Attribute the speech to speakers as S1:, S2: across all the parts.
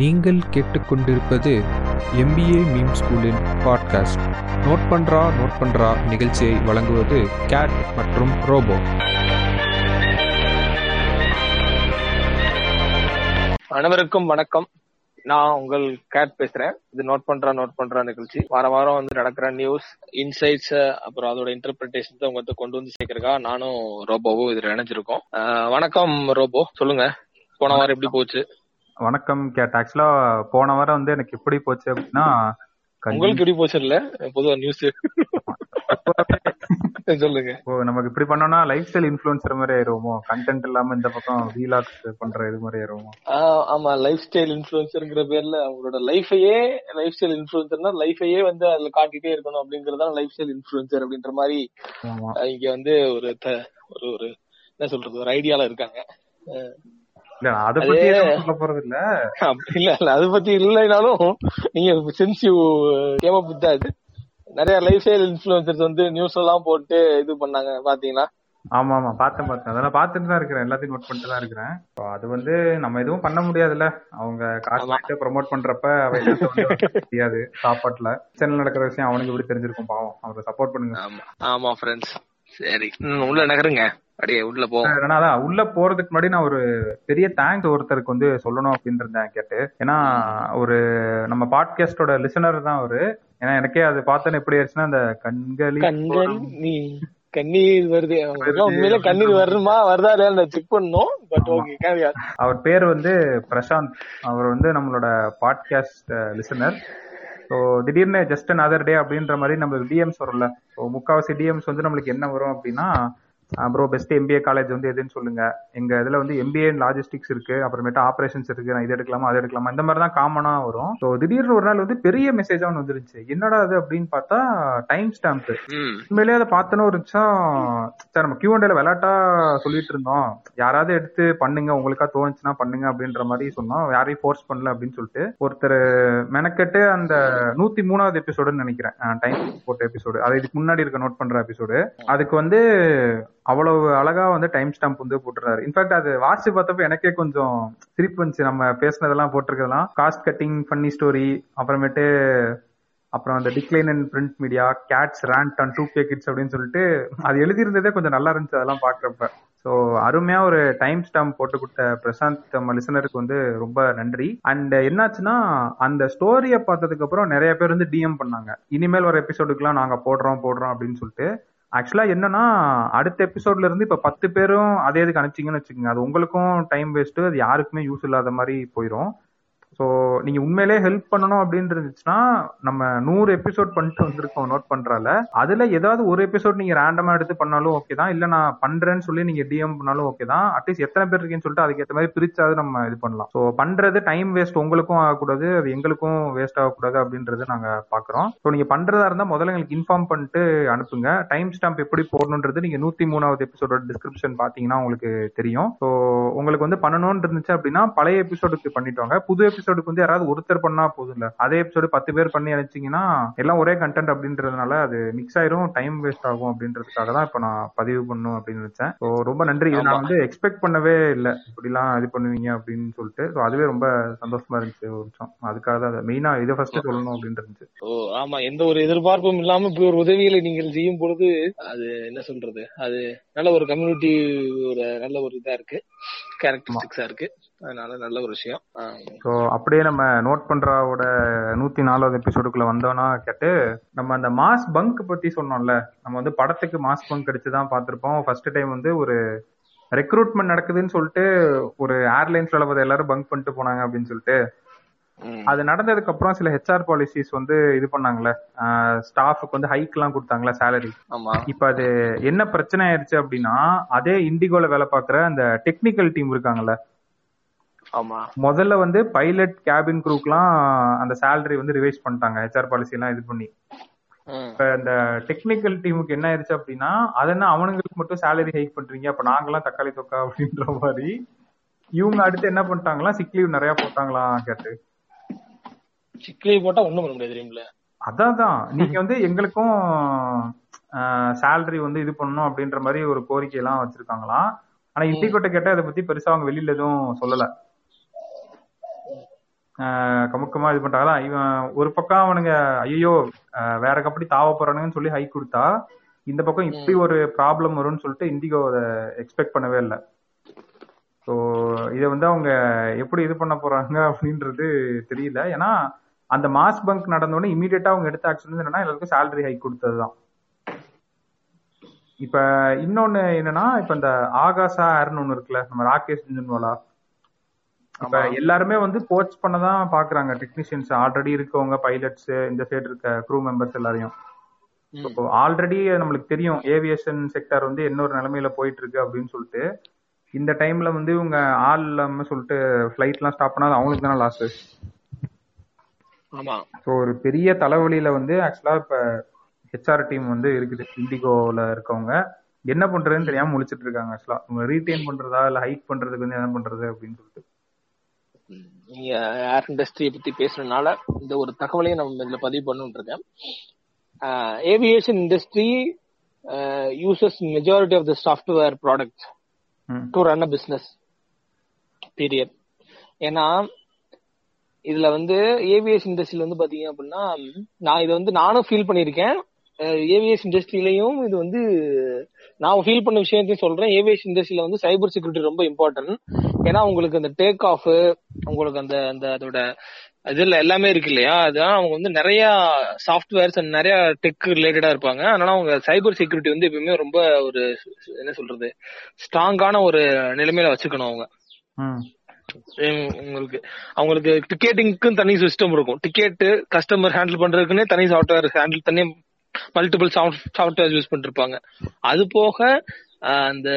S1: நீங்கள் கேட்டுக்கொண்டிருப்பது MBA meme ஸ்கூலின் பாட்காஸ்ட் நோட் பண்றா நோட் பண்றா நிகழ்ச்சியை வழங்குவது கேட் மற்றும் ரோபோ
S2: அனைவருக்கும் வணக்கம். நான் உங்கள் கேட் பேசுறேன். இது நோட் பண்றா நோட் பண்றா நிகழ்ச்சி. வார வாரம் வந்து நடக்கிற நியூஸ் இன்சைட்ஸ் அப்புறம் அதோட இன்டர்பிரிட்டேஷன் உங்கள்கிட்ட கொண்டு வந்து சேர்க்கறக்கா நானும் ரோபோவும் இதுல இணைஞ்சிருக்கோம். வணக்கம் ரோபோ சொல்லுங்க. போன வாரம் எப்படி போச்சு?
S3: வணக்கம் கேட். ஆக்சுவலா போன வாரம் வந்து எனக்கு எப்படி போச்சு அப்படின்னா
S2: உங்களுக்கு எப்படி போச்சு இல்ல? பொதுவா நியூஸ் சொல்லுங்க.
S3: இப்போ நமக்கு இப்படி பண்ணோம்னா லைஃப் ஸ்டைல் இன்ஃபுளுசர் மாதிரி ஆயிருவோமோ? கண்டென்ட் இல்லாம இந்த பக்கம் வீலாக்ஸ் பண்ற இது மாதிரி ஆயிருவோமோ?
S2: ஆமா. லைஃப் ஸ்டைல் இன்ஃபுளுசர்ங்கிற பேர்ல அவங்களோட லைஃபையே லைஃப் ஸ்டைல் இன்ஃபுளுசர்னா லைஃபையே வந்து அதுல காட்டிட்டே இருக்கணும் அப்படிங்கறதா லைஃப் ஸ்டைல் இன்ஃபுளுசர் அப்படின்ற மாதிரி இங்க வந்து ஒரு ஒரு ஒரு என்ன சொல்றது? ஒரு ஐடியால இருக்காங்க.
S3: இல்ல அத பத்தி சொல்ல போறது இல்ல
S2: இல்ல இல்ல அது பத்தி இல்லைனாலும் நீங்க since you came up with நிறைய லைஃப் ஸ்டைல் இன்ஃபுளுசர்ஸ் வந்து நியூஸ் எல்லாம் போட்டு இது பண்ணாங்க பாத்தீங்களா?
S3: ஆமா ஆமா பார்த்தேன் பார்த்தேன். அதெல்லாம் பார்த்துட்டு தான் இருக்கிறேன் எல்லாத்தையும் நோட் பண்ணிட்டு தான் இருக்கிறேன். அது வந்து நம்ம எதுவும் பண்ண முடியாதுல்ல. அவங்க காசு ப்ரொமோட் பண்றப்ப அவ தெரியாது சாப்பாட்டுல. சேனல் நடக்கிற விஷயம் அவனுக்கு எப்படி தெரிஞ்சிருக்கும் பாவம். அவரை சப்போர்ட் பண்ணுங்க.
S2: ஆமா ஆமா ஃப்ரெண்ட்ஸ் சரி. உள்ள நகருங்க. அப்படியே உள்ள போவோம்
S3: ஏன்னா அதான் உள்ள போறதுக்கு முன்னாடி நான் ஒரு பெரிய தேங்க்ஸ் ஒருத்தருக்கு வந்து சொல்லணும் அப்படின்னு இருந்தேன் கேட்டு. ஏன்னா ஒரு நம்ம பாட்காஸ்டோட லிசனர் தான் அவரு. ஏன்னா எனக்கே அது பார்த்தோன்னு எப்படி ஆயிடுச்சுன்னா அந்த
S2: கண்கள் கண்ணீர் வருது. உண்மையில கண்ணீர் வருமா வருதா இல்லையா செக் பண்ணணும். பட் ஓகே
S3: அவர் பேர் வந்து பிரசாந்த். அவர் வந்து நம்மளோட பாட்காஸ்ட் லிசனர் ஸோ திடீர்னு ஜஸ்ட் another டே அப்படின்ற மாதிரி நம்மளுக்கு டிஎம்ஸ் வரும்ல. ஸோ முக்காவாசி டிஎம்ஸ் வந்து நம்மளுக்கு என்ன வரும் அப்படின்னா ப்ரோ பெஸ்ட் எம்பிஏ காலேஜ் வந்து எதுன்னு சொல்லுங்க. எங்க இதுல வந்து எம்பிஏ லாஜிஸ்டிக்ஸ் இருக்கு. அப்புறமேட்டு ஆபரேஷன்ஸ் இருக்கு. நான் இது எடுக்கலாமா அது எடுக்கலாமா? இந்த மாதிரி தான் காமனா வரும். ஸோ திடீர்னு ஒரு நாள் வந்து பெரிய மெசேஜா ஒன்று வந்துருச்சு என்னடா அது அப்படின்னு பார்த்தா டைம் ஸ்டாம்ப் உண்மையிலேயே அதை பார்த்தோன்னு ஒரு நிமிஷம் சார் நம்ம கியூண்டேல விளையாட்டா சொல்லிட்டு இருந்தோம். யாராவது எடுத்து பண்ணுங்க உங்களுக்கா தோணுச்சுன்னா பண்ணுங்க அப்படின்ற மாதிரி சொன்னோம். யாரையும் ஃபோர்ஸ் பண்ணல அப்படின்னு சொல்லிட்டு. ஒருத்தர் மெனக்கெட்டு அந்த நூத்தி மூணாவது எபிசோடுன்னு நினைக்கிறேன். டைம் போட்ட எபிசோடு அது இதுக்கு முன்னாடி இருக்க நோட் பண்ற எபிசோடு அதுக்கு வந்து அவ்வளவு அழகா வந்து டைம் ஸ்டாம்ப் வந்து போட்டுறாரு. இன்ஃபேக்ட் அது வாட்ச் பார்த்தப்ப எனக்கே கொஞ்சம் சிரிப்பு வந்துச்சு நம்ம பேசினதெல்லாம் போட்டிருக்கலாம் காஸ்ட் கட்டிங் ஃபன்னி ஸ்டோரி அப்புறமேட்டு அப்புறம் அந்த decline and print media gets rand and to K kids அப்படின்னு சொல்லிட்டு அது எழுதியிருந்ததே கொஞ்சம் நல்லா இருந்துச்சு அதெல்லாம் பாக்குறப்ப ஸோ அருமையா ஒரு டைம் ஸ்டாம்ப் போட்டு கொடுத்த பிரசாந்த் நம்ம லிசனருக்கு வந்து ரொம்ப நன்றி. அண்ட் என்னாச்சுன்னா அந்த ஸ்டோரியை பார்த்ததுக்கு அப்புறம் நிறைய பேர் வந்து டிஎம் பண்ணாங்க. இனிமேல் வர எபிசோடுக்குலாம் நாங்க போடுறோம் போடுறோம் அப்படின்னு சொல்லிட்டு. ஆக்சுவலா என்னன்னா அடுத்த எபிசோட்ல இருந்து இப்ப பத்து பேரும் அதே இதுக்கு அனுப்பிச்சிங்கன்னு வச்சுக்கோங்க. அது உங்களுக்கும் டைம் வேஸ்ட் அது யாருக்குமே யூஸ் இல்லாத மாதிரி போயிடும் ஸோ நீங்க உண்மையிலே ஹெல்ப் பண்ணணும் அப்படின்னு இருந்துச்சுன்னா நம்ம நூறு எபிசோட் பண்ணிட்டு வந்திருக்கோம் நோட் பண்றால அதுல ஏதாவது ஒரு எபிசோட் நீங்க ரேண்டமா எடுத்து பண்ணாலும் ஓகே தான். இல்ல நான் பண்றேன்னு சொல்லி நீங்க டிஎம் பண்ணாலும் ஓகே தான். அட்லீஸ்ட் எத்தனை பேர் இருக்கீங்கன்னு சொல்லிட்டு அதுக்கேற்ற மாதிரி பிரிச்சாவது நம்ம இது பண்ணலாம். ஸோ பண்றது டைம் வேஸ்ட் உங்களுக்கும் ஆகக்கூடாது அது எங்களுக்கும் வேஸ்ட் ஆகக்கூடாது அப்படின்றது நாங்க பாக்குறோம். ஸோ நீங்க பண்றதா இருந்தா முதல்ல எங்களுக்கு இன்ஃபார்ம் பண்ணிட்டு அனுப்புங்க. டைம் ஸ்டாம்ப் எப்படி போடணுன்றது நீங்க நூத்தி மூணாவது எபிசோட டிஸ்கிரிப்ஷன் பாத்தீங்கன்னா உங்களுக்கு தெரியும். ஸோ உங்களுக்கு வந்து பண்ணணும்னு இருந்துச்சு அப்படின்னா பழைய எபிசோடுக்கு பண்ணிட்டு வாங்க. புது எபிசோடுக்கு வந்து யாராவது ஒருத்தர் பண்ணா போதும் இல்ல அதே எபிசோடு பத்து பேர் பண்ணி அனுப்பிச்சீங்கன்னா எல்லாம் ஒரே கண்டென்ட் அப்படின்றதுனால அது மிக்ஸ் ஆயிரும் டைம் வேஸ்ட் ஆகும் அப்படின்றதுக்காக தான் இப்ப நான் பதிவு பண்ணும் அப்படின்னு நினைச்சேன். ஸோ ரொம்ப நன்றி. இது நான் வந்து எக்ஸ்பெக்ட் பண்ணவே இல்லை. இப்படிலாம் இது பண்ணுவீங்க அப்படின்னு சொல்லிட்டு. ஸோ அதுவே ரொம்ப சந்தோஷமா இருந்துச்சு ஒரு நிமிஷம். அதுக்காக தான் மெயினா இதை ஃபர்ஸ்ட் சொல்லணும் அப்படின்னு இருந்துச்சு.
S2: ஓ ஆமா. எந்த ஒரு எதிர்பார்ப்பும் இல்லாம இப்படி ஒரு உதவிகளை நீங்கள் செய்யும் பொழுது அது என்ன சொல்றது? அது நல்ல ஒரு கம்யூனிட்டி ஒரு நல்ல ஒரு இதா இருக்கு. கேரக்டரிஸ்டிக்ஸா இருக்கு. அதனால நல்ல ஒரு விஷயம்.
S3: ஸோ அப்படியே நம்ம நோட் பண்றாவோட நூத்தி நாலாவது எபிசோடுக்குள்ள வந்தோம்னா கேட்டு நம்ம அந்த மாஸ் பங்க் பத்தி சொன்னோம்ல நம்ம வந்து படத்துக்கு மாஸ் பங்க் அடிச்சு தான் பார்த்திருப்போம். ஃபர்ஸ்ட் டைம் வந்து ஒரு ரெக்ரூட்மெண்ட் நடக்குதுன்னு சொல்லிட்டு ஒரு ஏர்லைன்ஸ்ல உள்ளவங்க எல்லாரும் பங்க் பண்ணிட்டு போனாங்க அப்படின்னு சொல்லிட்டு. அது நடந்ததுக்கு அப்புறம் சில ஹெச்ஆர் பாலிசிஸ் வந்து இது பண்ணாங்கல்ல. ஸ்டாஃபுக்கு வந்து ஹைக் எல்லாம் கொடுத்தாங்களா சேலரி இப்ப அது என்ன பிரச்சனை ஆயிருச்சு அப்படின்னா அதே இண்டிகோல வேலை பார்க்குற அந்த டெக்னிக்கல் டீம் இருக்காங்கல்ல முதல்ல வந்து பைலட் கேபின் குரூக்லாம் அந்த சேலரி வந்து ரிவைஸ் பண்ணிட்டாங்க ஹெச்ஆர் பாலிசி எல்லாம் இது பண்ணி. இப்ப இந்த டெக்னிக்கல் டீமுக்கு என்ன ஆயிருச்சு அப்படின்னா அதென்ன அவனுங்களுக்கு மட்டும் சேலரி ஹைக் பண்றீங்க அப்ப நாங்கெல்லாம் தக்காளி தொக்கா அப்படின்ற மாதிரி இவங்க அடுத்து என்ன பண்ணிட்டாங்களா சிக் லீவ் நிறைய போட்டாங்களாம் கேட்டு.
S2: சிக்லி போட்டா ஒண்ணும் பண்ண முடியாது தெரியுமில்ல
S3: அதான் தான் நீங்க வந்து எங்களுக்கும் சேலரி வந்து இது பண்ணணும் அப்படின்ற மாதிரி ஒரு கோரிக்கை எல்லாம் வச்சிருக்காங்களாம். ஆனா இண்டிகோட்ட கேட்டா இதை பத்தி பெருசா அவங்க வெளியில எதுவும் சொல்லல. கமுக்கமா இது அதான் இவன் ஒரு பக்கம் அவனுங்க ஐயோ வேற கம்பெனி தாவ போறானுங்கன்னு சொல்லி ஹைக் கொடுத்தா இந்த பக்கம் இப்படி ஒரு ப்ராப்ளம் வரும்னு சொல்லிட்டு இண்டிகோ அதை எக்ஸ்பெக்ட் பண்ணவே இல்லை. ஸோ இதை வந்து அவங்க எப்படி இது பண்ண போறாங்க அப்படின்றது தெரியல. ஏன்னா அந்த மாஸ் பங்க் நடந்தோடனே இமீடியட்டா அவங்க எடுத்த ஆக்ஷன் என்னன்னா எல்லாருக்கும் சேலரி ஹைக் கொடுத்தது தான் இப்ப இன்னொன்னு என்னன்னா இப்ப இந்த ஆகாசா ஏர்னு ஒண்ணு இருக்குல்ல நம்ம ராகேஷ் ஜுன்வாலா இப்ப
S2: ஆமா.
S3: எல்லாருமே வந்து கோச் பண்ணதான் பாக்குறாங்க டெக்னீஷியன்ஸ் ஆல்ரெடி இருக்கவங்க பைலட்ஸ் இந்த சைடு இருக்க க்ரூ மெம்பர்ஸ் எல்லாரையும். ஆல்ரெடி நம்மளுக்கு தெரியும் ஏவியேஷன் செக்டர் வந்து என்ன ஒரு நிலைமையில போயிட்டு இருக்கு அப்படின்னு சொல்லிட்டு. இந்த டைம்ல வந்து இவங்க ஆள் இல்லாம சொல்லிட்டு ஃபிளைட் எல்லாம் ஸ்டாப் பண்ணாது அவங்களுக்கு தானே லாஸ்
S2: ஆமா.
S3: ஸோ ஒரு பெரிய தலைவலியில வந்து ஆக்சுவலா இப்ப ஹெச்ஆர் டீம் வந்து இருக்குது இண்டிகோல இருக்கவங்க. என்ன பண்றதுன்னு தெரியாம முழிச்சிட்டு இருக்காங்க ஆக்சுவலா ரீட்டைன் பண்றதா இல்ல ஹைக் பண்றதுக்கு வந்து என்ன பண்றது அப்படின்னு சொல்லிட்டு.
S2: நீங்க ஏர் இண்டஸ்ட்ரியை பத்தி பேசுறதுனால இந்த ஒரு தகவலையும் நம்ம இதுல பதிவு பண்ணணும்னு இருக்கேன். Aviation industry uses majority of the software product. To run a business period ஏன்னா இதுல வந்து ஏவிஎஸ் இண்டஸ்ட்ரியில வந்து பாத்தீங்க அப்படின்னா நான் இதை வந்து நானும் ஃபீல் பண்ணியிருக்கேன். ஏவிஎஸ் இண்டஸ்ட்ரியிலையும் இது வந்து நான் ஃபீல் பண்ண விஷயத்தையும் சொல்றேன். ஏவிஎஸ் இண்டஸ்ட்ரியில வந்து சைபர் செக்யூரிட்டி ரொம்ப இம்பார்ட்டன்ட் ஏன்னா உங்களுக்கு அந்த டேக் ஆஃப் உங்களுக்கு அந்த அந்த அதோட இதுல எல்லாமே இருக்கு இல்லையா? அதான் அவங்க வந்து நிறைய சாஃப்ட்வேர்ஸ் அண்ட் நிறைய டெக் ரிலேட்டடா இருப்பாங்க. அதனால அவங்க சைபர் செக்யூரிட்டி வந்து எப்பவுமே ரொம்ப ஒரு என்ன சொல்றது ஸ்ட்ராங்கான ஒரு நிலைமையில வச்சுக்கணும் அவங்க. உங்களுக்கு அவங்களுக்கு டிக்கெட்டிங்க்கும் தனி சிஸ்டம் இருக்கும். டிக்கெட் கஸ்டமர் ஹேண்டில் பண்றதுக்குன்னே தனி சாஃப்ட்வேர் ஹேண்டில் தனி மல்டிபிள் சாஃப்ட்வேர் யூஸ் பண்ணிருப்பாங்க. அது போக அந்த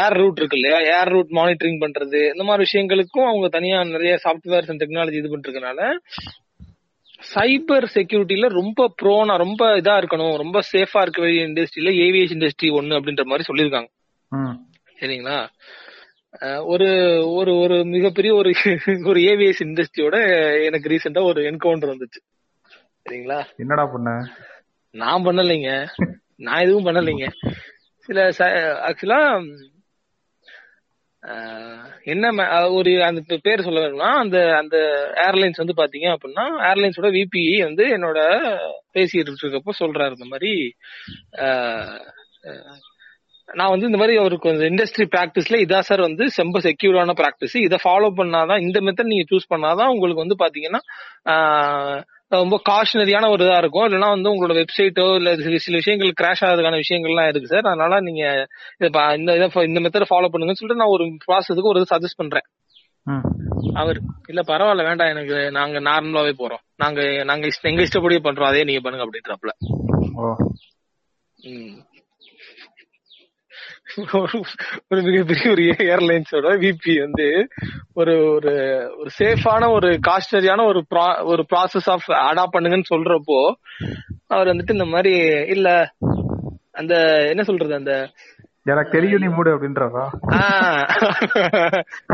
S2: ஏர் ரூட் இருக்கு இல்லையா? ஏர் ரூட் மானிட்டரிங் பண்றது இந்த மாதிரி விஷயங்களுக்கும் அவங்க தனியா நிறைய சாஃப்ட்வேர்ஸ் அண்ட் டெக்னாலஜி இது பண்ணிருக்கனால சைபர் செக்யூரிட்டில ரொம்ப ப்ரோனா ரொம்ப இதா இருக்கணும். ரொம்ப சேஃபா இருக்க வேண்டிய இண்டஸ்ட்ரியில ஏவியேஷன் இண்டஸ்ட்ரி ஒன்னு அப்படின்ற மாதிரி சொல்லியிருக்காங்க. சரிங்களா? ஒரு ஒரு ஒரு மிகப்பெரிய ஒரு ஒரு ஏவிஎஸ் இண்டஸ்ட்ரியோட எனக்கு ரீசெண்டா ஒரு என்கவுண்டர் வந்துச்சு. சரிங்களா?
S3: என்னடா பண்ண?
S2: நான் பண்ணலைங்க. நான் எதுவும் பண்ணலைங்க. சில ஆக்சுவலா என்ன ஒரு அந்த பேர் சொல்ல வேணும்னா அந்த அந்த ஏர்லைன்ஸ் வந்து பாத்தீங்க அப்படின்னா ஏர்லைன்ஸோட விபி வந்து என்னோட பேசிட்டு இருக்கப்போ சொல்றாரு இந்த மாதிரி நான் வந்து இந்த மாதிரி ஒரு கொஞ்சம் இண்டஸ்ட்ரி ப்ராக்டிஸ்ல இதான் சார் வந்து ரொம்ப செக்யூர்டான ப்ராக்டிஸ் இதை ஃபாலோ பண்ணாதான் இந்த மெத்தட் நீங்க சூஸ் பண்ணாதான் உங்களுக்கு வந்து பாத்தீங்கன்னா ரொம்ப காஷனரியான ஒரு இதா இருக்கும். இல்லைன்னா வந்து உங்களோட வெப்சைட்டோ இல்ல சில விஷயங்கள் கிராஷ் ஆகிறதுக்கான விஷயங்கள்லாம் இருக்கு சார். அதனால நீங்க இந்த இதை இந்த மெத்தட் ஃபாலோ பண்ணுங்கன்னு சொல்லிட்டு நான் ஒரு ப்ராசஸுக்கு ஒரு சஜஸ்ட் பண்றேன். அவர் இல்ல பரவாயில்ல வேண்டாம். எனக்கு நாங்க நார்மலாவே போறோம். நாங்க நாங்க எங்க இஷ்டப்படியே பண்றோம். அதே நீங்க பண்ணுங்க அப்படின்றப்பல. ஒரு மிகப்பெரிய ஒரு ஏர்லைன்ஸோட விபி வந்து ஒரு ஒரு ஒரு சேஃபான ஒரு காஸ்டரியான ஒரு pro- ஒரு ப்ராசஸ் ஆஃப் அடாப்ட் பண்ணுங்கன்னு சொல்றப்போ அவர் வந்துட்டு இந்த மாதிரி இல்ல அந்த என்ன சொல்றது அந்த
S3: எனக்கு தெரியும் நீ மூடு அப்படின்றதா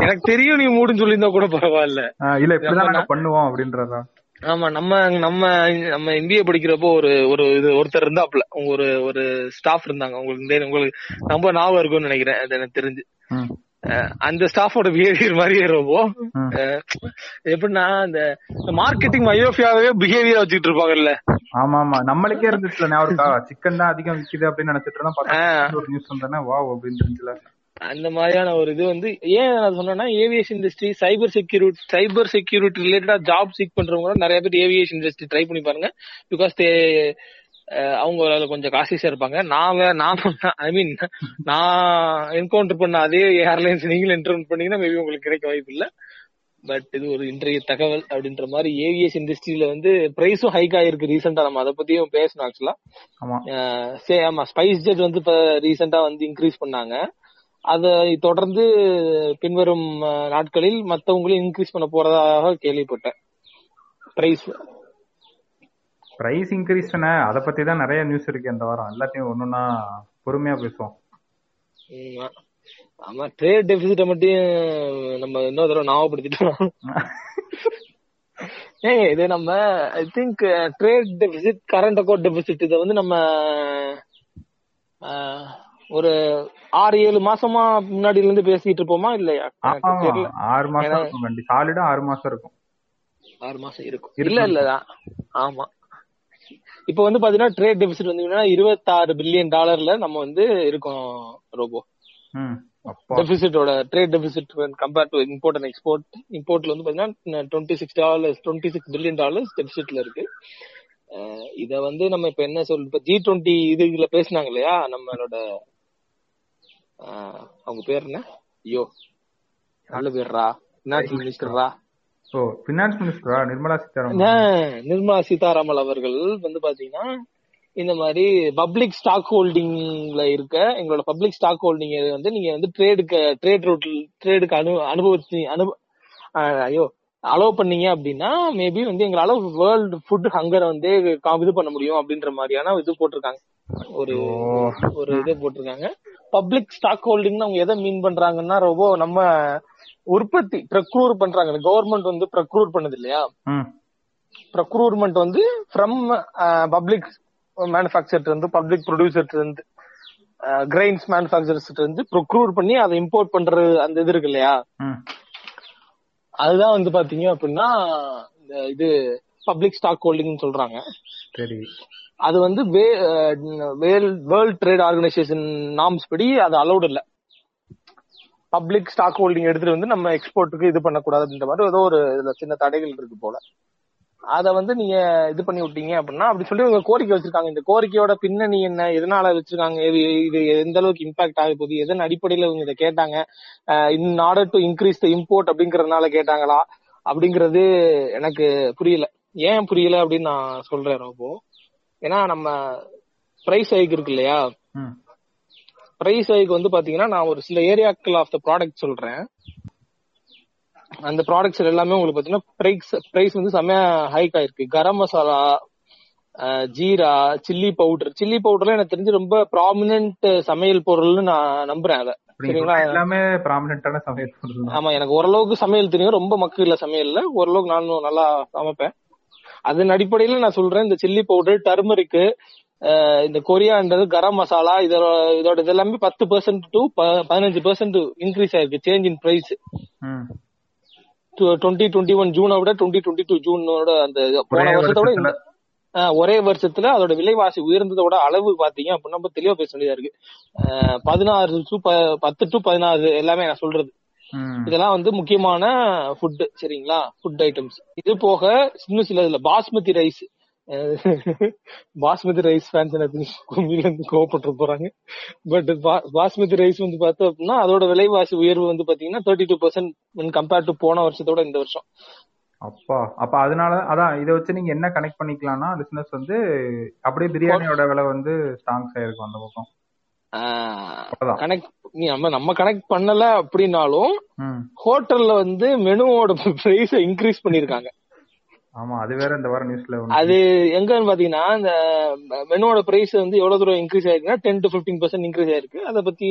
S2: எனக்கு தெரியும் நீ மூடுன்னு சொல்லியிருந்தா கூட பரவாயில்ல.
S3: இல்ல இப்படிதான் நாங்க பண்ணுவோம் அப்படின்றதா?
S2: ஆமா நம்ம நம்ம நம்ம எம்பிஏ படிக்கிறப்போ ஒரு ஒரு இது ஒருத்தர் இருந்தாப்ல ஒரு ஒரு ஸ்டாஃப் இருந்தாங்க. உங்களுக்கு இந்த- உங்களுக்கு ரொம்ப ஞாபகம் இருக்கும்னு நினைக்கிறேன். அது எனக்கு தெரிஞ்சு. அந்த ஸ்டாஃபோட பிஹேவியர் மாதிரியே ரொம்ப எப்படின்னா இந்த மார்க்கெட்டிங் மயோஃபியாவே பிஹேவியர் வச்சுட்டு இருப்பாங்கல்ல.
S3: ஆமா ஆமா நம்மளுக்கே இருந்துச்சுல இருக்கா? சிக்கன் தான் அதிகம் விக்குது அப்படின்னு நினைச்சிட்டு இருந்தா ஒரு நியூஸ் வந்தானே வா அப்படின்னு இருந்துச்சுல
S2: அந்த மாதிரியான ஒரு இது வந்து ஏன் நான் சொன்னேன்னா aviation industry cyber security cyber security ரிலேட்டடா ஜாப் சீக் பண்றவங்க நிறைய பேர் ஏவியேஷன் இண்டஸ்ட்ரி ட்ரை பண்ணி பாருங்க. பிகாஸ் தே அவங்க கொஞ்சம் காசிஸா இருப்பாங்க. நான் நான் ஐ மீன் நான் என்கவுண்டர் பண்ண அதே ஏர்லைன்ஸ் நீங்களும் என்டர் பண்ணீங்கன்னா மேபி உங்களுக்கு கிடைக்க வாய்ப்பு இல்ல. பட் இது ஒரு இன்றைய தகவல் அப்படின்ற மாதிரி ஏவிஎஸ் இண்டஸ்ட்ரியில வந்து பிரைஸும் ஹைக் ஆயிருக்கு ரீசெண்டா நம்ம அதை பத்தியும் பேசணும் ஆக்சுவலா சே ஆமா ஸ்பைஸ் ஜெட் வந்து இப்ப ரீசெண்டா வந்து இன்க்ரீஸ் பண்ணாங்க. அதை தொடர்ந்து பின்வரும் நாட்களில் மத்தவங்களையும் இன்க்ரீஸ் பண்ண போறதாக கேள்விப்பட்டேன். பிரைஸ்
S3: பிரைஸ் இன்க்ரீஸ் தானே அதை பத்தி தான் நிறைய நியூஸ் இருக்கு இந்த வாரம். எல்லாத்தையும் ஒன்னொன்னா பொறுமையா பேசுவோம்.
S2: ஆமா ட்ரேட் டெபிசிட்ட மட்டும் நம்ம இன்னொரு தடவை ஞாபகப்படுத்திட்டோம் ஏங்க இது நம்ம I think trade deficit current account deficit இதை வந்து நம்ம ஒரு ஆறு ஏழு மாசமா முன்னாடில இருந்து பேசிட்டு இருப்போமா இல்லையா?
S3: ஆறு மாசம் இருக்கும் சாலிடா ஆறு மாசம் இருக்கும்.
S2: ஆறு மாசம் இருக்கும். இல்ல இல்ல ஆமா. இப்ப வந்து பாத்தீங்கன்னா ட்ரேட் டெபிசிட் வந்து இருபத்தாறு பில்லியன் டாலர்ல நம்ம வந்து இருக்கோம் ரோபோ.
S3: ம் அப்பா.
S2: டெபிசிட்டோட trade deficit compare to import and export இம்போர்ட்ல வந்து பாத்தீங்கன்னா twenty six dollars twenty six billion dollars டெபிசிட்ல இருக்கு. இத வந்து நம்ம இப்ப என்ன சொல் இப்ப ஜி டுவெண்ட்டி இதுல பேசினாங்க இல்லையா நம்மளோட அவங்க பேர் என்ன? ஐயோ நல்ல பேர்ரா? ஃபினான்ஸ் மினிஸ்டர்ரா?
S3: ஓ பினான்ஸ் மினிஸ்டரா நிர்மலா சீதாராமன்.
S2: நிர்மலா சீதாராமன் அவர்கள் வந்து பாத்தீங்கன்னா இந்த மாதிரி பப்ளிக் ஸ்டாக் ஹோல்டிங்ல இருக்க எங்களோட பப்ளிக் ஸ்டாக் ஹோல்டிங் வந்து நீங்க வந்து ட்ரேடுக்கு ட்ரேட் ரூட் ட்ரேடுக்கு அனு அனுபவிச்சு அனு ஆஹ் ஐயோ அலோவ் பண்ணீங்க அப்படின்னா மேபி வந்து எங்களால வேர்ல்டு ஃபுட் ஹங்கரை வந்து இது பண்ண முடியும் அப்படின்ற மாதிரியான இது போட்டிருக்காங்க. ஒரு. ஒரு இது போட்டிருக்காங்க. பப்ளிக் ஸ்டாக் ஹோல்டிங் அவங்க எதை மீன் பண்றாங்கன்னா ரொம்ப நம்ம உற்பத்தி ப்ரக்ரூர் பண்றாங்க. கவர்மெண்ட் வந்து ப்ரக்ரூர் பண்ணுது இல்லையா? ப்ரொக்ரூர்மெண்ட் வந்து ஃப்ரம் பப்ளிக் மேனுஃபேக்சர் இருந்து பப்ளிக் ப்ரொடியூசர் இருந்து கிரைன்ஸ் மேனுஃபேக்சர்ஸ் இருந்து ப்ரொக்ரூர் பண்ணி அதை இம்போர்ட் பண்றது அந்த இது இருக்கு இல்லையா? அதுதான் வந்து பாத்தீங்க அப்படின்னா இந்த இது பப்ளிக் ஸ்டாக் ஹோல்டிங் சொல்றாங்க.
S3: சரி.
S2: அது வந்து வேர்ல்ட் ட்ரேட் ஆர்கனைசேஷன் நாம்ஸ் படி அது அலௌட் இல்ல. பப்ளிக் ஸ்டாக் ஹோல்டிங் எடுத்துட்டு வந்து நம்ம எக்ஸ்போர்ட்டுக்கு இது பண்ணக்கூடாது அப்படின்ற மாதிரி ஏதோ ஒரு இதுல சின்ன தடைகள் இருக்கு போல. அத வந்து நீங்க இது பண்ணி விட்டீங்க அப்படின்னா அப்படி சொல்லி உங்க கோரிக்கை வச்சிருக்காங்க. இந்த கோரிக்கையோட பின்னணி என்ன? எதனால வச்சிருக்காங்க? இது இது எந்த அளவுக்கு இம்பாக்ட் ஆக போகுது? எதன் அடிப்படையில இவங்க இதை கேட்டாங்க? In order to increase the import அப்படிங்கறதுனால கேட்டாங்களா? அப்படிங்கறது எனக்கு புரியல. ஏன் புரியல அப்படின்னு நான் சொல்றேன் ரொம்ப ஏன்னா நம்ம பிரைஸ் ஹைக் இருக்கு இல்லையா? பிரைஸ் ஹைக் வந்து பாத்தீங்கன்னா நான் ஒரு சில ஏரியாக்கள் ஆஃப் த ப்ராடக்ட் சொல்றேன். அந்த ப்ராடக்ட்ஸ் எல்லாமே உங்களுக்கு பாத்தீங்கன்னா பிரைஸ் பிரைஸ் வந்து செம்மையா ஹைக் ஆயிருக்கு. Garam masala jeera chilli powder chilli பவுடர்லாம் எனக்கு தெரிஞ்சு ரொம்ப ப்ராமினன்ட் சமையல் பொருள்னு நான் நம்புறேன் அதை.
S3: எல்லாமே ப்ராமினென்டான சமையல்
S2: ஆமா எனக்கு ஓரளவுக்கு சமையல் தெரியும். ரொம்ப மக்கு இல்ல சமையல்ல. ஓரளவுக்கு நானும் நல்லா சமைப்பேன். அதன் அடிப்படையில நான் சொல்றேன் இந்த சில்லி பவுடர் டர்மரிக்கு இந்த கொரியான்றது கரம் மசாலா இதோட இதோட இது எல்லாமே பத்து பெர்சென்ட் டு பதினஞ்சு பெர்சென்ட் இன்க்ரீஸ் ஆயிருக்கு change in price twenty twenty one ஜூனை விட டுவெண்ட்டி டுவெண்ட்டி டூ ஜூனோட அந்த போன வருஷத்தோட ஒரே வருஷத்துல அதோட விலைவாசி உயர்ந்ததோட அளவு பாத்தீங்க அப்படின்னா நம்ம தெளிவா பேச வேண்டியதா இருக்கு. பதினாறு டு பத்து டு பதினாறு எல்லாமே நான் சொல்றது. இதெல்லாம் வந்து முக்கியமான ஃபுட் சரிங்களா? ஃபுட் ஐட்டம்ஸ் இது போக இன்னும் சில இதுல basmati rice. Basmati rice fans எனக்கு கோவப்பட்டு போறாங்க. பட் பாஸ்மதி ரைஸ் வந்து பார்த்தோம் அப்படின்னா அதோட விலைவாசி உயர்வு வந்து பாத்தீங்கன்னா thirty two percent compared to போன வருஷத்தோட இந்த வருஷம்.
S3: அப்பா அப்ப அதனால அதான் இதை வச்சு நீங்க என்ன கனெக்ட் பண்ணிக்கலாம்னா பிசினஸ் வந்து அப்படியே பிரியாணியோட விலை வந்து ஸ்ட்ராங்ஸ் ஆயிருக்கும் அந்த பக்கம்.
S2: கனெக்ட் நீ நம்ம நம்ம கனெக்ட் பண்ணல அப்படின்னாலும் ஹோட்டல்ல வந்து மெனுவோட பிரைஸ இன்க்ரீஸ் பண்ணிருக்காங்க
S3: ஆமா அது வேற இந்த வாரம் நியூஸ்ல
S2: அது எங்கன்னு பாத்தீங்கன்னா இந்த மெனுவோட பிரைஸ் வந்து எவ்வளவு தூரம் இன்க்ரீஸ் ஆயிருக்குன்னா ten to fifteen percent increase ஆயிருக்கு. அதை பத்தி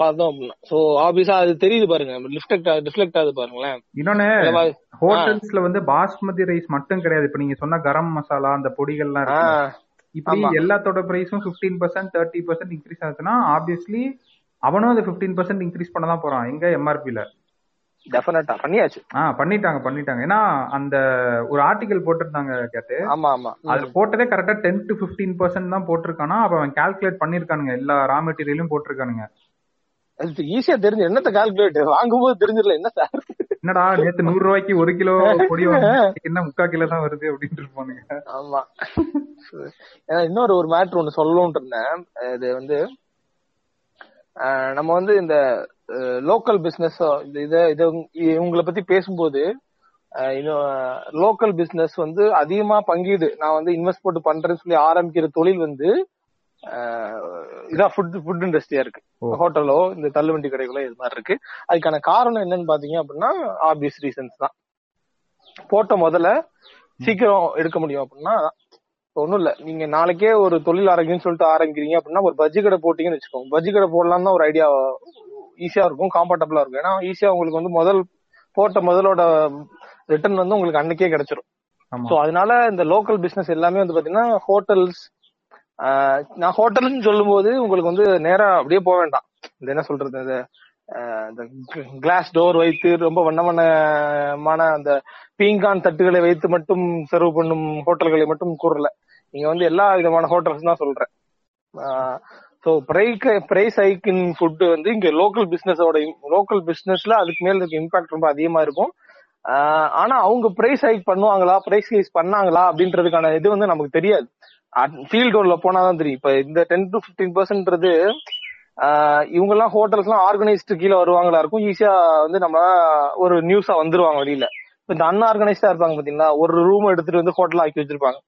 S2: பார்த்தோம் அப்படின்னா. சோ ஆப்வியஸா அது தெரியுது பாருங்க. ரிஃப்ளெக்ட் ரிஃப்ளெக்ட் ஆகுது பாருங்களேன்.
S3: இன்னொன்னு ஹோட்டல்ஸ்ல வந்து பாஸ்மதி ரைஸ் மட்டும் கிடையாது. இப்ப நீங்க சொன்ன கரம் மசாலா அந்த பொடிகள்லாம் இப்படி. எல்லாத்தோட பிரைஸும் 15% பர்சன்ட் தேர்ட்டி பர்சன்ட் இன்க்ரீஸ் ஆகுதுன்னா ஆப்வியஸ்லி அவனும் அது 15% பர்சன்ட் இன்க்ரீஸ் பண்ண தான் போறான் எங்க எம்ஆர்பில
S2: டெஃபினட்டா பண்ணியாச்சு.
S3: ஆ பண்ணிட்டாங்க பண்ணிட்டாங்க. ஏன்னா அந்த ஒரு ஆர்டிகல் போட்டிருந்தாங்க கேட்டு.
S2: ஆமா ஆமா.
S3: அதுல போட்டதே கரெக்டா டென் டு 15% பர்சன்ட் தான் போட்டிருக்கானா அப்ப அவன் கால்குலேட் பண்ணிருக்கானுங்க எல்லா ரா மெட்டீரியலும் போட்டிருக்கானுங்க.
S2: அது ஈஸியா தெரிஞ்சு என்னத்த கால்குலேட் வாங்கும்போது தெரிஞ்சிடல என்ன சார்
S3: என்னடா நேத்து நூறு ரூபாய்க்கு ஒரு கிலோ பொடி என்ன முக்கா கிலோ தான் வருது அப்படின்னு இருப்பானுங்க.
S2: ஆமா. இன்னொரு ஒரு மேட்ரு ஒண்ணு சொல்லணும்னு இருந்தேன். இது வந்து நம்ம வந்து இந்த லோக்கல் பிசினஸ் இது இத இவங்கள பத்தி பேசும்போது லோக்கல் பிசினஸ் வந்து அதிகமா பங்கீடு. நான் வந்து இன்வெஸ்ட் போட்டு பண்றேன்னு சொல்லி ஆரம்பிக்கிற தொழில் வந்து இதான் ஃபுட் ஃபுட் இண்டஸ்ட்ரியா இருக்கு. ஹோட்டலோ இந்த தள்ளுவண்டி கடைகளோ இது மாதிரி இருக்கு. அதுக்கான காரணம் என்னன்னு பாத்தீங்க அப்படின்னா ஆப்வியஸ் ரீசன்ஸ் தான். போட்ட முதல்ல சீக்கிரம் எடுக்க முடியும் அப்படின்னா ஒண்ணும் இல்ல. நீங்க நாளைக்கே ஒரு தொழில் ஆரம்பிக்கணும்னு சொல்லிட்டு ஆரம்பிக்கிறீங்க அப்படின்னா ஒரு பஜ்ஜி கடை போட்டீங்கன்னு வச்சுக்கோங்க. பஜ்ஜி கடை போடலாம் தான் ஒரு ஐடியா ஈஸியா இருக்கும் கம்ஃபர்டபுளா இருக்கும். ஏன்னா ஈஸியா உங்களுக்கு வந்து முதல் போட்ட முதலோட ரிட்டர்ன் வந்து உங்களுக்கு அன்னைக்கே கிடைச்சிரும். சோ அதனால இந்த லோக்கல் பிசினஸ் எல்லாமே வந்து பாத்தீங்கன்னா ஹோட்டல்ஸ் நான் ஹோட்டல்னு சொல்லும்போது உங்களுக்கு வந்து நேரா அப்படியே போக வேண்டாம். இந்த என்ன சொல்றது இந்த இந்த கிளாஸ் டோர் வைத்து ரொம்ப வண்ண வண்ணமான அந்த பீங்கான் தட்டுகளை வைத்து மட்டும் சர்வ் பண்ணும் ஹோட்டல்களை மட்டும் கூறல. நீங்க வந்து எல்லா விதமான ஹோட்டல்ஸ் தான் சொல்றேன். ஸோ பிரைக் பிரைஸ் ஹைக்கின் ஃபுட்டு ஃபுட் வந்து இங்க லோக்கல் பிசினஸோட லோக்கல் பிசினஸ்ல அதுக்கு மேல இருக்க இம்பாக்ட் ரொம்ப அதிகமா இருக்கும். ஆனா அவங்க பிரைஸ் ஹைக் பண்ணுவாங்களா பிரைஸ் ஹைஸ் பண்ணாங்களா அப்படின்றதுக்கான இது வந்து நமக்கு தெரியாது. ஃபீல்டு உள்ள போனாதான் தெரியும். இப்ப இந்த டென் டு பிப்டீன் பர்சன்ட்றது இவங்க எல்லாம் ஹோட்டல்ஸ் எல்லாம் ஆர்கனைஸ்டு கீழே வருவாங்களா இருக்கும். ஈஸியா வந்து நம்ம ஒரு நியூஸா வந்துருவாங்க வெளியில. இப்ப இந்த அன்ஆர்கனைஸ்டா இருப்பாங்க பாத்தீங்களா? ஒரு ரூம் எடுத்துட்டு வந்து ஹோட்டல் ஆக்கி வச்சிருப்பாங்க.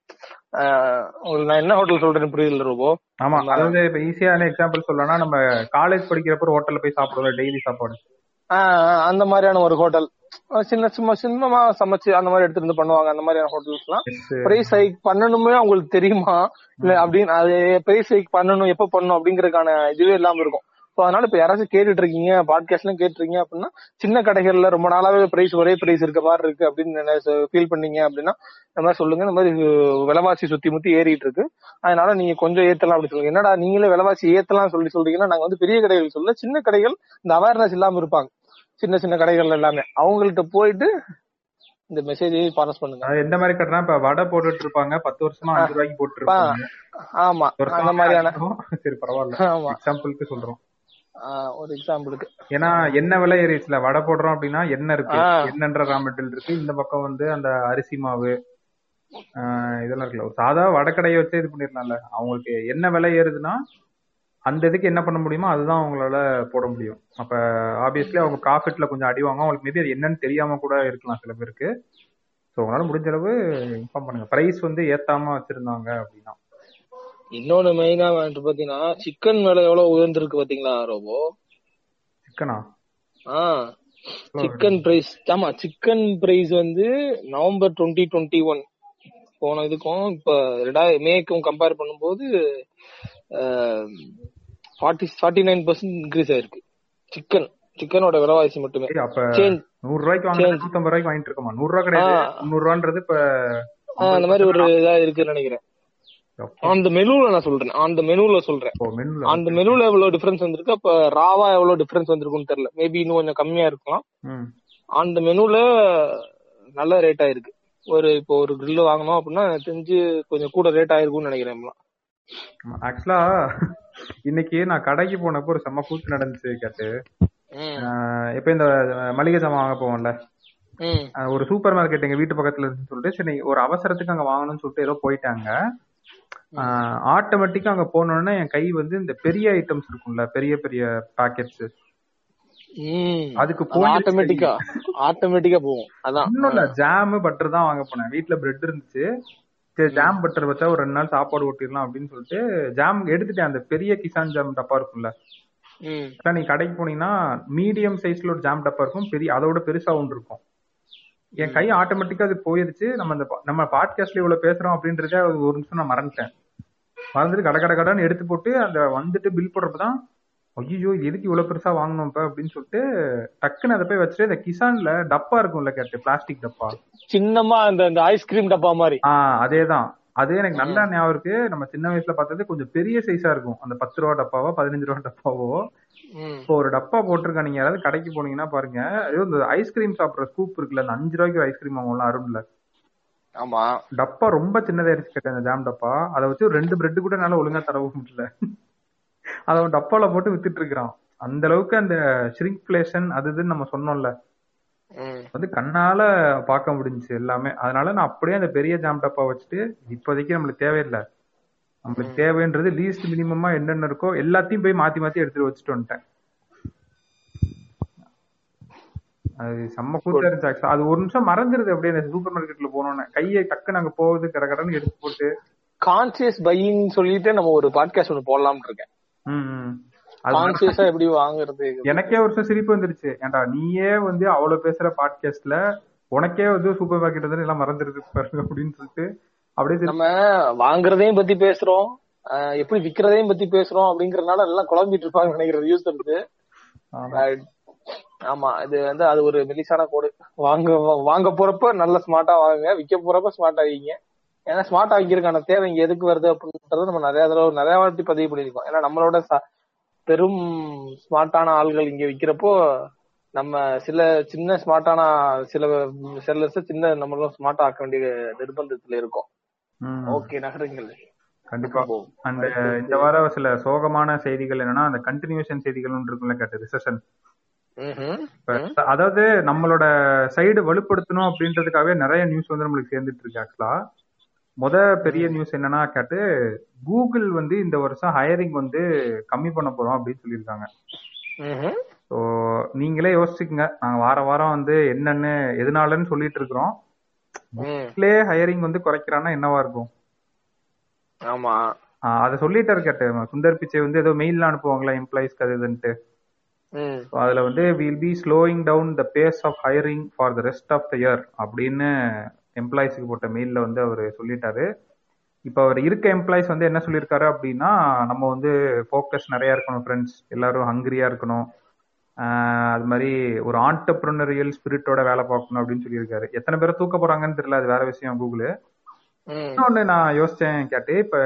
S2: நான் என்ன ஹோட்டல் சொல்றேன்னு புரியல ரூபோ.
S3: ஆமா. அதாவது இப்ப ஈஸியான எக்ஸாம்பிள் சொல்லணும்னா நம்ம காலேஜ் படிக்கிறப்ப ஹோட்டல்ல போய் சாப்பிடுவோம் டெய்லி சாப்பாடு.
S2: அந்த மாதிரியான ஒரு ஹோட்டல் சின்ன சும்மா சின்னமா சமைச்சு அந்த மாதிரி எடுத்துட்டு வந்து பண்ணுவாங்க. அந்த மாதிரியான ஹோட்டல்ஸ் எல்லாம்
S3: Yes.
S2: பிரைஸ் ஹைக் பண்ணணுமே அவங்களுக்கு தெரியுமா? இல்ல அப்படின்னு அது பிரைஸ் ஹைக் பண்ணணும் எப்ப பண்ணணும் அப்படிங்கறதுக்கான இதுவே இல்லாம இருக்கும். ஸோ அதனால இப்ப யாராச்சும் கேட்டுட்டு இருக்கீங்க பாட்காஸ்ட்லாம் கேட்டுருக்கீங்க அப்படின்னா சின்ன கடைகள்ல ரொம்ப நாளாவே பிரைஸ் ஒரே பிரைஸ் இருக்க மாதிரி இருக்கு அப்படின்னு ஃபீல் பண்ணீங்க அப்படின்னா இந்த மாதிரி சொல்லுங்க. இந்த மாதிரி விலைவாசி சுத்தி முத்தி ஏறிட்டு இருக்கு அதனால நீங்க கொஞ்சம் ஏத்தலாம் அப்படி சொல்லுங்க. என்னடா நீங்களே விலைவாசி ஏத்தலாம் சொல்லி சொல்றீங்கன்னா நாங்க வந்து பெரிய கடைகள் சொல்ல சின்ன கடைகள் இந்த அவேர்னஸ் இல்லாம இருப்பாங்க. சின்ன சின்ன கடைகள் எல்லாமே. அவங்கள்ட்ட போயிட்டு இந்த மெசேஜ் பாஸ் பண்ணுங்க.
S3: எந்த மாதிரி கட்டுறா இப்ப வடை போட்டுட்டு இருப்பாங்க. பத்து வருஷமா அஞ்சு ரூபாய்க்கு போட்டு இருப்பாங்க
S2: ஆமா அந்த மாதிரியான.
S3: சரி பரவாயில்ல.
S2: ஆமா.
S3: எக்ஸாம்பிளுக்கு சொல்றோம்.
S2: ஒரு எக்ஸாம்பிளுக்கு
S3: ஏன்னா எண்ணெய் விலை ஏறிடுச்சுல? வடை போடுறோம் அப்படின்னா எண்ணெய் இருக்கு. எண்ணெய்ன்ற ரா மெட்டீரியல் இருக்கு. இந்த பக்கம் வந்து அந்த அரிசி மாவு. இதெல்லாம் இருக்குல்ல. ஒரு சாதா வடக்கடையை வச்சே இது பண்ணிடலாம்ல. அவங்களுக்கு என்ன விலை ஏறுதுன்னா அந்த இதுக்கு என்ன பண்ண முடியுமோ அதுதான் அவங்களால போட முடியும். அப்ப ஆப்வியஸ்லி அவங்க ப்ராஃபிட்ல கொஞ்சம் அடி வாங்க அவங்களுக்கு மேபி அது என்னன்னு தெரியாம கூட இருக்கலாம் சில பேருக்கு. ஸோ உங்களால முடிஞ்ச அளவு இன்ஃபார்ம் பண்ணுங்க. பிரைஸ் வந்து ஏத்தாம வச்சிருந்தாங்க அப்படின்னா.
S2: இன்னொன்னு மெயினா வந்துட்டு பாத்தீங்கன்னா சிக்கன் விலை எவ்வளவு உயர்ந்திருக்கு பாத்தீங்களா ரோபோ?
S3: சிக்கனா
S2: ஆஹ் சிக்கன் பிரைஸ் ஆமா சிக்கன் பிரைஸ் வந்து நவம்பர் டுவெண்ட்டி டுவெண்ட்டி ஒன் போன இதுக்கும் இப்ப ரெண்டாயிரம் மேக்கும் கம்பேர் பண்ணும்போது forty forty nine percent increase ஆயிருக்கு. சிக்கன் சிக்கனோட விலைவாசி மட்டுமே.
S3: அப்ப நூறு ரூபாய்க்கு வாங்க. நூத்தம்பது ரூபாய்க்கு வாங்கிட்டு இருக்கோமா? நூறு ரூபா கிடையாது. முந்நூறு ரூபான்றது இப்ப
S2: அந்த மாதிரி ஒரு இதா இருக்குன்னு நினைக்கிறேன். அந்த மெனுல நான் சொல்றேன். அந்த மெனுல சொல்றேன். அந்த மெனுல எவ்வளவு டிஃபரன்ஸ் வந்திருக்கு? அப்ப ராவா எவ்வளவு டிஃபரன்ஸ் வந்திருக்குன்னு தெரியல. மேபி இன்னும் கொஞ்சம் கம்மியா இருக்கலாம். அந்த மெனுல நல்ல ரேட் ஆயிருக்கு. ஒரு இப்போ ஒரு grill வாங்கணும் அப்படின்னா தெரிஞ்சு கொஞ்சம் கூட ரேட் ஆயிருக்கும்னு நினைக்கிறேன்.
S3: ஆக்சுவலா இன்னைக்கு நான் கடைக்கு போனப்போ ஒரு செம்ம கூத்து நடந்துச்சு கேட்டு. இப்ப இந்த மளிகை சாமான் வாங்க போவோம்ல. ஒரு சூப்பர் மார்க்கெட் எங்க வீட்டு பக்கத்துல இருக்குன்னு சொல்லிட்டு சரி ஒரு அவசரத்துக்கு அங்க வாங்கணும்னு சொல்லிட்டு ஏதோ போயிட்டாங்க. ஆட்டோமேட்டிக்கா அங்க போனோடனே என் கை வந்து இந்த பெரிய ஐட்டம்ஸ் இருக்கும்ல பெரிய பெரிய பாக்கெட்ஸ் அதுக்கு
S2: ஆட்டோமேட்டிக்கா ஆட்டோமேட்டிக்கா போகும். அதான்.
S3: இன்னும் இல்ல ஜாம் பட்டர் தான் வாங்க போனேன். வீட்ல பிரெட் இருந்துச்சு. சரி ஜாம் பட்டர் வச்சா ஒரு ரெண்டு நாள் சாப்பாடு ஓட்டிடலாம் அப்படின்னு சொல்லிட்டு ஜாம் எடுத்துட்டேன். அந்த பெரிய கிசான் ஜாம் டப்பா இருக்கும்ல. நீ கடைக்கு போனீங்கன்னா மீடியம் சைஸ்ல ஒரு ஜாம் டப்பா இருக்கும். பெரிய அதோட பெருசா ஒன்று இருக்கும். என் கை ஆட்டோமேட்டிக்கா அது போயிருச்சு. நம்ம அந்த நம்ம பாட்காஸ்ட்ல இவ்வளவு பேசுறோம் அப்படின்றத ஒரு நிமிஷம் நான் மறந்துட்டேன். மறந்துட்டு கட கட கடன்னு எடுத்து போட்டு அந்த வந்துட்டு பில் போடுறப்பதான் ஐயோ எதுக்கு இவ்வளவு பெருசா வாங்கணும் இப்ப அப்படின்னு சொல்லிட்டு டக்குன்னு அதை போய் வச்சுட்டு இந்த கிசான்ல டப்பா இருக்கும்ல கேட்டு பிளாஸ்டிக் டப்பா.
S2: சின்னமா அந்த இந்த ஐஸ்கிரீம் டப்பா மாதிரி.
S3: ஆஹ் அதேதான். அது எனக்கு நல்லா ஞாபகம் இருக்கு. நம்ம சின்ன வயசுல பார்த்தது கொஞ்சம் பெரிய சைஸா இருக்கும். அந்த பத்து ரூபா டப்பாவோ பதினஞ்சு ரூபா டப்பாவோ. இப்போ ஒரு டப்பா போட்டிருக்க நீங்க யாராவது கடைக்கு போனீங்கன்னா பாருங்க. ஐயோ இந்த ஐஸ்கிரீம் சாப்பிடுற ஸ்கூப் இருக்குல்ல அந்த அஞ்சு ரூபாய்க்கு ஐஸ்கிரீம் வாங்குவோம்ல அருண்ல.
S2: ஆமா.
S3: டப்பா ரொம்ப சின்னதாயிருச்சு கேட்டேன் அந்த ஜாம் டப்பா. அதை வச்சு ஒரு ரெண்டு பிரெட் கூட என்னால ஒழுங்கா தரவும் முடியல. அதை டப்பால போட்டு வித்துட்டு இருக்கிறான் அந்த அளவுக்கு அந்த ஷ்ரிங்க்லேஷன் அது இதுன்னு நம்ம சொன்னோம்ல. வந்து கண்ணால பார்க்க முடிஞ்சுச்சு எல்லாமே. அதனால நான் அப்படியே அந்த பெரிய ஜாம் டப்பா வச்சுட்டு இப்போதைக்கு நம்மளுக்கு தேவையில்லை. நம்மளுக்கு தேவைன்றது லீஸ்ட் மினிமமா என்னென்ன இருக்கோ எல்லாத்தையும் போய் மாத்தி மாத்தி எடுத்துட்டு வச்சுட்டு வந்துட்டேன். அது செம்ம கூத்தா இருந்துச்சு. அது ஒரு நிமிஷம் மறந்துருது அப்படியே அந்த சூப்பர் மார்க்கெட்ல போனோன்னே. கையை டக்குன்னு அங்க போகுது கட கடன்னு எடுத்து போட்டு.
S2: கான்சியஸ் பையிங் சொல்லிட்டு நம்ம ஒரு பாட்காஸ்ட் ஒன்னு போடலாம்னு இருக்கேன். கான்சியஸா எப்படி வாங்குறது?
S3: எனக்கே ஒரு சிரிப்பு வந்துருச்சு. ஏன்டா நீயே வந்து அவ்வளவு பேசுற பாட்காஸ்ட்ல உனக்கே வந்து சூப்பர் மார்க்கெட் வந்து எல்லாம் மறந்துருது பாருங்க அப்படின்னு சொல்லிட்டு அப்படியே
S2: நம்ம வாங்குறதையும் பத்தி பேசுறோம். எப்படி விக்கிறதையும் பத்தி பேசுறோம் அப்படிங்கறதுனால எல்லாம் குழம்பிட்டு இருப்பாங்க நினைக்கிறேன் யூஸ் இருக்கு
S3: ஆமா.
S2: ஆமா இது வந்து அது ஒரு மெலிசான கோடு. வாங்க வாங்க போறப்ப நல்ல ஸ்மார்ட்டா வாங்குங்க விக்க போறப்ப ஸ்மார்ட் ஆகிங்க ஏன்னா ஸ்மார்ட் ஆகிக்கிறதுக்கான தேவை இங்க எதுக்கு வருது அப்படின்றத நம்ம நிறைய தடவை நிறைய வாட்டி பதிவு பண்ணிருக்கோம் ஏன்னா நம்மளோட பெரும் ஸ்மார்ட்டான ஆள்கள் இங்க விக்கிறப்போ நம்ம சில சின்ன ஸ்மார்ட்டான சில செல்லர்ஸ் சின்ன நம்மளும் ஸ்மார்ட் ஆக்க வேண்டிய நிர்பந்தத்துல இருக்கோம். ஓகே நகருங்கள்.
S3: கண்டிப்பா. அந்த இந்த வாரம் சில சோகமான செய்திகள் என்னன்னா அந்த கண்டினியூஷன் செய்திகள் இருக்கும்ல கேட்டு ரிசெஷன். அதாவது நம்மளோட சைடு வலுப்படுத்தணும் அப்படின்றதுக்காகவே நிறைய நியூஸ் வந்து நம்மளுக்கு சேர்ந்துட்டு இருக்கு ஆக்சுவலா முத பெரிய நியூஸ் என்னன்னா கேட்டு கூகுள் வந்து இந்த வருஷம் ஹையரிங் வந்து கம்மி பண்ண போறோம் அப்படின்னு சொல்லியிருக்காங்க. ஸோ நீங்களே யோசிச்சுக்கங்க. நாங்க வார வாரம் வந்து என்னன்னு எதனாலன்னு சொல்லிட்டு இருக்கிறோம்.
S2: ம்.
S3: ஹையரிங் வந்து குறைக்கிறான்னா என்னவா இருக்கும்?
S2: ஆமா.
S3: அதை சொல்லிட்டாரு கேட்டு சுந்தர் பிச்சை வந்து ஏதோ மெயில்ல அனுப்புவாங்களா எம்ப்ளாயிஸ்க்கு அது இதுன்ட்டு. அதுல வந்து will be slowing down the pace of hiring for the rest of the year அப்படின்னு எம்ப்ளாயிஸ்க்கு போட்ட மெயில்ல வந்து அவர் சொல்லிட்டாரு. இப்போ அவர் இருக்க எம்ப்ளாயிஸ் வந்து என்ன சொல்லியிருக்காரு அப்படின்னா நம்ம வந்து ஃபோக்கஸ் நிறைய இருக்கணும் ஃப்ரெண்ட்ஸ் எல்லாரும் ஹங்கிரியா இருக்கணும். அது மாதிரி ஒரு ஆண்டர்பிரினரியல் ஸ்பிரிட்டோட வேலை பார்க்கணும் அப்படின்னு சொல்லியிருக்காரு. எத்தனை பேரை தூக்க போறாங்கன்னு தெரியல அது வேற விஷயம் கூகுள்
S2: ம்.
S3: இன்னொன்னு நான் யோசிச்சேன் கேட்டு இப்ப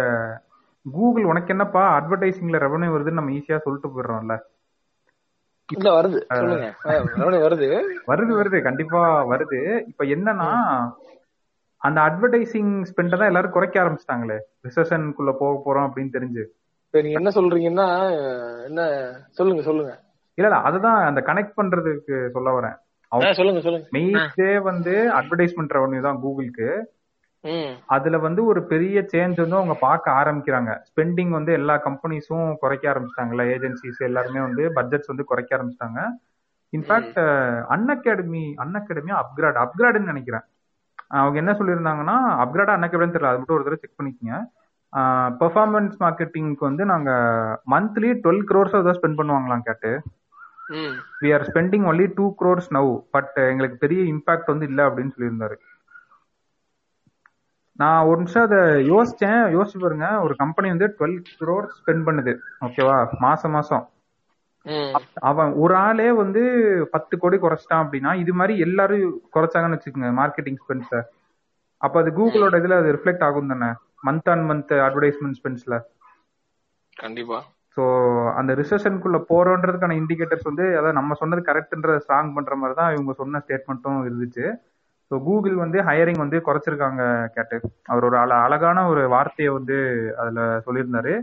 S3: கூகுள் உனக்கு என்னப்பா அட்வர்டைசிங்ல ரெவன்யூ வருதுன்னு நம்ம ஈஸியா சொல்லிட்டு போயிடுறோம்ல.
S2: இல்ல வருது. வருது.
S3: வருது வருது. கண்டிப்பா வருது. இப்ப என்னன்னா அந்த அட்வர்டைசிங் ஸ்பெண்ட தான் எல்லாரும் குறைக்க ஆரம்பிச்சிட்டாங்களே. ரிசெஷனுக்குள்ள போக போறோம் அப்படின்னு தெரிஞ்சு.
S2: நீங்க என்ன சொல்றீங்கன்னா என்ன சொல்லுங்க சொல்லுங்க.
S3: இல்ல இல்ல அதுதான் அந்த கனெக்ட் பண்றதுக்கு சொல்ல வரேன்.
S2: சொல்லுங்க சொல்லுங்க.
S3: மெயின்ஸே வந்து அட்வர்டைஸ்மெண்ட் ரெவன்யூ தான் கூகுளுக்கு. அதுல வந்து ஒரு பெரிய சேஞ்ச் வந்து அவங்க பார்க்க ஆரம்பிக்கிறாங்க. ஸ்பெண்டிங் வந்து எல்லா கம்பெனிஸும் குறைக்க ஆரம்பிச்சிட்டாங்கல்ல ஏஜென்சிஸ் எல்லாருமே வந்து பட்ஜெட்ஸ் வந்து குறைக்க ஆரம்பிச்சிட்டாங்க. இன்ஃபேக்ட் அன் அகாடமி அன் அகாடமியா அப்கிரேட் அப்கிரேடுன்னு நினைக்கிறேன். அவங்க என்ன சொல்லியிருந்தாங்கன்னா அப்கிரேடா அன் அகாடமி தெரியல அது மட்டும் ஒரு தடவை செக் பண்ணிக்கோங்க பெர்ஃபார்மன்ஸ் மார்க்கெட்டிங்க்கு வந்து நாங்க மந்த்லி டுவெல் க்ரோர்ஸ் ஏதோ ஸ்பெண்ட் பண்ணுவாங்களாம் கேட்டு. We are spending only two crores now but எங்களுக்கு பெரிய இம்பாக்ட் வந்து இல்லை அப்படின்னு சொல்லியிருந்தாரு நான் ஒரு நிமிஷம் அதை யோசிச்சேன் யோசிச்சு பாருங்க ஒரு கம்பெனி வந்து டுவெல் க்ரோர் ஸ்பெண்ட் பண்ணுது ஓகேவா மாசம் மாசம். அவன் ஒரு ஆளே வந்து பத்து கோடி குறைச்சிட்டான் அப்படின்னா இது மாதிரி எல்லாரும் குறைச்சாங்கன்னு வச்சுக்கோங்க மார்க்கெட்டிங் ஸ்பென்ஸ அப்ப அது கூகுளோட இதுல அது ரிஃப்ளெக்ட் ஆகும் தானே? மந்த் ஆன் மந்த் அட்வர்டைஸ்மெண்ட் ஸ்பென்ஸ்ல
S2: கண்டிப்பா.
S3: ஸோ அந்த ரிசெஷனுக்குள்ள போறோன்றதுக்கான இண்டிகேட்டர்ஸ் வந்து அதாவது நம்ம சொன்னது கரெக்ட்ன்றத ஸ்ட்ராங் பண்ற மாதிரி தான் இவங்க சொன்ன ஸ்டேட்மெண்ட்டும் இருந்துச்சு. ஸோ கூகுள் வந்து ஹையரிங் வந்து குறைச்சிருக்காங்க கேட்டு. அவர் ஒரு அழ அழகான ஒரு வார்த்தையை வந்து அதுல சொல்லியிருந்தாரு.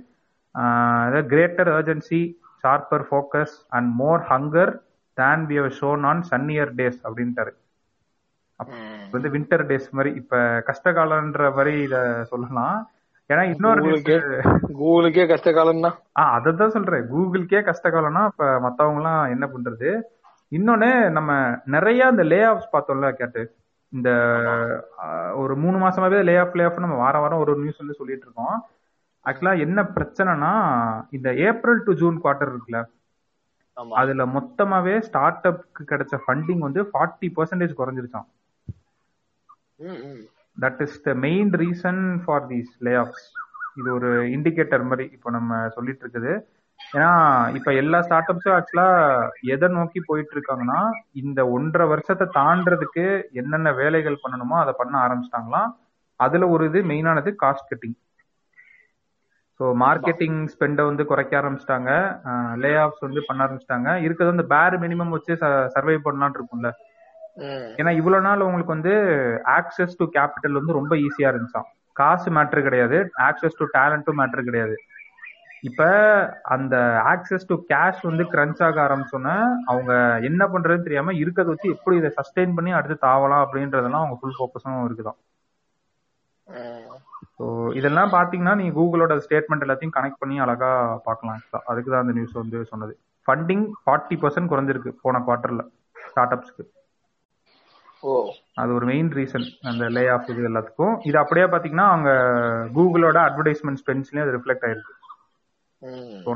S3: Greater urgency sharper focus and more hunger than we have shown on sunnier days அப்படின்ட்டாரு. வந்து வின்டர் டேஸ் மாதிரி இப்ப கஷ்டகாலன்ற மாதிரி இத சொல்லலாம். ஏன்னா இன்னொரு
S2: கூகுளுக்கே கஷ்ட காலம் தான்
S3: ஆ அததான் சொல்றேன். கூகுளுக்கே கஷ்ட காலம்னா இப்ப மத்தவங்க எல்லாம் என்ன பண்றது? இன்னொன்னு நம்ம நிறைய இந்த லே ஆஃப்ஸ் பார்த்தோம்ல கேட்டு. இந்த ஒரு மூணு மாசமாவே லே ஆஃப் லே ஆஃப் நம்ம வாரம் வாரம் ஒரு நியூஸ் வந்து சொல்லிட்டு இருக்கோம். ஆக்சுவலா என்ன பிரச்சனைனா இந்த ஏப்ரல் டு ஜூன் குவார்டர் இருக்குல்ல அதுல மொத்தமாவே ஸ்டார்ட் அப்க்கு கிடைச்ச ஃபண்டிங் வந்து forty percentage குறைஞ்சிருச்சான். That is the main reason for these layoffs இது ஒரு இண்டிகேட்டர் மாதிரி இப்போ நம்ம சொல்லிட்டு இருக்குது ஏன்னா இப்ப எல்லா ஸ்டார்ட் அப்ஸும் ஆக்சுவலா எதை நோக்கி போயிட்டு இருக்காங்கன்னா இந்த ஒன்றரை வருஷத்தை தாண்டறதுக்கு என்னென்ன வேலைகள் பண்ணணுமோ அதை பண்ண ஆரம்பிச்சிட்டாங்களாம். அதுல ஒரு இது மெயினானது காஸ்ட் கட்டிங் ஸோ மார்க்கெட்டிங் ஸ்பெண்டை வந்து குறைக்க ஆரம்பிச்சிட்டாங்க. லே ஆஃப்ஸ் வந்து பண்ண ஆரம்பிச்சிட்டாங்க. இருக்கிறது வந்து பேர் மினிமம் வச்சு சர்வை பண்ணலாம்னு இருக்கும்ல. ஏன்னா இவ்வளவு நாள் உங்களுக்கு வந்து ஆக்சஸ் டு கேபிட்டல் வந்து ரொம்ப ஈஸியா இருந்துச்சாம். காசு மேட்ரு கிடையாது. ஆக்சஸ் டு டேலண்ட்டும் மேட்ரு கிடையாது. இப்ப அந்த ஆக்சஸ் டு கேஷ் வந்து கிரன்ச் ஆக ஆரம்பிச்சோன்னே அவங்க என்ன பண்றதுன்னு தெரியாம இருக்கிறத வச்சு எப்படி இதை சஸ்டெயின் பண்ணி அடுத்து தாவலாம் அப்படின்றதெல்லாம் அவங்க ஃபுல் ஃபோக்கஸும் இருக்குதான். ஸோ இதெல்லாம் பாத்தீங்கன்னா நீங்க கூகுளோட ஸ்டேட்மெண்ட் எல்லாத்தையும் கனெக்ட் பண்ணி அழகா பார்க்கலாம். அதுக்கு தான் அந்த நியூஸ் வந்து சொன்னது. ஃபண்டிங் ஃபார்ட்டி பர்சன்ட் குறைஞ்சிருக்கு போன குவார்டர்ல ஸ்டார்ட் அப்ஸ்க்கு
S2: ஓ.
S3: அது ஒரு மெயின் ரீசன் அந்த லே ஆஃப் இது எல்லாத்துக்கும். இது அப்படியே பாத்தீங்கன்னா அவங்க கூகுளோட அட்வர்டைஸ்மெண்ட் ஸ்பென்ஸ்லயும் அது ரிஃப்ளெக்ட் ஆயிருக்கு.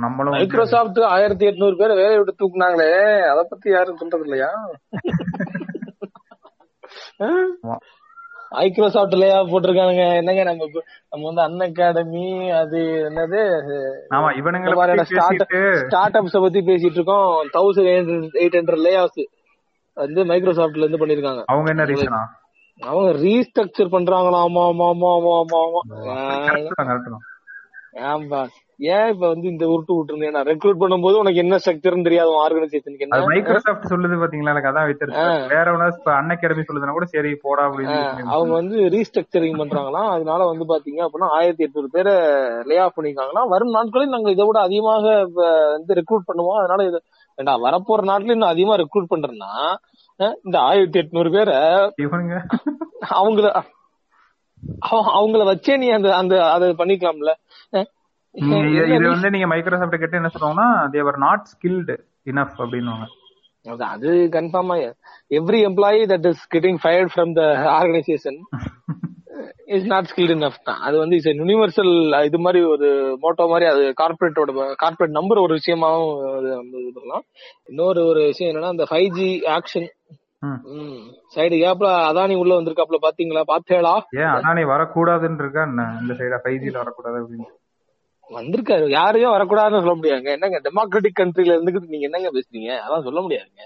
S3: நம்மளும்
S2: மைக்ரோசாஃப்ட் ஆயிரத்தி எட்நூறு பேரை வேலையை விட்டு தூக்குனாங்களே அத பத்தி யாரும் சொல்றது இல்லையா?
S3: ஆமா.
S2: மைக்ரோசாஃப்ட் லே ஆஃப் போட்டிருக்கானுங்க. என்னங்க நம்ம நம்ம வந்து அன் அகாடமி அது என்னது?
S3: ஆமா பேசிட்டு
S2: ஸ்டார்ட் அப்ஸ பத்தி பேசிட்டு இருக்கோம் thousand eight hundred layoffs வந்து மைக்ரோசாஃப்ட்ல இருந்து பண்ணிருக்காங்க.
S3: அவங்க என்ன ரீசனா
S2: அவங்க ரீஸ்ட்ரக்சர் பண்றாங்களா ஆமா ஆமா ஆமா ஆமா ஆமா ஆமா. ஏன் பாஸ் ஏன் இப்ப வந்து இந்த உருட்டு விட்டுருந்தேன் நான் ரெக்ரூட் பண்ணும்போது உனக்கு என்ன ஸ்ட்ரக்சர்னு தெரியாது. ஆர்கனைசேஷனுக்கு என்ன?
S3: மைக்ரோசாஃப்ட் சொல்லுது பாத்தீங்களா? எனக்கு அதான் வித்துருச்சு வேற ஒன்னா இப்ப அன் அகாடமி சொல்லுதுன்னா கூட சரி போடா அப்படின்னு
S2: அவங்க வந்து ரீஸ்ட்ரக்சரிங் பண்றாங்களாம் அதனால வந்து பாத்தீங்க அப்படின்னா ஆயிரத்தி எட்நூறு பேரை லே ஆஃப் பண்ணிருக்காங்கன்னா வரும் நாட்களில் நாங்க இதை விட அதிகமாக வந்து ரெக்ரூட் பண்ணுவோம். அதனால இது ஏண்டா வரப்போற நாட்டுல இன்னும் அதிகமா ரெக்ரூட் பண்றேன்னா இந்த ஆயிரத்தி எட்நூறு பேரை அவங்கள அவ- அவங்கள வச்சே நீ அந்த அந்த அதை பண்ணிக்கலாம்ல.
S3: இது- வந்து நீங்க மைக்ரோசாஃப்ட் கிட்ட என்ன சொல்லுவாங்கன்னா தேவர் நாட் ஸ்கில்டு இனஃப் அப்படின்னுவாங்க.
S2: அது- அது கன்ஃபார்மா every employee that is getting fired from the organisation is not skilled enough தான் அது வந்து இட்ஸ் யூனிவர்சல் இது மாதிரி ஒரு மோட்டோ மாதிரி அது கார்பரேட்டோட கார்பரேட் நம்பர் ஒரு விஷயமாவும் அது நம்ம இது பண்ணலாம். இன்னொரு ஒரு விஷயம் என்னன்னா அந்த ஃபைவ் ஜி ஆக்ஷன்
S3: ம்.
S2: சைடு கேப்ல அதானி உள்ள வந்திருக்காப்ல பாத்தீங்களா? பாத்தேளா?
S3: ஏன் அதானே வரக்கூடாதுன்னு இருக்கா என்ன? இந்த சைடா ஃபைவ் ஜில வரக்கூடாது அப்படின்னு.
S2: வந்திருக்காரு. யாரையும் வரக்கூடாதுன்னு சொல்ல முடியாதுங்க. என்னங்க டெமோக்ராட்டிக் கண்ட்ரில இருந்துகிட்டு நீங்க என்னங்க பேசுறீங்க? அதான் சொல்ல முடியாதுங்க.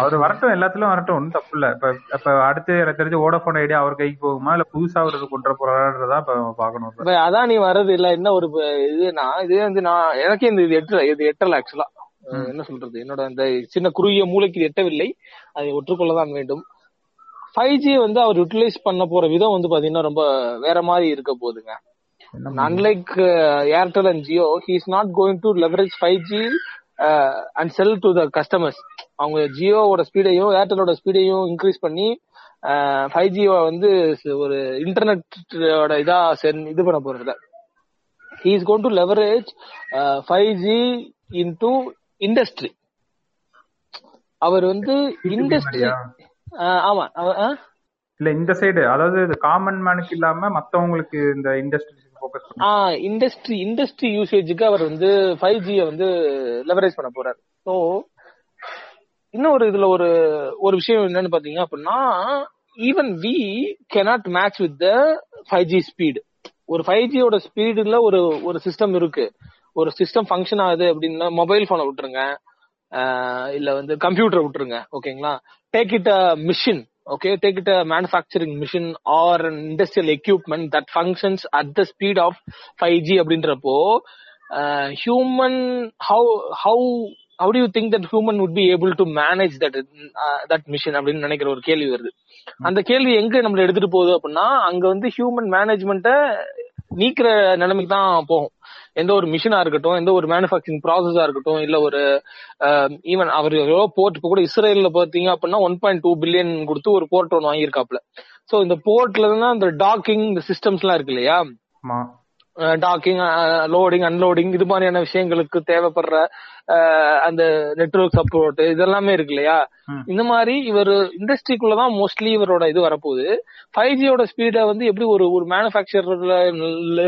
S3: அவர் வரட்டும் எல்லாத்துலயும் வரட்டும். ஒன்றும் தப்பு இல்ல. இப்ப இப்ப அடுத்து எனக்கு தெரிஞ்சு ஓடோபோன் ஐடியா அவர் கைக்கு போகுமா? இல்ல புதுசா அவர் கொண்டு போறாருன்றதா இப்ப பாக்கணும்
S2: அதானி வர்றது இல்ல. என்ன ஒரு இதுனா இது வந்து நான் எனக்கே இந்த இது எட்டல இது எட்டல ஆக்சுவலா என்ன சொல்றது? என்னோட அந்த சின்ன குறுகிய மூளைக்கு இது எட்டவில்லை. அதை ஒற்றுக்கொள்ளதான் வேண்டும். ஃபைவ் ஜி வந்து அவர் யூட்டிலைஸ் பண்ண போற விதம் வந்து பாத்தீங்கன்னா ரொம்ப வேற மாதிரி இருக்க போகுதுங்க. Unlike Airtel and Jio he is not going to leverage five G and sell to the customers அவங்க ஜியோவோட ஸ்பீடையும் ஏர்டெலோட ஸ்பீடையும் இன்க்ரீஸ் பண்ணி ஃபைவ் ஜி வந்து ஸ்- ஒரு இன்டர்நெட்டோட இதா இது பண்ண போறது he is gone to leverage five G into industry அவர் வந்து இண்டஸ்ட்ரி? ஆமா?
S3: இல்ல இந்த சைடு அதாவது காமன் மேனுக்கு இல்லாம மத்தவங்களுக்கு இந்த இண்டஸ்ட்ரி
S2: இண்டஸ்ட்ரி இண்டஸ்ட்ரி யூசேஜுக்கு அவர் வந்து ஃபைவ் ஜியை வந்து லெவரேஜ் பண்ண போறார். ஸோ இன்னும் ஒரு இதுல ஒரு ஒரு விஷயம் என்னன்னு பாத்தீங்க அப்படின்னா even we cannot match with the five G speed ஒரு ஃபைவ் ஜியோட ஸ்பீடுல ஒரு ஒரு சிஸ்டம் இருக்கு. ஒரு சிஸ்டம் ஃபங்க்ஷன் ஆகுது அப்படின்னா மொபைல் போனை விட்டுருங்க. இல்ல வந்து கம்ப்யூட்டர் விட்டுருங்க. ஓகேங்களா take it a machine okay take it manufacturing machine or industrial equipment that functions at the speed of five G அப்படின்றப்போ human how how how do you think that human would be able to manage that that machine அப்படின்னு நினைக்கிற ஒரு கேள்வி வருது. அந்த கேள்வி எங்க நம்மள எடுத்துட்டு போகுது அப்படின்னா அங்க வந்து ஹியூமன் மேனேஜ்மெண்ட்டை நீக்கிற நிலைமைக்கு தான் போகும். எந்த ஒரு மிஷினா இருக்கட்டும் எந்த ஒரு மேனுஃபேக்சரிங் ப்ராசஸா இருக்கட்டும் இல்ல ஒரு ஈவன் அவர் போர்ட் இப்ப கூட இஸ்ரேல்ல பாத்தீங்க அப்படின்னா ஒன் பாயிண்ட் டூ பில்லியன் கொடுத்து ஒரு போர்ட் ஒன்று வாங்கியிருக்காப்ல சோ இந்த போர்ட்ல இருந்தா இந்த டாக்கிங் இந்த சிஸ்டம்ஸ் எல்லாம் இருக்கு இல்லையா? டாக்கிங் லோடிங் அன்லோடிங் இது மாதிரியான விஷயங்களுக்கு தேவைப்படுற அந்த நெட்வொர்க் சப்போர்ட் இதெல்லாமே இருக்கு இல்லையா. இந்த மாதிரி இவர் இண்டஸ்ட்ரிக்குள்ளதான் மோஸ்ட்லி இவரோட இது வரப்போகுது. ஃபைவ் ஜியோட ஸ்பீடை வந்து எப்படி ஒரு ஒரு மேனுஃபேக்சர்ல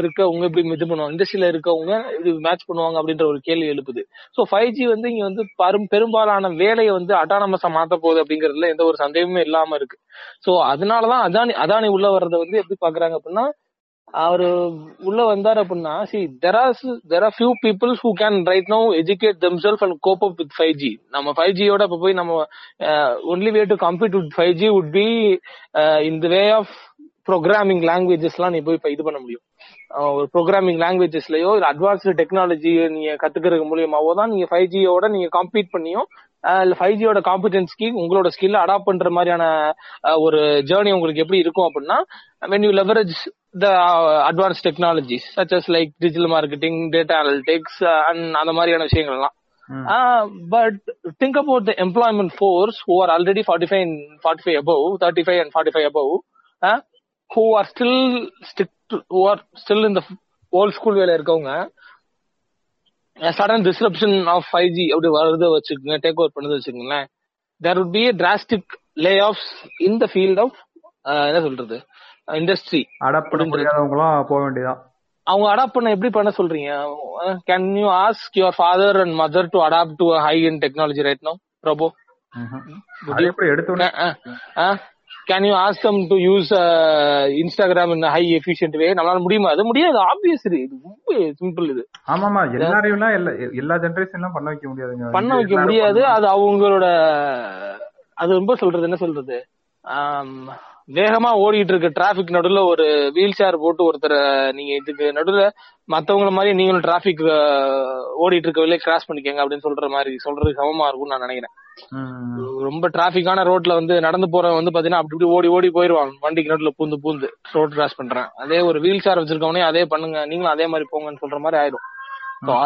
S2: இருக்கவங்க எப்படி இது பண்ணுவாங்க? இண்டஸ்ட்ரியில இருக்கவங்க இது மேட்ச் பண்ணுவாங்க அப்படின்ற ஒரு கேள்வி எழுப்புது. ஸோ ஃபைவ் ஜி வந்து இங்க வந்து பரும் பெரும்பாலான வேலையை வந்து அட்டானமஸா மாத்த போகுது அப்படிங்கறதுல எந்த ஒரு சந்தேகமே இல்லாம இருக்கு. ஸோ அதனாலதான் அதானி அதானி உள்ள வர்றதை வந்து எப்படி பாக்குறாங்க அப்படின்னா அவரு உள்ள வந்தாரு அப்படின்னா see there are there are few peoples who can right no educate themself and cope up with five G நம்ம ஃபைவ் ஜியோட இப்போ போய் நம்ம only way to compete with five G would be in the way of programming லாங்குவேஜஸ்லாம் நீ போய் இப்போ இது பண்ண முடியும். ஒரு ப்ரோக்ராமிங் லாங்குவேஜஸ்லயோ இல்லை அட்வான்ஸ்டு டெக்னாலஜி நீங்க கத்துக்கிறது மூலியமாவோ தான் நீங்க ஃபைவ் ஜியோட நீங்க காம்பீட் பண்ணியும் ஃபைவ் ஜியோட காம்பிடன்ஸ்க்கு உங்களோட ஸ்கில் அடாப்ட் பண்ற மாதிரியான ஒரு ஜேர்னி உங்களுக்கு எப்படி இருக்கும் அப்படின்னா the uh, advanced technologies such as like digital marketing data analytics uh, and அந்த மாதிரியான விஷயங்கள்லாம்
S3: ம்.
S2: But think about the employment force who are already forty five forty five above thirty five and forty five above who are still stick who are still இந்த old school வேலை இருக்கவங்க sudden disruption of five G அப்படி வருது வச்சுக்கோங்க take over பண்ணது வச்சுக்கோங்களேன். தேர் would be a drastic layoffs in the field of uh, என்ன சொல்றது இண்டஸ்ட்ரி
S3: அடாப்ட் பண்ண முடியாதவங்களாம் போக வேண்டியதான்
S2: அவங்க அடாப்ட் பண்ண எப்படி பண்ண சொல்றீங்க? Can you ask your father and mother to adapt to high in technology right no Prabhu
S3: ம்ஹும். அது எப்படி எடுத்தோடனே
S2: can you ask them to use Instagram in high efficient way நம்மளால முடியுமா? அது முடியாது. ஆப்வியஸ் இது ரொம்ப சிம்பிள் இது.
S3: ஆமாமா எல்லாரையும் எல்லா ஜெனரேஷன்லாம் பண்ண வைக்க முடியாதுங்க.
S2: பண்ண வைக்க முடியாது. அது அவங்களோட அது ரொம்ப சொல்றது என்ன சொல்றது? ஆம், வேகமா ஓடிட்டு இருக்க டிராபிக் நடுவுல ஒரு வீல் சேர் போட்டு ஒருத்தரை நீங்க இதுக்கு நடுவுல மத்தவங்கள மாதிரி நீங்களும் டிராபிக் ஓடிட்டு இருக்க வெளியே கிராஸ் பண்ணிக்கங்க அப்படின்னு சொல்ற மாதிரி சொல்றது சமமா இருக்கும்னு நான் நினைக்கிறேன். ரொம்ப டிராபிக்கான ரோட்ல வந்து நடந்து போறவன் வந்து பாத்தீங்கன்னா அப்படி இப்படி ஓடி ஓடி போயிருவான். வண்டிக்கு நடுவுல பூந்து பூந்து ரோட் கிராஸ் பண்றேன். அதே ஒரு வீல் சேர் வச்சிருக்கவனே அதே பண்ணுங்க. நீங்களும் அதே மாதிரி போங்கன்னு சொல்ற மாதிரி ஆயிடும்.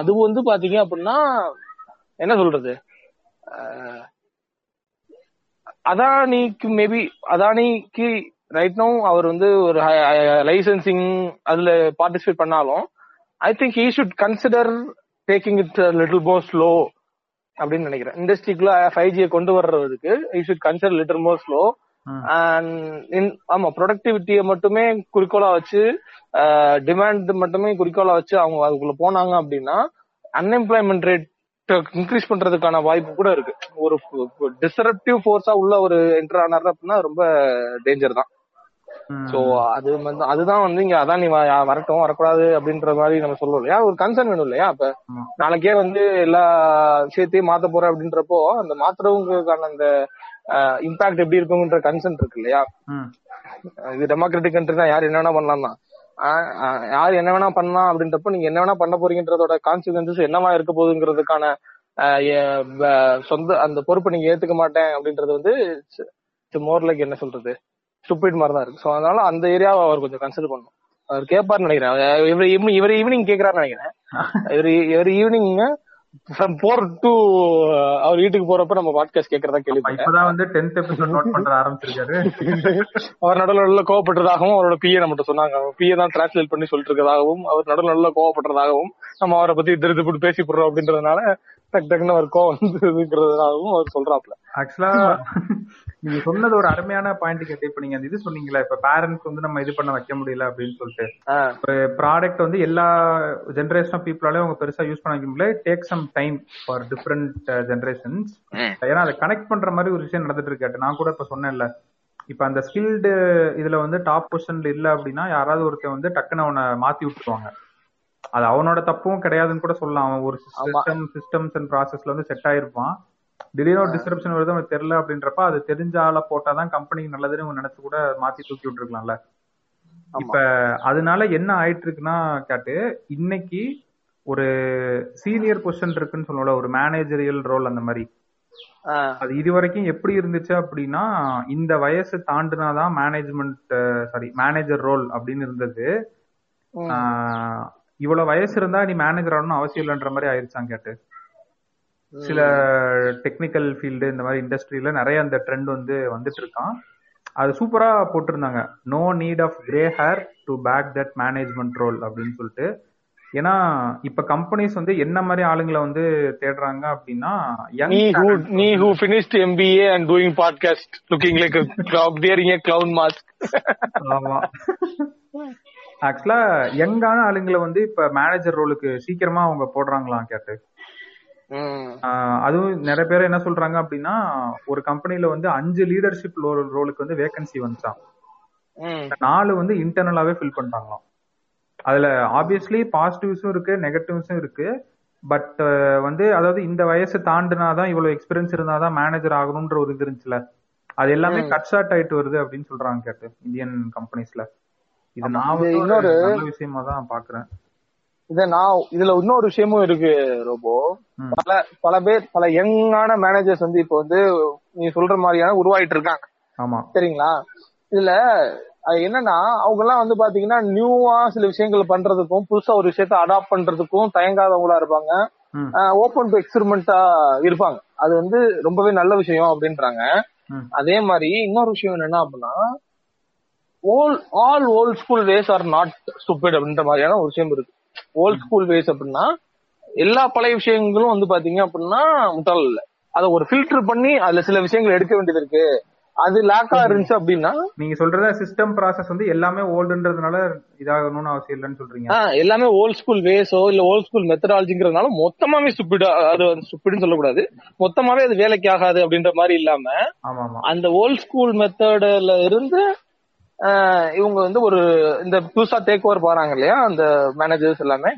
S2: அது வந்து பாத்தீங்க அப்படின்னா என்ன சொல்றது? அதானிக்கு மேபி அதானிக்கு ரைட் நோ அவர் வந்து ஒரு லைசன்சிங் அதுல பார்ட்டிசிபேட் பண்ணாலும் I think he should consider taking it little more slow அப்படின்னு நினைக்கிறேன் இண்டஸ்ட்ரிக்குள்ள ஃபைவ் ஜியை கொண்டு வர்றதுக்கு you should consider little more slow. And ஆமா ப்ரொடக்டிவிட்டியை மட்டுமே குறிக்கோளா வச்சு டிமாண்ட் மட்டுமே குறிக்கோளா வச்சு அவங்க அதுக்குள்ள போனாங்க அப்படின்னா அன்எம்ப்ளாய்மெண்ட் ரேட் இன்க்ரீஸ் பண்றதுக்கான வாய்ப்பு கூட இருக்கு ஒரு டிசரப்டிவ் ஃபோர்ஸா உள்ள ஒரு என்டர் ஆனார் அப்படின்னா ரொம்ப டேஞ்சர் தான். சோ அது வந்து அதுதான் வந்து இங்க அதான் நீ வரட்டும் வரக்கூடாது அப்படின்ற மாதிரி நம்ம சொல்லுவோம் இல்லையா ஒரு கன்சர்ன் வேணும் இல்லையா அப்ப. நாளைக்கே வந்து எல்லா விஷயத்தையும் மாத்த போறேன் அப்படின்றப்போ அந்த மாத்துறவங்களுக்கான அந்த இம்பாக்ட் எப்படி இருக்குங்கிற கன்சர்ன் இருக்கு இல்லையா. இது டெமோக்ராட்டிக் கண்ட்ரி தான் யார் என்ன வேணா பண்ணலாம் தான் யார் என்ன வேணா பண்ணலாம் அப்படின்றப்போ நீங்க என்ன வேணா பண்ண போறீங்கன்றதோட கான்சிக்வன்சஸ் என்னவா இருக்க போகுதுங்கிறதுக்கான சொந்த அந்த பொறுப்பை நீங்க ஏத்துக்க மாட்டேன் அப்படின்றது வந்து மோர் லைக் என்ன சொல்றது? ஸ்டூபிட் மாதிரி தான் இருக்கு. சோ அதனால அந்த ஏரியாவை அவர் கொஞ்சம் கன்சிடர் பண்ணும் அவர் கேட்பாருன்னு நினைக்கிறேன். இவர் ஈவினிங் இவர் ஈவினிங் கேக்குறாருன்னு நினைக்கிறேன். இவர் இவர் ஈவினிங் போர் டு அவர் வீட்டுக்கு போறப்ப நம்ம பாட்காஸ்ட் கேட்கறதா கேள்விப்பட்டேன்.
S3: இப்பதான் வந்து டென்த் எபிசோட் நோட் பண்ற ஆரம்பிச்சிருக்காரு.
S2: அவர் நடுவில் நல்ல கோவப்பட்டதாகவும் அவரோட பிஏ நம்மகிட்ட சொன்னாங்க. பிஏ தான் டிரான்ஸ்லேட் பண்ணி சொல்லிட்டு இருக்கதாகவும் அவர் நடுவில் நல்ல கோவப்பட்டதாகவும் நம்ம அவரை பத்தி திருத்து போட்டு பேசி போடுறோம் அப்படின்றதுனால டக்கு டக்குன்னு அவர் கோவம் வந்துருக்கிறதுனாகவும் அவர் சொல்றாப்ல
S3: ஆக்சுவலா நீங்க சொன்னது ஒரு அருமையான பாயிண்ட் கேட்டு இப்ப நீங்க அந்த இது சொன்னீங்களா இப்ப பேரண்ட்ஸ் வந்து நம்ம இது பண்ண வைக்க முடியல அப்படின்னு சொல்லிட்டு. ஒரு ப்ராடக்ட் வந்து எல்லா ஜென்ரேஷன் ஆஃப் பீப்புளாலே அவங்க பெருசா யூஸ் பண்ண வைக்க முடியல. Take some time for different generations ஏன்னா அதை கனெக்ட் பண்ற மாதிரி ஒரு விஷயம் நடந்துட்டு இருக்காட்டு நான் கூட இப்ப சொன்னேன்ல. இப்ப அந்த ஸ்கில்டு இதுல வந்து டாப் பொசிஷன்ல இல்ல அப்படின்னா யாராவது ஒருத்தன் வந்து டக்குன்னு அவனை மாத்தி விட்டுருவாங்க. அது அவனோட தப்பும் கிடையாதுன்னு கூட சொல்லலாம். அவன் ஒரு. சிஸ்டம் சிஸ்டம்ஸ் அண்ட் ப்ராசஸ்ல வந்து செட் ஆயிருப்பான். திடீர்னு ஒரு டிஸ்கிரிப்ஷன் வருது அவனுக்கு தெரியல அப்படின்றப்ப அது தெரிஞ்ச ஆளை போட்டாதான் கம்பெனிக்கு நல்லதுன்னு நினைச்சு கூட மாத்தி தூக்கி விட்டுருக்கலாம்ல. இப்ப அதனால என்ன ஆயிட்டு இருக்குன்னா கேட்டு இன்னைக்கு ஒரு சீனியர் பொசிஷன் இருக்குன்னு சொல்லல ஒரு மேனேஜரியல் ரோல் அந்த மாதிரி. அது இது வரைக்கும் எப்படி இருந்துச்சு அப்படின்னா இந்த வயசு தாண்டுனாதான் மேனேஜ்மெண்ட் சாரி மேனேஜர் ரோல் அப்படின்னு இருந்தது. இவ்வளவு வயசு இருந்தா நீ மேனேஜர் ஆகணும்னு அவசியம் இல்லைன்ற மாதிரி ஆயிருச்சான் கேட்டு. சில டெக்னிக்கல் ஃபீல்டு இந்த மாதிரி இண்டஸ்ட்ரியில நிறைய அந்த ட்ரெண்ட் வந்து வந்துட்டு இருக்கான். அது சூப்பரா போட்டிருந்தாங்க. No need of grey hair to back that management role அப்படின்னு சொல்லிட்டு. ஏன்னா இப்ப கம்பெனிஸ் வந்து என்ன மாதிரி ஆளுங்களை வந்து தேடுறாங்க அப்படின்னா young
S2: நீ doing podcast looking like a clown wearing a clown mask.
S3: ஆமா. ஆக்சுவலா யங்கான ஆளுங்களை வந்து இப்ப மேனேஜர் ரோலுக்கு சீக்கிரமா அவங்க போடுறாங்களாம் கேட்டு. அதுவும் நிறைய பேர் என்ன சொல்றாங்க அப்படின்னா ஒரு கம்பெனில வந்து அஞ்சு லீடர்ஷிப் ரோலுக்கு வந்து வேகன்சி வந்துச்சான் நாலு வந்து இன்டர்னலாவே ஃபில் பண்ணிட்டாங்களாம். அதுல ஆப்வியஸ்லி பாசிட்டிவ்ஸும் இருக்கு நெகட்டிவ்ஸும் இருக்கு. பட் வந்து அதாவது இந்த வயசு தாண்டினாதான் இவ்வளவு எக்ஸ்பீரியன்ஸ் இருந்தாதான் மேனேஜர் ஆகணும்ன்ற ஒரு இது இருந்துச்சுல. அது எல்லாமே. கட் ஷார்ட் ஆயிட்டு வருது அப்படின்னு சொல்றாங்க கேட்டு இந்தியன் கம்பெனிஸ்ல இது. நான் வந்து விஷயமா தான் பாக்குறேன்.
S2: இத நான் இதுல இன்னொரு விஷயமும் இருக்கு ரோபோ. பல பல பேர் பல யங்கான மேனேஜர்ஸ் வந்து இப்போ வந்து நீ சொல்ற மாதிரியான உருவாயிட்டு இருக்காங்க
S3: ஆமா.
S2: சரிங்களா? இதுல அது என்னன்னா அவங்க எல்லாம் வந்து பாத்தீங்கன்னா நியூவா சில விஷயங்கள் பண்றதுக்கும் புதுசா ஒரு விஷயத்த அடாப்ட் பண்றதுக்கும் தயங்காதவங்களா இருப்பாங்க. ஓபன் டு எக்ஸ்பெரிமெண்டா இருப்பாங்க. அது வந்து ரொம்பவே நல்ல விஷயம் அப்படின்றாங்க. அதே மாதிரி இன்னொரு விஷயம் என்னன்னா அப்படின்னா old all old school ways are not stupid அப்படின்ற மாதிரியான ஒரு விஷயம் இருக்கு. ஓல்ட் ஸ்கூல் வேஸ் அப்படின்னா எல்லா பழைய விஷயங்களும் வந்து பாத்தீங்க அப்படின்னா முட்டாள் இல்ல. அதை ஒரு ஃபில்டர் பண்ணி அதுல சில விஷயங்கள் எடுக்க வேண்டியது இருக்கு. அது லேக்கா இருந்துச்சு அப்படின்னா
S3: நீங்க சொல்றத சிஸ்டம் ப்ராசஸ் வந்து எல்லாமே ஓல்டுன்றதுனால இதாகணும்னு அவசியம் இல்லைன்னு சொல்றீங்க.
S2: எல்லாமே ஓல்ட் ஸ்கூல் வேஸோ இல்ல ஓல்ட் ஸ்கூல் மெத்தடாலஜிங்கிறதுனால மொத்தமாவே ஸ்டூபிட் அது ஸ்டூபிட்னு சொல்லக்கூடாது. மொத்தமாவே அது வேலைக்கு ஆகாது அப்படின்ற மாதிரி இல்லாம
S3: ஆமா ஆமா
S2: அந்த ஓல்ட் ஸ்கூல் மெத்தட்ல இருந்து இவங்க வந்து ஒரு இந்த புதுசா டேக் ஓவர் போறாங்க இல்லையா அந்த மேனேஜர்ஸ் எல்லாமே.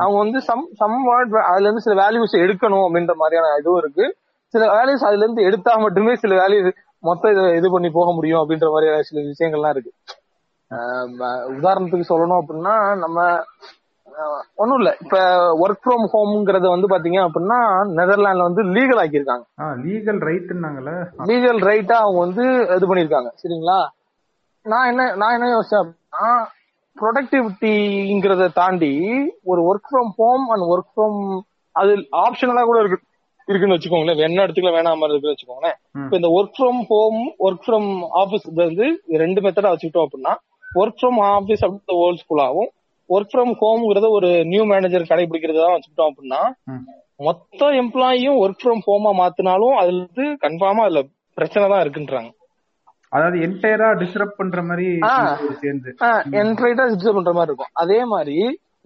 S2: அவங்க வந்து சம் சம் அதுல இருந்து சில வேல்யூஸ் எடுக்கணும் அப்படின்ற மாதிரியான இதுவும் இருக்கு. சில வேல்யூஸ் அதுல இருந்து எடுத்தா மட்டுமே சில வேல்யூஸ் மொத்தம் இது இது பண்ணி போக முடியும் அப்படின்ற மாதிரி சில விஷயங்கள்லாம் இருக்கு. உதாரணத்துக்கு சொல்லணும் அப்படின்னா நம்ம ஒன்றும் இல்ல. இப்ப ஒர்க் ஃப்ரம் ஹோம்ங்கிறத வந்து பாத்தீங்க அப்படின்னா நெதர்லாண்ட்ல வந்து லீகல் ஆக்கியிருக்காங்க.
S3: லீகல் ரைட்டுன்னாங்கல்ல
S2: லீகல் ரைட்டா அவங்க வந்து இது பண்ணிருக்காங்க சரிங்களா? நான் என்ன நான் என்ன யோசிச்சேன் ப்ரொடக்டிவிட்டிங்கிறத தாண்டி ஒரு work from home and work from அது ஆப்ஷனலா கூட இருக்கு இருக்குன்னு வச்சுக்கோங்களேன் என்ன இடத்துக்குள்ள வேணாம இருக்குன்னு வச்சுக்கோங்களேன். இப்ப இந்த work from home work from office வந்து ரெண்டு மெத்தடா வச்சுக்கிட்டோம் அப்படின்னா ஒர்க் ஃப்ரம் ஆபீஸ் அப்படின்னு ஓல்ட் ஸ்கூலாவும் ஒர்க் ஃப்ரம் ஹோம்ங்கிறத ஒரு நியூ மேனேஜர் கடைபிடிக்கிறதா வச்சுக்கிட்டோம் அப்படின்னா. மொத்த எம்ப்ளாயும் ஒர்க் ஃப்ரம் ஹோமா மாத்தினாலும் அதுல இருந்து கன்ஃபார்மா அதுல பிரச்சனை தான் இருக்குன்றாங்க
S3: அதாவது என்டையரா டிஸ்டர்ப் பண்ற மாதிரி. சேர்ந்து.
S2: என்ட்ரைட்டா டிஸ்டர்ப் பண்ற மாதிரி இருக்கும். அதே மாதிரி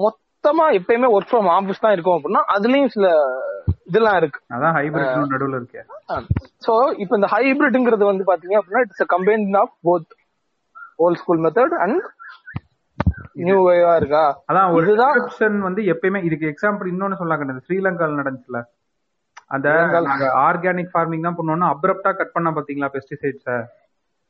S2: மொத்தமா எப்பயுமே ஒர்க் ஃப்ரம் ஆபீஸ் தான் இருக்கும் அப்படின்னா அதுலயும் சில இதெல்லாம் இருக்கு.
S3: அதான் ஹைபிரிட் நடுவுல இருக்கு.
S2: சோ இப்போ இந்த ஹைபிரிட்ங்கிறது வந்து பாத்தீங்க அப்படின்னா it's combine of both old school method and new வேவா இருக்கா?
S3: அதான் ஒரு டிஸ்கிரிப்ஷன் வந்து எப்பயுமே இதுக்கு எக்ஸாம்பிள் இன்னொன்னு சொல்லாங்க ஸ்ரீலங்கால நடந்துச்சுல. அந்த ஆர்கானிக் ஃபார்மிங் தான் பண்ணோம்னா அப்ரப்டா கட் பண்ண பாத்தீங்களா பெஸ்டிசைட்ஸ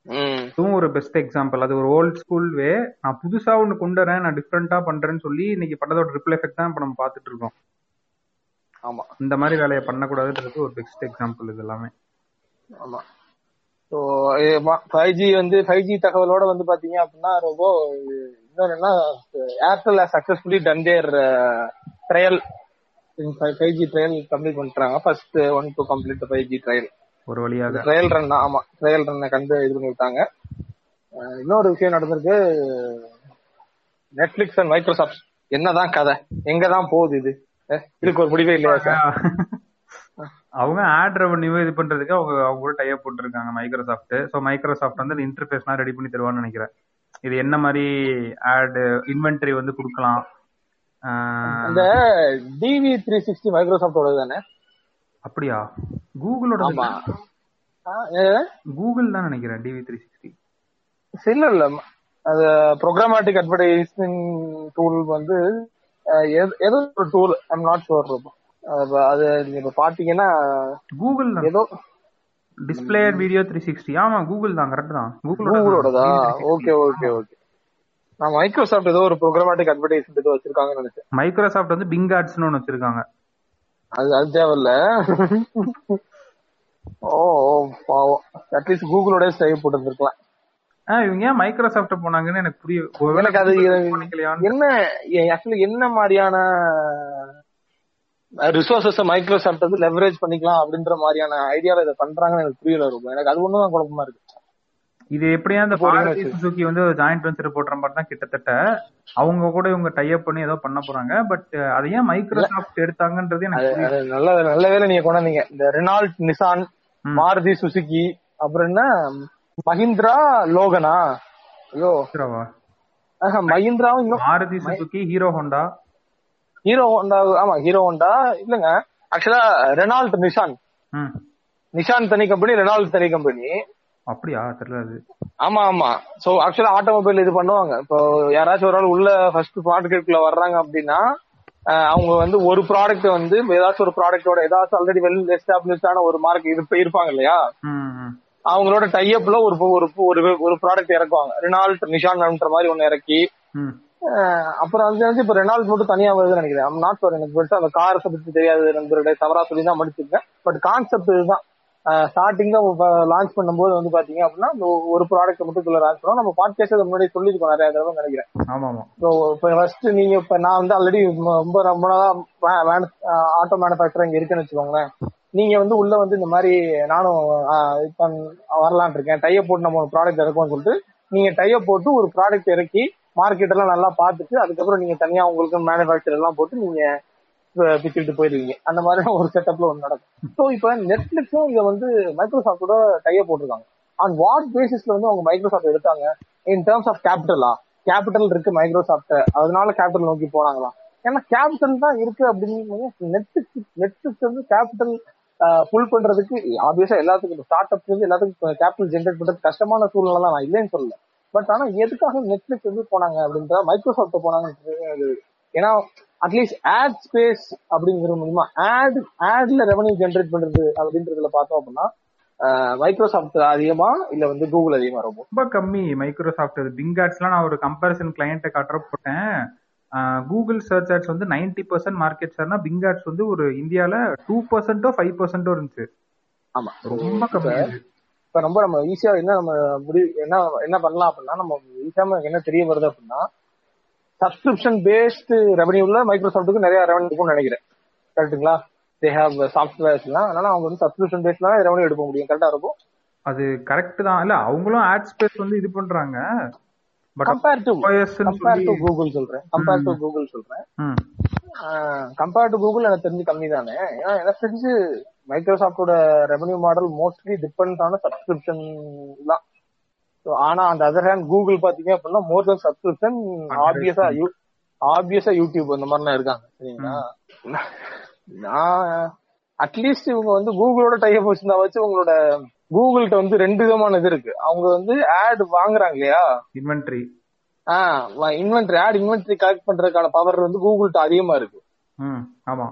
S3: அதுவும் ஒரு பெஸ்ட் எக்ஸாம்பிள் அது ஒரு ஓல்ட் ஸ்கூல் வே நான் புதுசா ஒண்ணு கொண்டு வரேன் நான் டிஃப்ரெண்டா பண்றேன்னு சொல்லி இன்னைக்கு பண்ணதோட ரிப்ளை எஃபெக்ட் தான் இப்ப நம்ம பாத்துட்டு இருக்கோம்.
S2: ஆமா.
S3: இந்த மாதிரி வேலையை பண்ணக்கூடாதுன்றது ஒரு பெஸ்ட் எக்ஸாம்பிள் இது எல்லாமே
S2: ஆமா ஸோ ஃபைவ் ஜி வந்து ஃபைவ் ஜி தகவலோட வந்து பாத்தீங்க அப்படின்னா ரொம்ப இன்னொன்னு Airtel successfully done their trial five G trial complete பண்ணிட்டாங்க. First one to complete five G trial
S3: ஒரு வழியாக.
S2: ட்ரையல் ரன் ஆமா. ட்ரையல் ரன்னை கண்டு இது பண்ணி விட்டாங்க இன்னொரு விஷயம் நடந்திருக்கு. நெட்ஃபிளிக்ஸ் அண்ட் மைக்ரோசாஃப்ட் என்னதான் கதை? எங்க தான் போகுது இது? இதுக்கு ஒரு முடிவே இல்லையா சார்?
S3: அவங்க ஆட் ரெவன்யூ இது பண்றதுக்கு அவங்க அவங்க டைப் போட்டிருக்காங்க மைக்ரோசாஃப்ட் ஸோ மைக்ரோசாஃப்ட் வந்து இன்டர்ஃபேஸ்லாம் ரெடி பண்ணி தருவான்னு நினைக்கிறேன். இது என்ன மாதிரி ஆட் இன்வென்டரி வந்து கொடுக்கலாம்?
S2: இந்த டிவி த்ரீ சிக்ஸ்டி மைக்ரோசாஃப்டோட தானே
S3: அப்படியா? கூகுளோட
S2: ஆமா. ஆ, ஏ-
S3: கூகுள் தான் நினைக்கிறேன் டிவி த்ரீ சிக்ஸ்டி
S2: இல்ல இல்ல. அது ப்ரோக்ராமேட்டிக் அட்வர்டைஸ்மெண்ட் டூல் வந்து ஏதோ ஒரு டூல் ஐம் நாட் ஷுவர் அது நீங்க இப்ப பாத்தீங்கன்னா
S3: கூகுள்
S2: ஏதோ
S3: டிஸ்பிளே வீடியோ த்ரீ சிக்ஸ்டி ஆமா கூகுள் தான் கரெக்ட் தான்.
S2: கூகுளோடதா? Okay okay okay. நான் மைக்ரோசாஃப்ட் ஏதோ ஒரு ப்ரோக்ராமேட்டிக் அட்வர்டைஸ்மெண்ட் ஏதோ வச்சிருக்காங்கன்னு நினைச்சேன்.
S3: மைக்ரோசாஃப்ட் வந்து பிங் ஆட்ஸ்னு ஒன்று வச்சிருக்காங்க.
S2: அது அது தேவையில்ல. ஓ பாவம். அட்லீஸ்ட் கூகுளோட சேவ் போட்டுருக்கலாம்
S3: ஆ இவங்க ஏன் மைக்ரோசாஃப்ட் போனாங்கன்னு எனக்கு புரிய
S2: எனக்கு அது என்ன ஆக்சுவலி என்ன மாதிரியான ரிசோர்சஸ் மைக்ரோசாஃப்ட் வந்து லெவரேஜ் பண்ணிக்கலாம் அப்படின்ற மாதிரியான ஐடியால இதை பண்றாங்கன்னு எனக்கு புரியல ரொம்ப. எனக்கு அது ஒண்ணுதான் குழப்பமா இருக்கு.
S3: இது எப்படியா இந்த
S2: போடுங்க
S3: மாருதி. சுசுகி வந்து ஜாயிண்ட் வெஞ்சர் போடுற மாதிரி தான் கிட்டத்தட்ட அவங்க கூட இவங்க டைப் பண்ணி ஏதோ பண்ண போறாங்க. பட் அதை ஏன் மைக்ரோசாஃப்ட் எடுத்தாங்கன்றது எனக்கு
S2: நல்ல நல்ல வேலை நீங்க கொண்டாந்தீங்க. இந்த ரெனால்ட் நிசான். மாருதி சுசுகி அப்புறம் என்ன? மஹிந்திரா லோகனா ஐயோ. மஹிந்திராவும் இன்னும்
S3: Maruti Suzuki Hero Honda
S2: Hero Honda ஆமா ஹீரோ ஹோண்டா இல்லங்க. ஆக்சுவலா ரெனால்ட் நிசான்
S3: ம்.
S2: நிசான் தனி கம்பெனி ரெனால்ட் தனி கம்பெனி
S3: அப்படியா? தெரியல அது
S2: ஆமா. ஆமா சோ ஆக்சுவலா ஆட்டோமொபைல் இது பண்ணுவாங்க. இப்போ யாராச்சும் ஒரு ஆள் உள்ள ஃபர்ஸ்ட் ப்ராடக்ட்குள்ள வர்றாங்க அப்படின்னா அவங்க வந்து ஒரு ப்ராடக்ட் வந்து ஏதாச்சும் ஒரு ப்ராடக்டோட ஏதாச்சும் ஆல்ரெடி வெல் எஸ்டாப்ளிஷ்டான ஒரு மார்க் இருப்ப இருப்பாங்க இல்லையா. அவங்களோட டைப்ல ஒரு ஒரு ஒரு ப்ராடக்ட் இறக்குவாங்க. ரெனால்ட் நிஷான்ன்ற மாதிரி ஒன்னு இறக்கி அப்புறம் அது வந்து இப்ப ரெனால்ட் மட்டும் தனியா வருதுன்னு நினைக்கிறேன். நாட் சார் எனக்கு பெருசா அந்த காரை பத்தி தெரியாது. நண்பருடைய தவறா சொல்லி தான் முடிச்சிருக்கேன். பட் கான்செப்ட் இதுதான். ஸ்டார்டிங்ல லான்ச் பண்ணும்போது வந்து பாத்தீங்க அப்படின்னா இந்த ஒரு ப்ராடக்ட் மட்டும் லான்ச் பண்ணோம். நம்ம பாட்காஸ்ட் முன்னாடி சொல்லியிருக்கோம் நிறைய தடவை நினைக்கிறேன்.
S3: ஆமா ஆமா
S2: ஸோ இப்போ ஃபர்ஸ்ட் நீங்க இப்ப நான் வந்து ஆல்ரெடி ரொம்ப ரொம்ப நாளா ஆட்டோ மேனுஃபேக்சரிங் இருக்குன்னு வச்சுக்கோங்களேன். நீங்க வந்து உள்ள வந்து இந்த மாதிரி நானும் இப்ப வரலான் இருக்கேன். டைப் போட்டு நம்ம ஒரு ப்ராடக்ட் இறக்கும்னு சொல்லிட்டு நீங்க டைப் போட்டு ஒரு ப்ராடக்ட் இறக்கி மார்க்கெட் எல்லாம் நல்லா பார்த்துட்டு அதுக்கப்புறம் நீங்க தனியா உங்களுக்கு மேனுஃபேக்சர் எல்லாம் போட்டு நீங்க பிச்சுட்டு போயிருவீங்க அந்த மாதிரி ஒரு செட்டப்ல ஒன்று நடக்கும். ஸோ இப்போ நெட்ஃபிளிக்ஸும் இதை வந்து மைக்ரோசாஃப்டோட கையை போட்டிருக்காங்க. ஆன் வாட் பேசிஸ்ல வந்து அவங்க மைக்ரோசாஃப்ட் எடுத்தாங்க? இன் டேர்ம்ஸ் ஆஃப் கேபிட்டலா கேபிட்டல் இருக்கு மைக்ரோசாஃப்ட் அதனால கேபிட்டல் நோக்கி போனாங்களா? ஏன்னா கேபிட்டல் தான் இருக்கு அப்படின்னு நெட்ஃபிளிக்ஸ் நெட்ஃபிளிக்ஸ் வந்து கேபிட்டல் ஃபுல் பண்றதுக்கு ஆப்வியஸா எல்லாத்துக்கும் ஸ்டார்ட் அப்ஸ் வந்து எல்லாத்துக்கும் கேபிட்டல் ஜென்ரேட் பண்றது கஷ்டமான சூழ்நிலை தான் நான் இல்லைன்னு சொல்லல. பட் ஆனா எதுக்காக நெட்ஃபிளிக்ஸ் வந்து போனாங்க அப்படின்றத மைக்ரோசாஃப்ட் போனாங்க ஏன்னா அட்லீஸ்ட் ஆட் ஸ்பேஸ் அப்படிங்கிற மூலியமா ஆட் ஆட்ல ரெவன்யூ ஜென்ரேட் பண்றது அப்படின்றதுல பார்த்தோம் அப்படின்னா மைக்ரோசாஃப்ட் அதிகமா இல்ல வந்து கூகுள் அதிகமா ரொம்ப?
S3: ரொம்ப கம்மி. மைக்ரோசாஃப்ட் பிங் ஆட்ஸ்லாம் நான் ஒரு கம்பேரிசன் கிளையண்ட்டை காட்டுற போட்டேன். கூகுள் சர்ச் ஆட்ஸ் வந்து நைன்டி பர்சன்ட் மார்க்கெட் ஷேர்னா பிங் ஆட்ஸ் வந்து ஒரு இந்தியால டூ பர்சன்டோ ஃபைவ் பர்சன்டோ இருந்துச்சு.
S2: ஆமா.
S3: ரொம்ப கம்மி.
S2: இப்ப ரொம்ப நம்ம ஈஸியா என்ன நம்ம முடிவு என்ன என்ன பண்ணலாம் அப்படின்னா நம்ம ஈஸியா நமக்கு என்ன தெரிய வருது அப்படின்னா சப்ஸ்கிரிப்ஷன் பேஸ்டு ரெவன்யூல மைக்ரோசாஃப்ட்டுக்கு நிறைய ரெவன்யூ இருக்கும்னு நினைக்கிறேன். கரெக்ட்டுங்களா தே ஹேவ் சாஃப்ட்வேர்ஸ்லாம் அதனால அவங்க வந்து சப்ஸ்கிரிப்ஷன் பேஸ்ல ரெவன்யூ எடுக்க முடியும். கரெக்டா இருக்கும்?
S3: அது கரெக்ட் தான். இல்ல அவங்களும் ஆட் ஸ்பேஸ் வந்து இது பண்றாங்க. But
S2: compare to compare to Google சொல்றேன். கம்பேர் டு கூகுள் சொல்றேன். கம்பேர் டு கூகுள் எனக்கு தெரிஞ்சு கம்மி தானே. ஏன்னா எனக்கு தெரிஞ்சு மைக்ரோசாஃப்டோட revenue model mostly depend on subscription தான் ஆனா அந்த அதர் ஹேண்ட் கூகுள் பாத்தீங்க அப்படின்னா மோர் தென் சப்ஸ்கிரிப்ஷன் ஆப்வியஸா ஆப்வியஸா யூடியூப் அந்த மாதிரிலாம் இருக்காங்க சரிங்களா? நான் அட்லீஸ்ட் இவங்க வந்து கூகுளோட டைப் வச்சிருந்தா வச்சு உங்களோட கூகுள்கிட்ட வந்து ரெண்டு விதமான இது இருக்கு. அவங்க வந்து ஆட் வாங்குறாங்க இல்லையா?
S3: Inventory
S2: ah inventory ad inventory collect பண்றதுக்கான பவர் வந்து கூகுள்கிட்ட அதிகமா இருக்கு.
S3: ஆமா.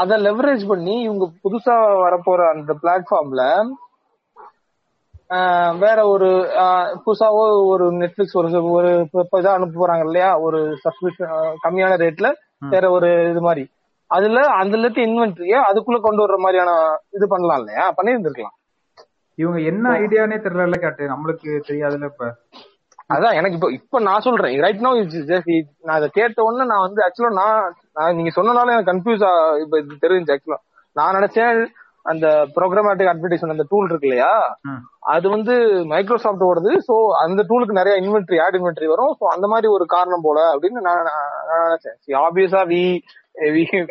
S2: அத லெவரேஜ் பண்ணி இவங்க புதுசா வரப்போற அந்த பிளாட்ஃபார்ம்ல வேற ஒரு புதுசாவோ ஒரு நெட்ஃபிளிக்ஸ் ஒரு ஒரு இப்ப- இப்ப இதா அனுப்ப போறாங்க இல்லையா? ஒரு சப்ஸ்கிரிப்ஷன் கம்மியான ரேட்ல வேற ஒரு இது மாதிரி. அதுல அதுல இருக்க இன்வென்ட்ரிய அதுக்குள்ள கொண்டு வர்ற மாதிரியான இது பண்ணலாம் இல்லையா? பண்ணியிருந்திருக்கலாம்.
S3: இவங்க என்ன ஐடியானே தெரியல கேட்டு. நம்மளுக்கு தெரியாதுல்ல இப்ப.
S2: அதான் எனக்கு இப்போ இப்ப நான் சொல்றேன். ரைட் நோ நான் அதை கேட்ட உடனே நான் வந்து ஆக்சுவலா நான் நீங்க சொன்னனால எனக்கு கன்ஃபியூஸ் இப்ப தெரிஞ்சு ஆக்சுவலா நான் நினைச்சேன் அந்த ப்ரோக்ராமேட்டிக் அட்வர்டைஸ்மெண்ட் அந்த டூல் இருக்கு இல்லையா. அது வந்து மைக்ரோசாஃப்ட் ஓடுது. சோ அந்த டூலுக்கு நிறைய இன்வென்ட்ரி ஆட் இன்வென்ட்ரி வரும். சோ அந்த மாதிரி ஒரு காரணம் போல அப்படின்னு நான் நான் நான் நினைச்சேன். ஆப்வியஸா we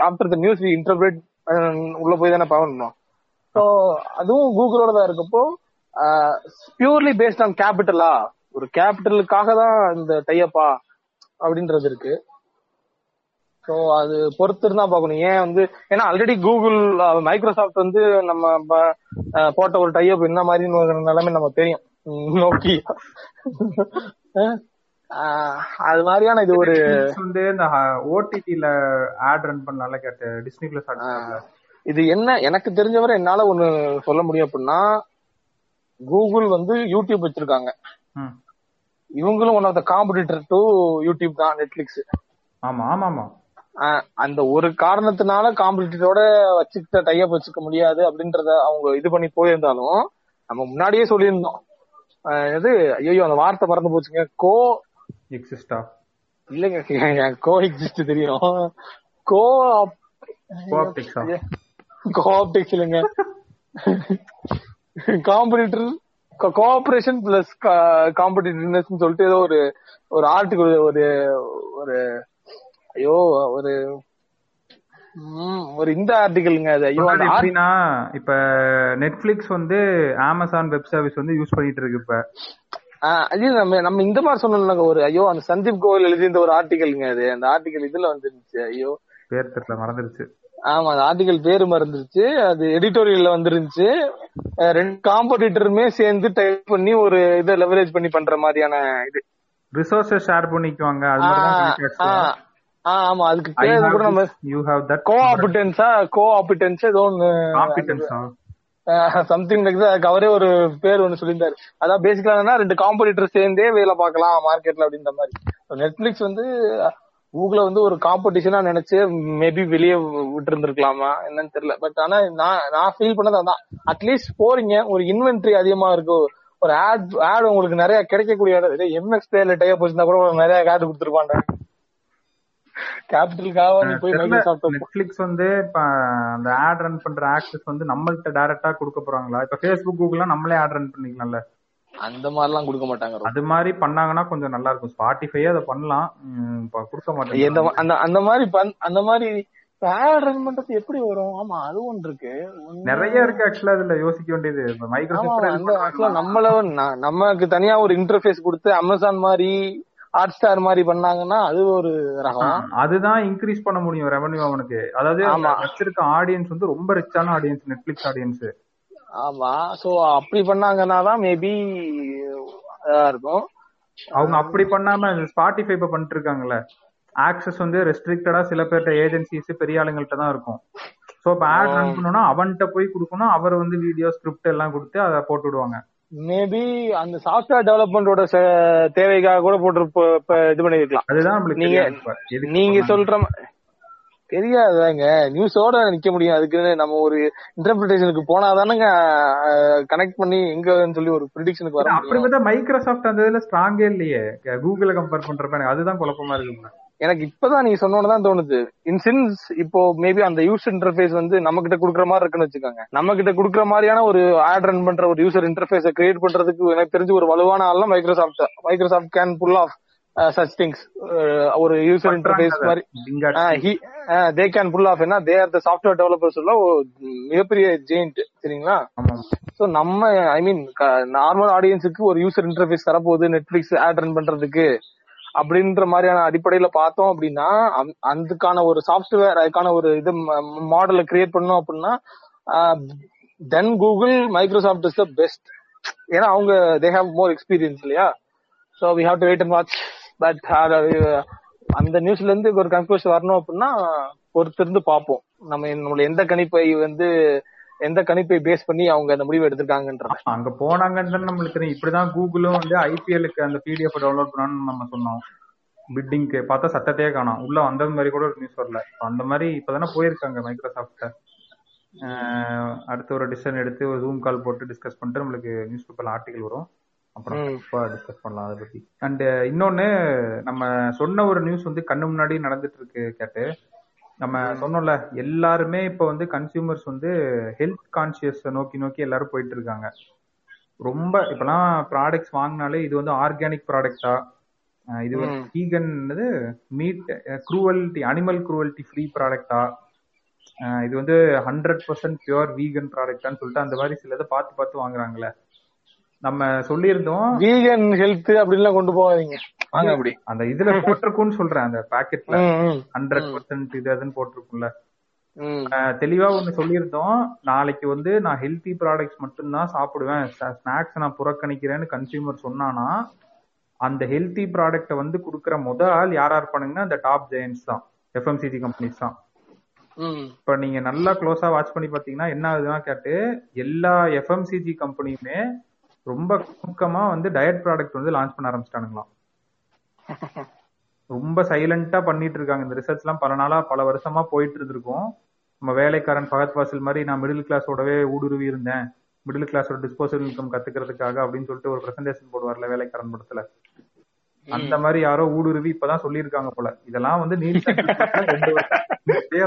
S2: after the news we interpret உள்ள போய் தானே பண்ணணும் சோ அதுவும் கூகுளோட தான் இருக்கப்போ பியூர்லி பேஸ்ட் ஆன் கேபிட்டலா ஒரு கேபிட்டலுக்காக தான் இந்த டையப்பா அப்படின்றது இருக்கு. ஸோ அது பொறுத்து இருந்தா பார்க்கணும். ஏன் வந்து ஏன்னா ஆல்ரெடி கூகுள் மைக்ரோசாஃப்ட் வந்து நம்ம போட்ட ஒரு டைப் என்ன மாதிரி நிலைமை நம்ம தெரியும். நோக்கி அது மாதிரியான இது ஒரு
S3: வந்து இந்த ஓடிடில ஆட் ரன் பண்ணலாம்ல கேட்டு டிஸ்னி பிளஸ்
S2: இது என்ன எனக்கு தெரிஞ்சவரை என்னால ஒண்ணு சொல்ல முடியும் அப்படின்னா கூகுள் வந்து யூடியூப் வச்சிருக்காங்க. இவங்களும் one of the competitor to YouTube தான் நெட்ஃபிளிக்ஸ்
S3: ஆமா ஆமா ஆமா.
S2: அந்த ஒரு காரணத்தினால காம்படிட்டரோட வச்சுக்கிட்ட டைப் வச்சுக்க முடியாது அப்படின்றத அவங்க இது பண்ணி போயிருந்தாலும் நம்ம முன்னாடியே சொல்லியிருந்தோம். இது ஐயோ அந்த வார்த்தை மறந்து போச்சுங்க. கோ
S3: எக்ஸிஸ்டா
S2: இல்லைங்க கோ எக்ஸிஸ்ட் தெரியும். கோ
S3: கோஆப்டிக்ஸ்
S2: இல்லைங்க. காம்படிட்டர் கோஆபரேஷன் பிளஸ் காம்படிட்டிவ்னஸ் சொல்லிட்டு ஏதோ ஒரு ஒரு ஆர்டிகல் ஒரு ஒரு ஐயோ ஒரு ஒரு இந்த ஆர்டிகல்ங்க அது. ஐயோ
S3: எப்படின்னா இப்ப நெட்ஃபிளிக்ஸ் வந்து அமேசான் வெப் சர்வீஸ் வந்து யூஸ் பண்ணிட்டு இருக்கு இப்ப.
S2: அது நம்ம நம்ம இந்த மாதிரி சொன்னோம்லங்க ஒரு ஐயோ அந்த சந்தீப் கோவில் எழுதியிருந்த ஒரு ஆர்டிகல்ங்க அது. அந்த ஆர்டிகல் இதுல வந்துருந்துச்சு ஐயோ.
S3: பேர் தெரியல மறந்துருச்சு.
S2: ஆமா அந்த ஆர்டிகல் பேரு மறந்துருச்சு அது எடிட்டோரியல்ல வந்துருந்துச்சு. ரெண்டு காம்படிட்டருமே சேர்ந்து டைப் பண்ணி ஒரு இதை லெவரேஜ் பண்ணி பண்ற மாதிரியான இது.
S3: ரிசோர்ஸஸ் ஷேர் பண்ணிக்குவாங்க
S2: ஆமா அதுக்கு பேர் கூட நம்ம
S3: யூ ஹேவ் தட்
S2: ஏதோ ஒண்ணு
S3: காம்பிடன்ஸா
S2: சம்திங் லைக் அதுக்கு அவரே ஒரு பேர் ஒண்ணு சொல்லியிருந்தாரு. அதான் பேசிக்கலா என்னன்னா ரெண்டு காம்படிட்டர் சேர்ந்தே வேலை பார்க்கலாம் மார்க்கெட்ல அப்படின்ற மாதிரி. நெட்ஃபிளிக்ஸ் வந்து கூகுள வந்து ஒரு காம்படிஷனா நினைச்சு மேபி வெளியே விட்டு இருந்திருக்கலாமா என்னன்னு தெரியல. பட் ஆனா நான் நான் ஃபீல் பண்ணது அதான். அட்லீஸ்ட் போறீங்க ஒரு இன்வென்ட்ரி அதிகமா இருக்கு. ஒரு ஆட் ஆட் உங்களுக்கு நிறைய கிடைக்கக்கூடிய எம்எக்ஸ் பிளேயர்ல டைப் வச்சிருந்தா கூட நிறைய ஆட் கொடுத்துருப்பாங்க கேபிட்டலுக்காக போய்
S3: நெட்ஃபிளிக்ஸ் வந்து இப்ப அந்த ஆட் ரன் பண்ற ஆக்சஸ் வந்து நம்மள்ட்ட டைரக்டா கொடுக்க போறாங்களா? இப்ப ஃபேஸ்புக் கூகுள்லாம் நம்மளே ஆட் ரன் பண்ணிக்கலாம்ல.
S2: அந்த மாதிரிலாம் கொடுக்க மாட்டாங்க.
S3: அது மாதிரி பண்ணாங்கன்னா கொஞ்சம் நல்லா இருக்கும். ஸ்பாட்டிஃபையே அதை பண்ணலாம். கொடுக்க மாட்டேன்
S2: அந்த அந்த மாதிரி அந்த மாதிரி ஆட் ரன் பண்றது எப்படி வரும்? ஆமா அது ஒன்று இருக்கு.
S3: நிறைய இருக்கு ஆக்சுவலா இதுல. யோசிக்க வேண்டியது. மைக்ரோசாஃப்ட்
S2: நம்மள நமக்கு தனியா ஒரு இன்டர்ஃபேஸ் கொடுத்து அமேசான் மாதிரி ஹாட் ஸ்டார் மாதிரி பண்ணாங்கன்னா அது ஒரு ரகம்.
S3: அதுதான் இன்க்ரீஸ் பண்ண முடியும் ரெவன்யூ அவனுக்கு. அதாவது. வச்சிருக்க ஆடியன்ஸ் வந்து ரொம்ப ரிச்சான ஆடியன்ஸ் நெட்ஃபிளிக்ஸ் ஆடியன்ஸ்
S2: ஆமா. சோ அப்படி பண்ணாங்கன்னா தான் மேபி இருக்கும்.
S3: அவங்க அப்படி பண்ணாம ஸ்பாட்டிஃபை இப்ப பண்ணிட்டு இருக்காங்கல்ல ஆக்சஸ் வந்து ரெஸ்ட்ரிக்டடா சில பேர்ட்ட ஏஜென்சிஸ் பெரிய ஆளுங்கள்ட்ட தான் இருக்கும். சோ இப்ப ஆட் ரன் பண்ணோம்னா அவன்கிட்ட போய் கொடுக்கணும். அவர் வந்து வீடியோ ஸ்கிரிப்ட் எல்லாம் கொடுத்து அதை போட்டு விடுவாங்க.
S2: மேபி அந்த சாஃப்ட்வேர் டெவலப்மெண்டோட தேவைக்காக கூட போட்டு இது பண்ணிருக்கலாம்.
S3: அதுதான்
S2: நீங்க- நீங்க? சொல்ற தெரியாதுங்க நியூஸோட நிக்க முடியும் அதுக்குன்னு நம்ம ஒரு இன்டர்பிரிட்டேஷனுக்கு போனாதானங்க கனெக்ட் பண்ணி எங்கன்னு சொல்லி ஒரு ப்ரிடிக்ஷனுக்கு வர
S3: அப்படி பார்த்தா மைக்ரோசாஃப்ட் அந்த இதுல ஸ்ட்ராங்கே இல்லையே. கூகுள கம்பேர் பண்றப்ப எனக்கு அதுதான் குழப்பமா இருக்கு
S2: எனக்கு இப்பதான் நீங்க சொன்னோன்னு தான் தோணுது. இன் சின்ஸ் இப்போ மேபி அந்த யூசர் இன்டர்ஃபேஸ் வந்து நம்ம கிட்ட குடுக்குற மாதிரி இருக்குன்னு வச்சுக்கோங்க. நம்ம கிட்ட குடுக்குற மாதிரியான ஒரு ஆட் ரன் பண்ற ஒரு யூசர் இன்டர்ஃபேஸ கிரியேட் பண்றதுக்கு எனக்கு தெரிஞ்சு ஒரு வலுவான ஆள்னா Microsoft Microsoft can pull off such things ஒரு யூசர் இன்டர்ஃபேஸ் மாதிரி. தே கேன் புல் ஆஃப் என்ன they are the software developers உள்ள மிகப்பெரிய ஜெயிண்ட் சரிங்களா? சோ நம்ம ஐ மீன் நார்மல் ஆடியன்ஸுக்கு ஒரு யூசர் இன்டர்ஃபேஸ் தரப்போகுது. நெட்ஃபிளிக்ஸ் ஆட் ரன் பண்றதுக்கு. அப்படின்ற மாதிரியான அடிப்படையில பார்த்தோம் அப்படின்னா அதுக்கான ஒரு சாஃப்ட்வேர் அதுக்கான ஒரு இது மாடலை கிரியேட் பண்ணோம் அப்படின்னா then Google Microsoft is the best ஏன்னா அவங்க தே ஹாவ் மோர் எக்ஸ்பீரியன்ஸ் இல்லையா? So we have to wait and watch but அந்த நியூஸ்ல இருந்து ஒரு கன்க்ளூஷன் வரணும் அப்படின்னா பொறுத்திருந்து பார்ப்போம். நம்ம நம்மள எந்த கணிப்பை வந்து எந்த கணிப்பை பேஸ் பண்ணி அவங்க அந்த முடிவு எடுத்திருக்காங்கன்ற
S3: அங்க போனாங்கன்னு நம்மளுக்கு தெரியும் இப்படிதான் கூகுளும் வந்து ஐபிஎலுக்கு அந்த பிடிஎஃப் டவுன்லோட் பண்ணணும்னு நம்ம சொன்னோம். பிட்டிங்க்கு பார்த்தா சட்டத்தையே காணோம். உள்ள வந்தது மாதிரி கூட ஒரு நியூஸ் வரல. அந்த மாதிரி இப்பதானே போயிருக்காங்க மைக்ரோசாஃப்ட் அடுத்து ஒரு டிசிஷன் எடுத்து ஒரு ஜூம் கால் போட்டு டிஸ்கஸ் பண்ணிட்டு நம்மளுக்கு நியூஸ் பேப்பர்ல ஆர்டிகல் வரும். அப்புறம் டிஸ்கஸ் பண்ணலாம் அதை பத்தி. அண்ட் இன்னொன்னு நம்ம சொன்ன ஒரு நியூஸ் வந்து கண்ணு முன்னாடி நடந்துட்டு இருக்கு கேட்டு. நம்ம சொன்னோம்ல எல்லாருமே இப்ப வந்து கன்சியூமர்ஸ் வந்து ஹெல்த் கான்சியஸ் நோக்கி நோக்கி எல்லாரும் போயிட்டு இருக்காங்க. ரொம்ப இப்பெல்லாம் ப்ராடக்ட்ஸ் வாங்கினாலே இது வந்து ஆர்கானிக் ப்ராடக்டா இது வந்து. Vegan meat cruelty animal cruelty free ப்ராடக்டா இது வந்து ஹண்ட்ரட் பர்சன்ட் பியூர் வீகன் ப்ராடக்டான்னு சொல்லிட்டு அந்த மாதிரி சிலதை பார்த்து பார்த்து வாங்குறாங்கல்ல. நம்ம சொல்லியிருந்தோம்.
S2: வீகன் ஹெல்த் அப்படிலாம் கொண்டு போகாதீங்க. வாங்க அப்படி.
S3: அந்த இதுல போட்டிருக்கும்னு சொல்றேன் அந்த பாக்கெட்ல ஹண்ட்ரட் பர்சன்ட் இது அதுன்னு போட்டிருக்கும்ல. தெளிவா ஒண்ணு சொல்லியிருந்தோம். நாளைக்கு வந்து நான் ஹெல்த்தி ப்ராடக்ட்ஸ் மட்டும்தான் சாப்பிடுவேன். ஸ்நாக்ஸ் நான் புறக்கணிக்கிறேன்னு கன்சியூமர் சொன்னானா அந்த ஹெல்த்தி ப்ராடக்ட்டை வந்து கொடுக்குற முத ஆள் யாரா இருப்பானுங்கன்னா அந்த டாப் ஜெயன்ஸ் தான். எஃப்எம்சிஜி கம்பெனிஸ் தான்.
S2: ம்.
S3: இப்ப நீங்க நல்லா க்ளோஸா வாட்ச் பண்ணி பாத்தீங்கன்னா என்ன ஆகுதுன்னா கேட்டு எல்லா எஃப்எம்சிஜி கம்பெனியுமே ரொம்ப நுணுக்கமா வந்து டயட் ப்ராடக்ட் வந்து லான்ச் பண்ண ஆரம்பிச்சிட்டானுங்களாம். ரொம்ப சைலண்டா பண்ணிட்டு இருக்காங்க. இந்த ரிசர்ச் எல்லாம் பல நாளா பல வருஷமா போயிட்டு இருந்திருக்கும். நம்ம வேலைக்காரன் பகத் வாசல் மாதிரி நான் மிடில் கிளாஸோடவே ஊடுருவி இருந்தேன். மிடில் கிளாஸோட டிஸ்போசல் இன்கம் கத்துக்கிறதுக்காக அப்படின்னு சொல்லிட்டு ஒரு பிரசன்டேஷன் போடுவார்ல வேலைக்காரன் படத்துல. அந்த மாதிரி யாரோ ஊடுருவி இப்பதான் சொல்லியிருக்காங்க போல. இதெல்லாம் வந்து நீட்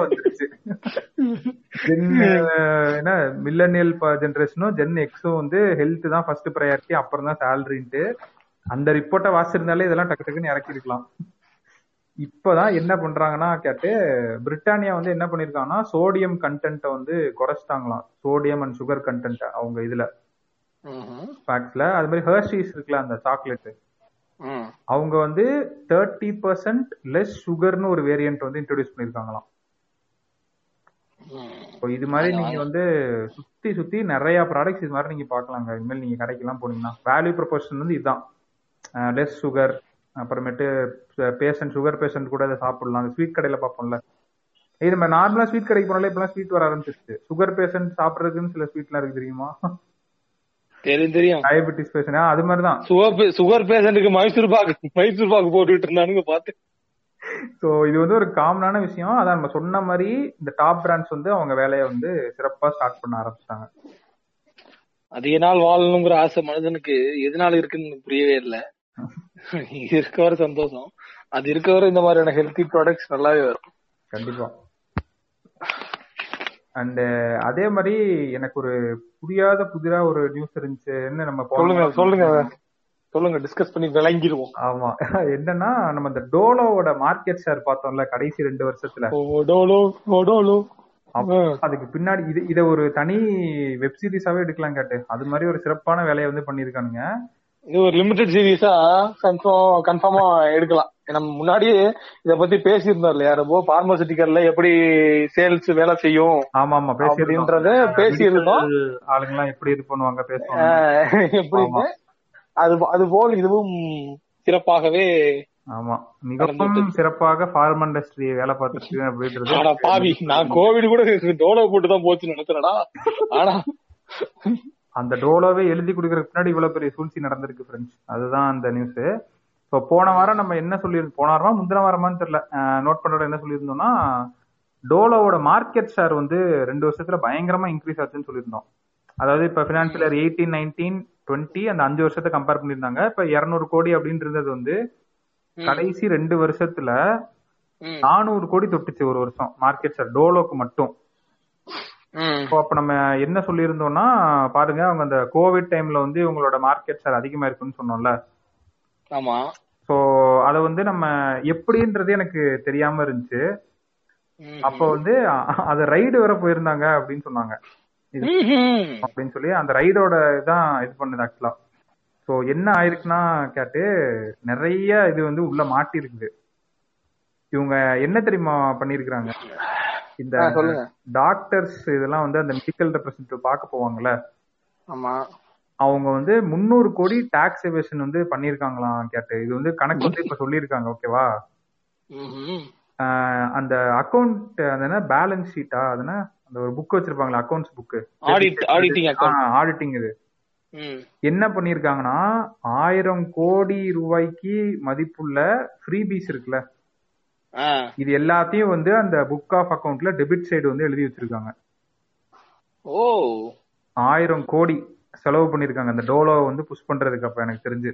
S3: வந்துருச்சு. ஜென் என்ன மில்லனியல் ஜென்ரேஷனும் ஜென் எக்ஸும் வந்து ஹெல்த் தான் ஃபர்ஸ்ட் ப்ரையாரிட்டி அப்புறம் தான் சேலரின்ட்டு அந்த ரிப்போர்ட்டை வாசிச்சிருந்தாலே இதெல்லாம் டக்கு டக்குன்னு இறக்கி இருக்கலாம் இப்பதான் என்ன பண்றாங்கன்னா கேட்டு பிரிட்டானியா வந்து என்ன பண்ணிருக்காங்கன்னா சோடியம் கண்டென்ட்டை வந்து குறைச்சிட்டாங்களாம். சோடியம் அண்ட் சுகர் கண்டென்ட் அவங்க இதுல. பேக்ஸ்ல அது மாதிரி ஹர்ஷீஸ் இருக்குல்ல அந்த சாக்லேட். அவங்க வந்து தேர்ட்டி பர்சன்ட் லெஸ் சுகர்னு ஒரு வேரியன்ட் வந்து இன்ட்ரோடியூஸ் பண்ணிருக்காங்களாம். இது மாதிரி நீங்க வந்து சுத்தி சுத்தி நிறைய ப்ராடக்ட்ஸ் இது மாதிரி நீங்க பாக்கலாங்க இனிமேல் நீங்க கடைக்கெல்லாம் போனீங்கன்னா வேல்யூ ப்ரொபோர்ஷன் வந்து இதுதான். லெஸ் சுகர் அப்புறமேட்டு பேஷண்ட் சுகர் பேஷண்ட் கூட இதை சாப்பிடலாம். ஸ்வீட் கடையில பார்ப்போம்ல. இது நம்ம நார்மலா ஸ்வீட் கடைக்கு போனாலே இப்பெல்லாம் ஸ்வீட் வர ஆரம்பிச்சிருச்சு. சுகர் பேஷண்ட் சாப்பிடுறதுக்குன்னு சில ஸ்வீட்லாம் இருக்கு தெரியுமா?
S2: தெரியும் தெரியும்.
S3: டயபெட்டிஸ் பேஷண்ட் அது மாதிரி தான்
S2: சுகர் சுகர் பேஷண்ட்டுக்கு மைசூர் பாக்கு மைசூர் பாக்கு போட்டுட்டு இருந்தானுங்க பாத்து
S3: ஸோ இது வந்து ஒரு காமனான விஷயம். அதான் நம்ம சொன்ன மாதிரி இந்த டாப் பிராண்ட்ஸ் வந்து அவங்க வேலையை வந்து சிறப்பா ஸ்டார்ட் பண்ண ஆரம்பிச்சிட்டாங்க.
S2: அதிக நாள் வாழணுங்கிற ஆசை மனிதனுக்கு எதனால இருக்குன்னு புரியவே இல்ல. இருக்கவரை சந்தோஷம். அது இருக்கவரை இந்த மாதிரியான ஹெல்த்தி ப்ராடக்ட்ஸ் நல்லாவே வரும்.
S3: கண்டிப்பா. அண்ட் அதே மாதிரி எனக்கு ஒரு புரியாத புதிரா ஒரு நியூஸ் இருந்துச்சு என்ன நம்ம
S2: சொல்லுங்க சொல்லுங்க. சொல்லுங்க டிஸ்கஸ் பண்ணி விளங்கிருவோம்
S3: ஆமா. என்னன்னா நம்ம இந்த டோலோவோட மார்க்கெட் ஷேர் பார்த்தோம்ல கடைசி ரெண்டு வருஷத்துல. அதுக்கு பின்னாடி இது இத ஒரு தனி வெப் சீரிஸாவே எடுக்கலாம் கேட்டு. அது மாதிரி ஒரு சிறப்பான வேலையை வந்து பண்ணிருக்கானுங்க
S2: இது ஒரு லிமிடெட் சீரீஸா கன்ஃபார்ம் கன்ஃபார்மா எடுக்கலாம். நம்ம முன்னாடியே இத பத்தி பேசியிருந்தோம் இல்லையா ரொம்ப பார்மசிட்டிக்கல்ல எப்படி சேல்ஸ் வேலை செய்யும்
S3: ஆமா ஆமா
S2: அப்படின்றத பேசியிருந்தோம்.
S3: ஆளுங்கெல்லாம் எப்படி இது பண்ணுவாங்க பேசுவாங்க.
S2: எப்படின்னு அது அது போல் இதுவும் சிறப்பாகவே
S3: ஆமா. மிகவும் சிறப்பாக ஃபார்ம் இண்டஸ்ட்ரி வேலை பார்த்துருக்கு அப்படின்றது.
S2: ஆனா பாவி நான் கோவிட் கூட டோலோ போட்டு தான் போச்சு நினைக்கிறேடா ஆனா
S3: அந்த டோலோவே எழுதி கொடுக்கறதுக்கு பின்னாடி இவ்வளவு பெரிய சூழ்ச்சி நடந்திருக்கு ஃப்ரெண்ட்ஸ் அதுதான் அந்த நியூஸ் இப்போ போன வாரம் நம்ம என்ன சொல்லியிருந்தோம் போன வாரமா முந்தின வாரமான்னு தெரியல. நோட் பண்றோட என்ன சொல்லியிருந்தோம்னா டோலோவோட மார்க்கெட் ஷேர் வந்து ரெண்டு வருஷத்துல பயங்கரமா இன்க்ரீஸ் ஆச்சுன்னு சொல்லியிருந்தோம் அதாவது இப்ப financial year eighteen nineteen twenty அந்த அஞ்சு வருஷத்தை கம்பேர் பண்ணியிருந்தாங்க. இப்ப இருநூறு கோடி அப்படின்றது வந்து கடைசி ரெண்டு வருஷத்துல நானூறு கோடி தொட்டுச்சு ஒரு வருஷம் மார்க்கெட் ஷேர் டோலோக்கு மட்டும். அப்ப நம்ம என்ன சொல்லியிருந்தோம்னா பாருங்க அவங்க அந்த கோவிட் டைம்ல வந்து இவங்களோட மார்க்கெட் ஷேர் அதிகமா இருக்குன்னு சொன்னோம்ல.
S2: ஆமா.
S3: ஸோ அதை வந்து நம்ம எப்படின்றது எனக்கு தெரியாம இருந்துச்சு. அப்போ வந்து அது ரைடு வர போயிருந்தாங்க அப்படின்னு சொன்னாங்க. அப்படின்னு சொல்லி அந்த ரைடோட இதான் இது பண்ணுது ஆக்சுவலா ஸோ என்ன ஆயிருக்குன்னா கேட்டு நிறைய இது வந்து உள்ள மாட்டி இருக்குது இவங்க என்ன தெரியுமா பண்ணிருக்கிறாங்க? இந்த டாக்டர்ஸ் இதெல்லாம் வந்து அந்த மெடிக்கல் ரெப்ரசன்டேட்டிவ் பார்க்க போவாங்கல்ல?
S2: ஆமா.
S3: அவங்க வந்து முந்நூறு கோடி டாக்ஸ் எவேஷன் வந்து பண்ணிருக்காங்களாம் கேட்டு. இது வந்து கணக்கு வந்து இப்ப சொல்லியிருக்காங்க ஓகேவா. அந்த அக்கௌண்ட் என்ன பேலன்ஸ் ஷீட்டா அது என்ன? அந்த ஒரு புக் வச்சிருப்பாங்களா அக்கௌண்ட்ஸ் புக்
S2: ஆடிட் ஆடிட்டிங்
S3: இது. என்ன பண்ணிருக்காங்கன்னா ஆயிரம் கோடி ரூபாய்க்கு மதிப்புள்ள ஃப்ரீபீஸ் இருக்குல்ல?
S2: ஆ.
S3: இது எல்லாத்தையும் வந்து அந்த புக் ஆஃப் அக்கவுண்ட்ல டெபிட் சைடு வந்து எழுதி வச்சிருக்காங்க.
S2: ஓ.
S3: ஆயிரம் கோடி. செலவு பண்ணிருக்காங்க. அந்த டோலோ வந்து புஷ் பண்றதுக்கு அப்ப எனக்கு தெரிஞ்சு.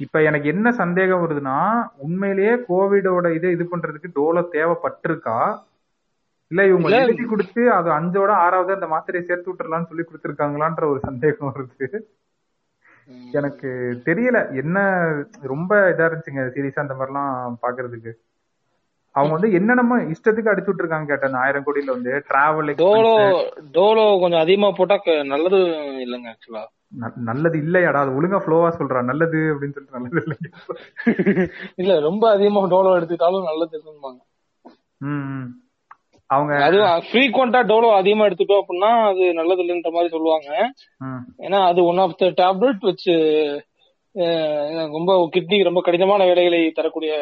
S3: இப்ப எனக்கு என்ன சந்தேகம் வருதுன்னா உண்மையிலேயே கோவிடோட இதை இது பண்றதுக்கு டோலோ தேவைப்பட்டிருக்கா? இல்ல இவங்க. எழுதி கொடுத்து அது அஞ்சோட ஆறாவது அந்த மாத்திரையை சேர்த்து விட்டுறலாம்னு சொல்லி கொடுத்துருக்காங்களான்ற ஒரு சந்தேகம் வருது. எனக்கு தெரியல. என்ன ரொம்ப இதா இருந்துச்சுங்க சீரியஸா அந்த மாதிரிலாம் பாக்குறதுக்கு அவங்க வந்து என்னென்னமோ இஷ்டத்துக்கு அடிச்சு விட்டுருக்காங்க கேட்டேன். ஆயிரம் கோடியில வந்து டிராவல்
S2: டோலோ டோலோ கொஞ்சம் அதிகமா போட்டா நல்லது இல்லைங்க ஆக்சுவலா
S3: நல்லது இல்லையாடா அது ஒழுங்கா ஃப்ளோவா சொல்றா நல்லது அப்படின்னு சொல்லிட்டு நல்லது இல்லை
S2: இல்ல ரொம்ப அதிகமா டோலோ எடுத்துக்கிட்டாலும் நல்லது
S3: ம். அவங்க
S2: அதுவும் ஃப்ரீக்வெண்டா டோலோ அதிகமா எடுத்துட்டோம் அப்படின்னா அது நல்லது இல்லைன்ற மாதிரி சொல்லுவாங்க. ஏன்னா அது ஒன் ஆஃப் த டேப்லெட் வச்சு ரொம்ப கிட்னிக்கு ரொம்ப கடினமான வேலைகளை தரக்கூடிய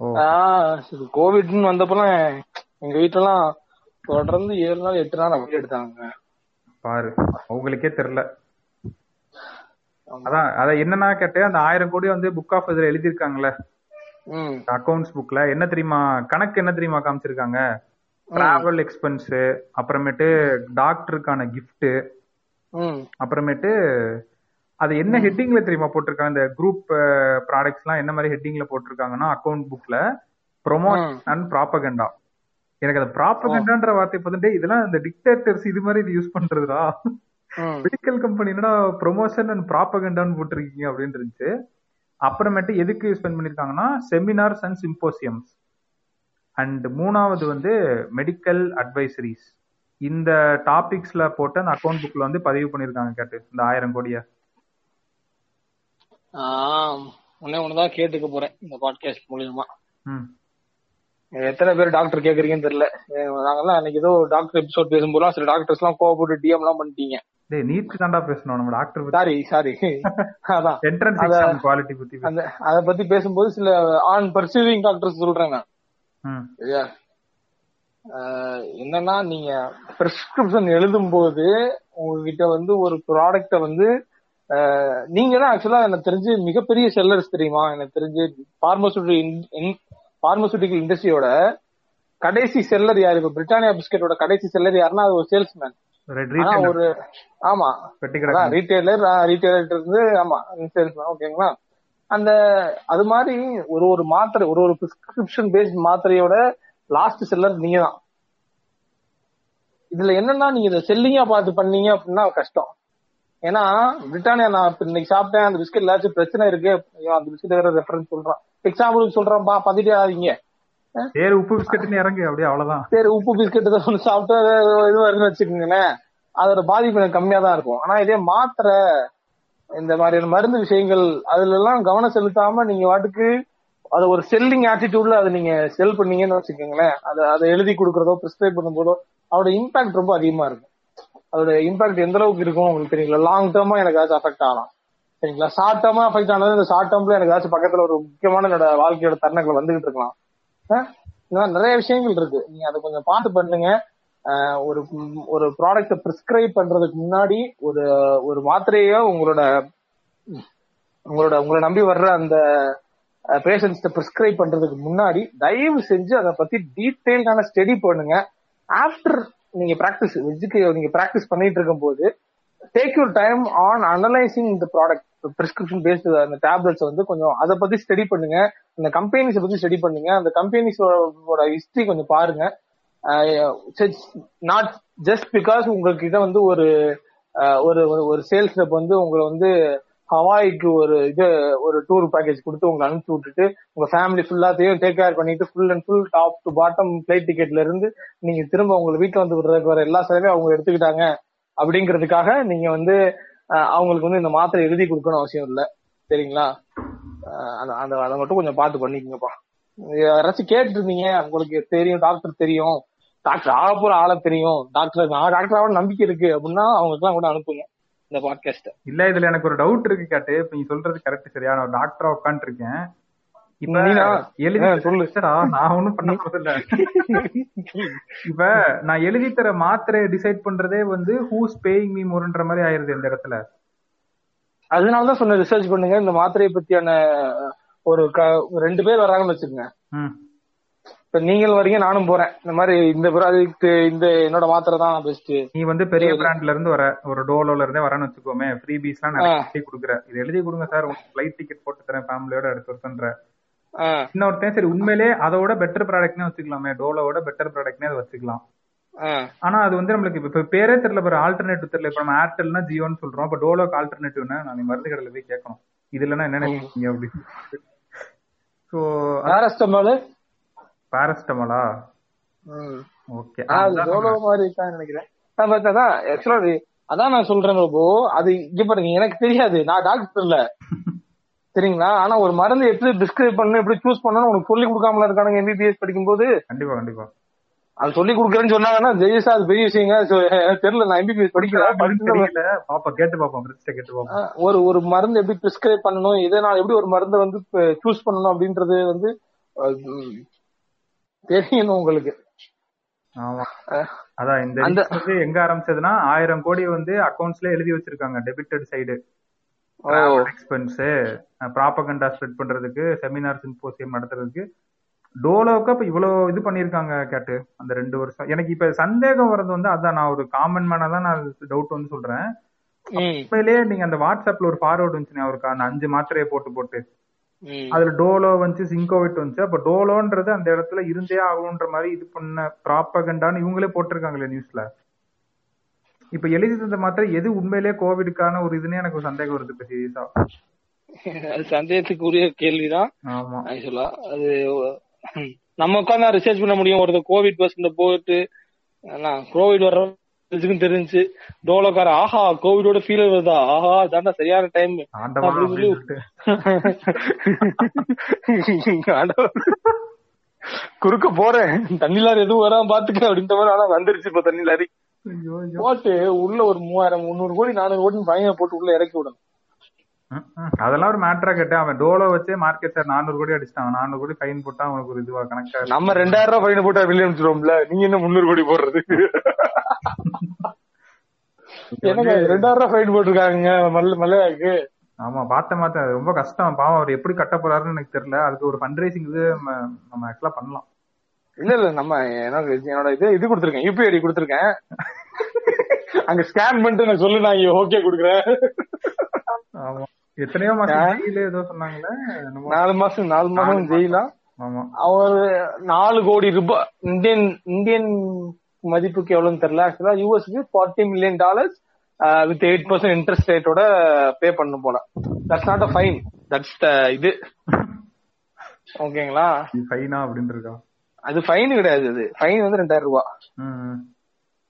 S2: கோவிட்னு வந்தப்பெல்லாம் எங்க வீட்டுலாம் தொடர்ந்து ஏழு நாள் எட்டு நாள் அப்படியே எடுத்தாங்க.
S3: பாரு அவங்களுக்கே தெரியல. அதான் அத என்னன்னா கேட்டு அந்த ஆயிரம் கோடி வந்து புக் ஆஃப் இதுல எழுதியிருக்காங்கல்ல?
S2: ம்.
S3: அக்கவுண்ட்ஸ் புக்ல என்ன தெரியுமா கணக்கு என்ன தெரியுமா காமிச்சிருக்காங்க? டிராவல் எக்ஸ்பென்ஸ் அப்புறமேட்டு டாக்டருக்கான gift
S2: ம்.
S3: அப்புறமேட்டு அது என்ன ஹெட்டிங்ல தெரியுமா போட்டிருக்காங்க? இந்த குரூப் ப்ராடக்ட்ஸ் எல்லாம் என்ன மாதிரி ஹெட்டிங்ல போட்டிருக்காங்கன்னா அக்கவுண்ட் புக்ல ப்ரொமோஷன் அண்ட் ப்ராப்பகண்டா எனக்கு அந்த ப்ராப்பகண்டான்ற வார்த்தை பார்த்துட்டு இதெல்லாம் இந்த டிக்டேட்டர்ஸ் இது மாதிரி இது யூஸ் பண்றதுடா. மெடிக்கல் கம்பெனி என்னடா ப்ரொமோஷன் அண்ட் ப்ராப்பகண்டான்னு போட்டிருக்கீங்க? அப்படின்னு இருந்துச்சு. அப்புறமேட்டு எதுக்கு ஸ்பெண்ட் பண்ணிருக்காங்கன்னா செமினார்ஸ் அண்ட் சிம்போசியம்ஸ் அண்ட் மூணாவது வந்து மெடிக்கல் அட்வைசரிஸ் இந்த டாபிக்ஸ்ல போட்டு அந்த அக்கவுண்ட் புக்ல வந்து பதிவு பண்ணிருக்காங்க கேட்டு. இந்த ஆயிரம் கோடிய.
S2: ஒன்னே ஒண்ணுதான் கேட்டுக்க போறேன் இந்த பாட்காஸ்ட் மூலியமா.
S3: ம்.
S2: எத்தனை பேர் டாக்டர் கேக்குறீங்கன்னு தெரியல. நாங்கெல்லாம் அன்னைக்கு ஏதோ டாக்டர் எபிசோட் பேசும்போது சில டாக்டர்ஸ் எல்லாம் கோவப்பட்டு டிஎம் எல்லாம் பண்ணிட்டீங்க.
S3: டேய் நீட் தாண்டா பேசணும் நம்ம டாக்டர்
S2: சாரி சாரி அதான்.
S3: என்ட்ரன்ஸ்
S2: அத-
S3: எக்ஸாம் குவாலிட்டி பத்தி.
S2: அந்த அத பத்தி பேசும்போது சில ஆன் பர்சீவிங் டாக்டர்ஸ் சொல்றேன் நான். என்னன்னா நீங்க பிரிஸ்கிரிப்ஷன் எழுதும்போது உங்ககிட்ட வந்து ஒரு ப்ராடக்ட வந்து நீங்க தான் ஆக்சுவலா எனக்கு தெரிஞ்சு மிகப்பெரிய செல்லர்ஸ் தெரியுமா? எனக்கு தெரிஞ்சு பார்மசூட்டிக் பார்மசூட்டிக்கல் இண்டஸ்ட்ரியோட கடைசி செல்லர் யாரு? இப்ப பிரிட்டானியா பிஸ்கெட்டோட கடைசி செல்லர் யாருன்னா அது ஒரு சேல்ஸ்மேன் ஒரு ஆமா. ரீட்டைலர் ரீட்டைலர் இருந்து ஆமா சேல்ஸ்மேன் ஓகேங்களா அந்த அது மாதிரி ஒரு ஒரு மாத்திரை ஒரு ஒரு பிரிஸ்கிரிப்ஷன் பேஸ்ட் மாத்திரையோட லாஸ்ட் செல்லர் நீங்க தான் இதுல என்னன்னா நீங்க இதை செல்லிங்கா பார்த்து பண்ணீங்க அப்படின்னா கஷ்டம். ஏன்னா பிரிட்டானியா நான் இன்னைக்கு சாப்பிட்டேன் அந்த பிஸ்கெட் ஏதாச்சும் பிரச்சனை இருக்கு ஐயோ, அந்த பிஸ்கெட் வேற ரெஃபரன்ஸ் சொல்றான். எக்ஸாம்பிளுக்கு சொல்றேன்ப்பா பத்திட்டே ஆகாதீங்க.
S3: சரி உப்பு பிஸ்கட்னு இறங்கு அப்படியே அவ்வளவுதான்.
S2: சரி உப்பு பிஸ்கெட் தான் ஒண்ணு சாப்பிட்டு இது வருதுன்னு வச்சுக்கோங்களேன். அதோட பாதிப்பு எனக்கு கம்மியா தான் இருக்கும். ஆனா இதே மாத்திரை இந்த மாதிரியான மருந்து விஷயங்கள் அதுல எல்லாம் கவனம் செலுத்தாம நீங்க வாட்டுக்கு அது ஒரு செல்லிங் ஆட்டிடியூட்ல அதை நீங்க செல் பண்ணீங்கன்னு வச்சுக்கோங்களேன். அதை அதை எழுதி கொடுக்கறதோ பிரிஸ்கிரைப் பண்ணும்போதோ அதோட இம்பாக்ட் ரொம்ப அதிகமா இருக்கும். அதோட இம்பாக்ட் எந்த அளவுக்கு இருக்கும் உங்களுக்கு தெரியுங்களா? லாங் டேர்மா எனக்கு ஏதாச்சும் அஃபெக்ட் ஆகலாம். சரிங்களா? ஷார்ட் டேர்மா அஃபெக்ட் ஆனது இந்த ஷார்ட் டேர்ம்ல எனக்கு ஏதாச்சும் பக்கத்துல ஒரு முக்கியமான என்னோட வாழ்க்கையோட தருணங்கள் வந்துகிட்டு இருக்கலாம். இந்த மாதிரி நிறைய விஷயங்கள் இருக்கு. நீங்க அதை கொஞ்சம் பார்த்து பண்ணுங்க. ஒரு ஒரு ப்ராடக்ட பிரிஸ்கிரைப் பண்றதுக்கு முன்னாடி ஒரு ஒரு மாத்திரையோ உங்களோட உங்களோட உங்களை நம்பி வர்ற அந்த பேஷண்ட்ஸ்ட பிரிஸ்கிரைப் பண்றதுக்கு முன்னாடி தயவு செஞ்சு அதை பத்தி டீட்டெயில்டான ஸ்டடி பண்ணுங்க. ஆஃப்டர் நீங்க பிராக்டிஸ் வெஜ்ஜுக்கு நீங்க பிராக்டிஸ் பண்ணிட்டு இருக்கும் போது take your time on analysing இந்த ப்ராடக்ட் பிரிஸ்கிரிப்ஷன் பேஸ்டு அந்த டேப்லெட்ஸ் வந்து கொஞ்சம் அதை பத்தி ஸ்டடி பண்ணுங்க. அந்த கம்பெனிஸை பத்தி ஸ்டடி பண்ணுங்க. அந்த கம்பெனிஸோட ஹிஸ்டரி கொஞ்சம் பாருங்க. நாட் ஜஸ்ட் பிகாஸ் உங்ககிட்ட வந்து ஒரு ஒரு ஒரு- ஒரு சேல்ஸ் ரெப் வந்து உங்களை வந்து ஹவாய்க்கு ஒரு இது ஒரு டூர் பேக்கேஜ் கொடுத்து உங்களை அனுப்பிச்சு விட்டுட்டு உங்க ஃபேமிலி ஃபுல்லாத்தையும் டேக் கேர் பண்ணிட்டு full and full top to bottom flight டிக்கெட்ல இருந்து நீங்க திரும்ப உங்க வீட்டுல வந்து விடுறதுக்கு வர எல்லா செலவையும் அவங்க எடுத்துக்கிட்டாங்க. அப்படிங்கிறதுக்காக நீங்க வந்து அவங்களுக்கு வந்து இந்த மாத்திரை எழுதி கொடுக்கணும் அவசியம் இல்லை. சரிங்களா? அந்த அந்த அதை மட்டும் கொஞ்சம் பார்த்து பண்ணிக்கோங்கப்பா. யாராச்சும் கேட்டு இருந்தீங்க உங்களுக்கு தெரியும் டாக்டர் தெரியும். டாக்டர் ஆக போற ஆள தெரியும். டாக்டர் நான் டாக்டர் ஆக நம்பிக்கை இருக்கு அப்படின்னா அவங்களுக்கு எல்லாம் கூட அனுப்புங்க. இந்த பாட்காஸ்ட
S3: இல்ல இதுல எனக்கு ஒரு டவுட் இருக்கு கேட்டு. இப்ப நீ சொல்றது கரெக்ட் சரியா? நான் டாக்டரா உட்காந்துட்டு இருக்கேன் இப்ப
S2: நீனா?
S3: எழுதி
S2: ஆ, சொல்லு.
S3: இல்லடா, நான் ஒண்ணும் பண்ண போதில்ல இப்ப நான் எழுதி தர மாத்திரையை டிசைட் பண்றதே வந்து ஹூஸ் பேயிங் மீ மோர்ன்ற மாதிரி ஆயிருது இந்த இடத்துல.
S2: அதனாலதான் சொன்ன ரிசர்ச் பண்ணுங்க. இந்த மாத்திரையை பத்தியான ஒரு ரெண்டு பேர் வராங்கன்னு வச்சுக்கோங்க.
S3: ம்.
S2: இப்ப நீங்கள் வரீங்க நானும் போறேன். இந்த மாதிரி இந்த ப்ராடக்ட் இந்த என்னோட மாத்திரை தான் பெஸ்ட்
S3: நீ வந்து பெரிய பிராண்ட்ல இருந்து வர ஒரு டோலோல இருந்தே வரேன்னு வச்சுக்கோமே ஃப்ரீ பீஸ் எல்லாம் எழுதி கொடுக்குற. இது எழுதி கொடுங்க சார் ஃபிளைட் டிக்கெட் போட்டு தரேன் ஃபேமிலியோட எடுத்து வருஷன்ற இன்னொருத்தன் சரி உண்மையிலே அதோட பெட்டர் ப்ராடக்ட்னே வச்சுக்கலாமே. டோலோட பெட்டர் ப்ராடக்ட்னே அதை வச்சுக்கலாம். ஆனா அது வந்து நம்மளுக்கு இப்ப- இப்ப பேரே தெரியல பாரு. ஆல்டர்னேட்டிவ் தெரியல. இப்ப நம்ம ஏர்டெல்னா ஜியோன்னு சொல்றோம். இப்ப டோலோக்கு ஆல்டர்னேட்டிவ்னா நான் மருந்து கடையில போய் கேட்கணும். இது இல்லைன்னா என்ன நினைக்கிறீங்க அப்படின்னு.
S2: பாரஸ்டமலா
S3: ஓகே.
S2: அது மாதிரி இருக்கான்னு நினைக்கிறேன். நான் அதான் ஆக்சுவலா அதான் நான் சொல்றேன் ப்ரோ அது இங்க பாருங்க எனக்கு தெரியாது. நான் டாக்டர் இல்ல. சரிங்களா? ஆனா ஒரு மருந்து எப்படி டிஸ்கிரைப் பண்ணணும் எப்படி சூஸ் பண்ணணும் உனக்கு சொல்லி கொடுக்காமல இருக்கானுங்க எம்பிபிஎஸ் படிக்கும்போது?
S3: கண்டிப்பா கண்டிப்பா.
S2: அது சொல்லி கொடுக்குறேன்னு சொன்னாங்கன்னா ஜெயிசா அது பெரிய விஷயங்க. தெரியல நான் எம்பிபிஎஸ்
S3: தெரியல. பாப்பா கேட்டு பாப்போம் கேட்டு பாப்போம்.
S2: ஒரு ஒரு மருந்து எப்படி பிரிஸ்கிரைப் பண்ணணும் இதனால எப்படி ஒரு மருந்தை வந்து சூஸ் பண்ணணும் அப்படின்றது வந்து தெரியணும் உங்களுக்கு.
S3: அதான் இந்த வந்து எங்க ஆரம்பிச்சதுன்னா ஆயிரம் கோடி வந்து அக்கௌண்ட்ஸ்ல எழுதி வச்சிருக்காங்க debited side expense propaganda spread பண்றதுக்கு செமினார் சிம்போசியம் நடத்துறதுக்கு. டோலோவுக்கு அப்ப இவ்வளவு இது பண்ணிருக்காங்க கேட்டு அந்த ரெண்டு வருஷம். எனக்கு இப்ப சந்தேகம் வர்றது வந்து அதான் நான் ஒரு காமன் மேனா தான் நான் டவுட் வந்து சொல்றேன். உண்மையிலேயே நீங்க அந்த வாட்ஸ்அப்ல ஒரு ஃபார்வர்டு வந்துச்சு அவருக்கு அந்த அஞ்சு மாத்திரையை போட்டு போட்டு. அதுல டோலோ வந்துச்சு சிங்கோவிட் வந்துச்சு. அப்ப டோலோன்றது அந்த இடத்துல இருந்தே ஆகணுன்ற மாதிரி இது பண்ண ப்ராப்பகண்டான்னு இவங்களே போட்டிருக்காங்களே நியூஸ்ல. இப்ப எழுதி தந்த மாத்திரை எது உண்மையிலேயே கோவிடுக்கான ஒரு இதுன்னு எனக்கு சந்தேகம் வருது இப்ப சீரியஸா
S2: அது சந்தேகத்துக்குரிய கேள்விதான்.
S3: ஆமா.
S2: ஆக்சுவலா அது நம்ம உட்காந்து ரிசர்ச் பண்ண முடியும். ஒருத்தர் கோவிட் பஸ்ல போயிட்டு கோவிட் வர்றதுக்கும் தெரிஞ்சு டோலோக்கார ஆஹா கோவிடோட ஃபீல் வருதா? ஆஹா தாண்டா சரியான டைம். குறுக்க போறேன். தண்ணி லாரி எதுவும் வராம பாத்துக்க அப்படின்ற மாதிரி ஆனா வந்துருச்சு இப்ப தண்ணி லாரி. போட்டு உள்ள ஒரு மூவாயிரம் முந்நூறு கோடி நானூறு கோடி பையனை போட்டு உள்ள இறக்கி விடணும்.
S3: அதெல்லாம் ஒரு மேட்டரா கேட்டேன். அவன் டோலோ வச்சே மார்க்கெட் சார் நானூறு கோடி அடிச்சிட்டான். நானூறு கோடி ஃபைன் போட்டா அவனுக்கு ஒரு இதுவா கணக்கா
S2: நம்ம ரெண்டாயிரம் ரூபாய் ஃபைன் போட்டா வெளியே அனுப்பிச்சிடுவோம்ல நீங்க என்ன முந்நூறு கோடி போடுறது? என்னங்க ரெண்டாயிரம் ரூபாய் ஃபைன் போட்டிருக்காங்க மல்ல மல்லையாக்கு?
S3: ஆமா பார்த்த மாத்த ரொம்ப கஷ்டம். பாவம் அவர் எப்படி கட்ட போறாருன்னு எனக்கு தெரியல. அதுக்கு ஒரு ஃபண்ட் ரைசிங் இது நம்ம ஆக்சுவலா பண்ணலாம்.
S2: இல்ல இல்ல நம்ம எனக்கு என்னோட இது இது கொடுத்துருக்கேன். யூபிஐ ஐடி கொடுத்துருக்கேன். அங்க ஸ்கேன் பண்ணிட்டு நான் சொல்லு நான் ஓகே கொடுக்குறேன்.
S3: ஆமா. எத்தனையோ மாசம் ஜெயில ஏதோ சொன்னாங்களே.
S2: நாலு மாசம் நாலு மாசம் ஜெயிலாம்
S3: ஆமா.
S2: அவர் நாலு கோடி ரூபாய் இந்தியன் இந்தியன் மதிப்புக்கு எவ்வளவுன்னு தெரியல. ஆக்சுவலா யூஎஸ்க்கு forty million dollars with eight percent interest ரேட்டோட pay பண்ணணும் போல that's not a fine that's the இது. ஓகேங்களா?
S3: ஃபைனா அப்படின்னு
S2: அது ஃபைன் கிடையாது அது. ஃபைன் வந்து ரெண்டாயிரம்
S3: ம்.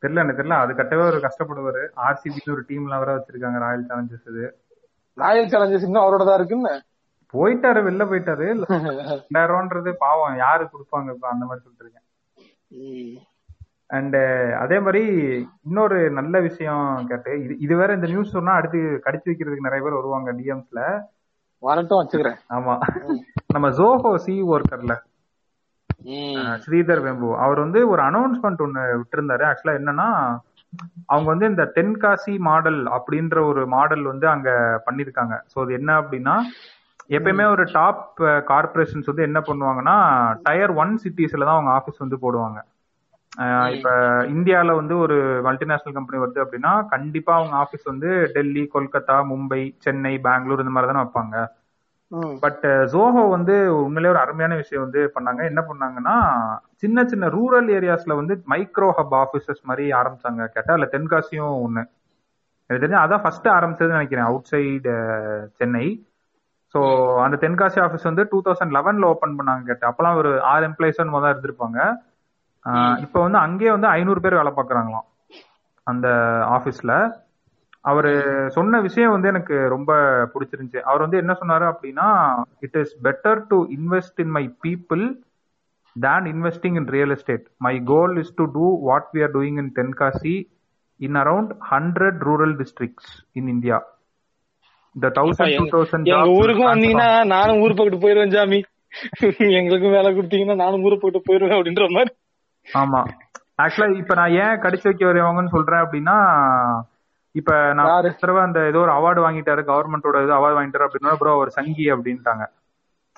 S3: தெரியல எனக்கு தெரியல. அது கட்டவே ஒரு கஷ்டப்படுவாரு. ஆர்சிபி ஒரு டீம்ல வர வச்சிருக்காங்க ராயல் சேலஞ்சர்ஸ் இது.
S2: ராயல் சேலஞ்சர்ஸ் இன்னும் அவரோட தான் இருக்குன்னு?
S3: போயிட்டாரு வெளில போயிட்டாரு. ரெண்டாயிரம் ரூபான்றது பாவம். யாரு கொடுப்பாங்க இப்ப? அந்த மாதிரி சொல்லிட்டு இருக்கேன். அண்ட் அதே மாதிரி இன்னொரு நல்ல விஷயம் கேட்டு இது இது வேற இந்த நியூஸ் சொன்னா அடுத்து கடிச்சு வைக்கிறதுக்கு நிறைய பேர் வருவாங்க டிஎம்ஸ்ல
S2: வரட்டும் வச்சுக்கிறேன்.
S3: ஆமா. நம்ம ஜோஹோ சி ஒர்க்கர்ல ஸ்ரீதர் வெம்பு. அவர் வந்து ஒரு அனௌன்ஸ்மெண்ட் ஒன்னு விட்டிருந்தாரு. ஆக்சுவலா என்னன்னா அவங்க வந்து இந்த தென்காசி மாடல் அப்படின்ற ஒரு மாடல் வந்து அங்க பண்ணிருக்காங்க. ஸோ அது என்ன அப்படின்னா எப்பயுமே ஒரு டாப் கார்பரேஷன்ஸ் வந்து என்ன பண்ணுவாங்கன்னா டயர் ஒன் சிட்டிஸ்ல தான் அவங்க ஆஃபீஸ் வந்து போடுவாங்க. இப்ப இந்தியால வந்து ஒரு மல்டிநேஷனல் கம்பெனி வருது அப்படின்னா கண்டிப்பா அவங்க ஆஃபீஸ் வந்து டெல்லி கொல்கத்தா மும்பை சென்னை பெங்களூர் இந்த மாதிரி தானே வைப்பாங்க பட் ஜோஹோ வந்து உண்மையிலே ஒரு அருமையான விஷயம் வந்து பண்ணாங்க. என்ன பண்ணாங்கன்னா சின்ன சின்ன ரூரல் ஏரியாஸ்ல வந்து மைக்ரோ ஹப் ஆபீசஸ் மாதிரி ஆரம்பிச்சாங்க. கேட்டா இல்ல தென்காசியும் ஒண்ணு. எனக்கு தெரிஞ்சு அதான் ஃபர்ஸ்ட் ஆரம்பிச்சதுன்னு நினைக்கிறேன். Out side Chennai. ஸோ அந்த தென்காசி ஆஃபீஸ் வந்து டூ தௌசண்ட் லெவன்ல ஓப்பன் பண்ணாங்க கேட்டேன் அப்பெல்லாம் ஒரு ஆறு எம்ப்ளாயிஸ் தான் இருந்திருப்பாங்க. இப்போ வந்து அங்கேயே வந்து ஐநூறு பேர் வேலை பார்க்குறாங்களாம் அந்த ஆஃபீஸ்ல அவர் சொன்ன விஷயம் வந்து எனக்கு ரொம்ப பிடிச்சிருந்துச்சு. அவர் வந்து என்ன சொன்னாரு அப்படின்னா it is better to invest in my people than investing in real estate my goal is to do what we are doing in Tenkasi in around hundred rural districts in India இந்த thousand two thousand
S2: ஊருக்கும் வந்தீங்கன்னா நானும் ஊர் பக்கத்து போயிருவேன் ஜாமி எங்களுக்கும் வேலை கொடுத்தீங்கன்னா நானும் ஊர் பக்கத்து போயிருவேன் அப்படின்ற மாதிரி.
S3: ஆமா. ஆக்சுவலா இப்ப நான் ஏன் கடிச்சு வைக்க வருவாங்கன்னு சொல்றேன் அப்படின்னா இப்ப நான் தடவை அந்த ஏதோ ஒரு அவார்டு வாங்கிட்டாரு கவர்மெண்டோட ஏதோ அவார்டு வாங்கிட்டாரு அப்படின்னா ப்ரோ அவர் சங்கி அப்படின்ட்டாங்க.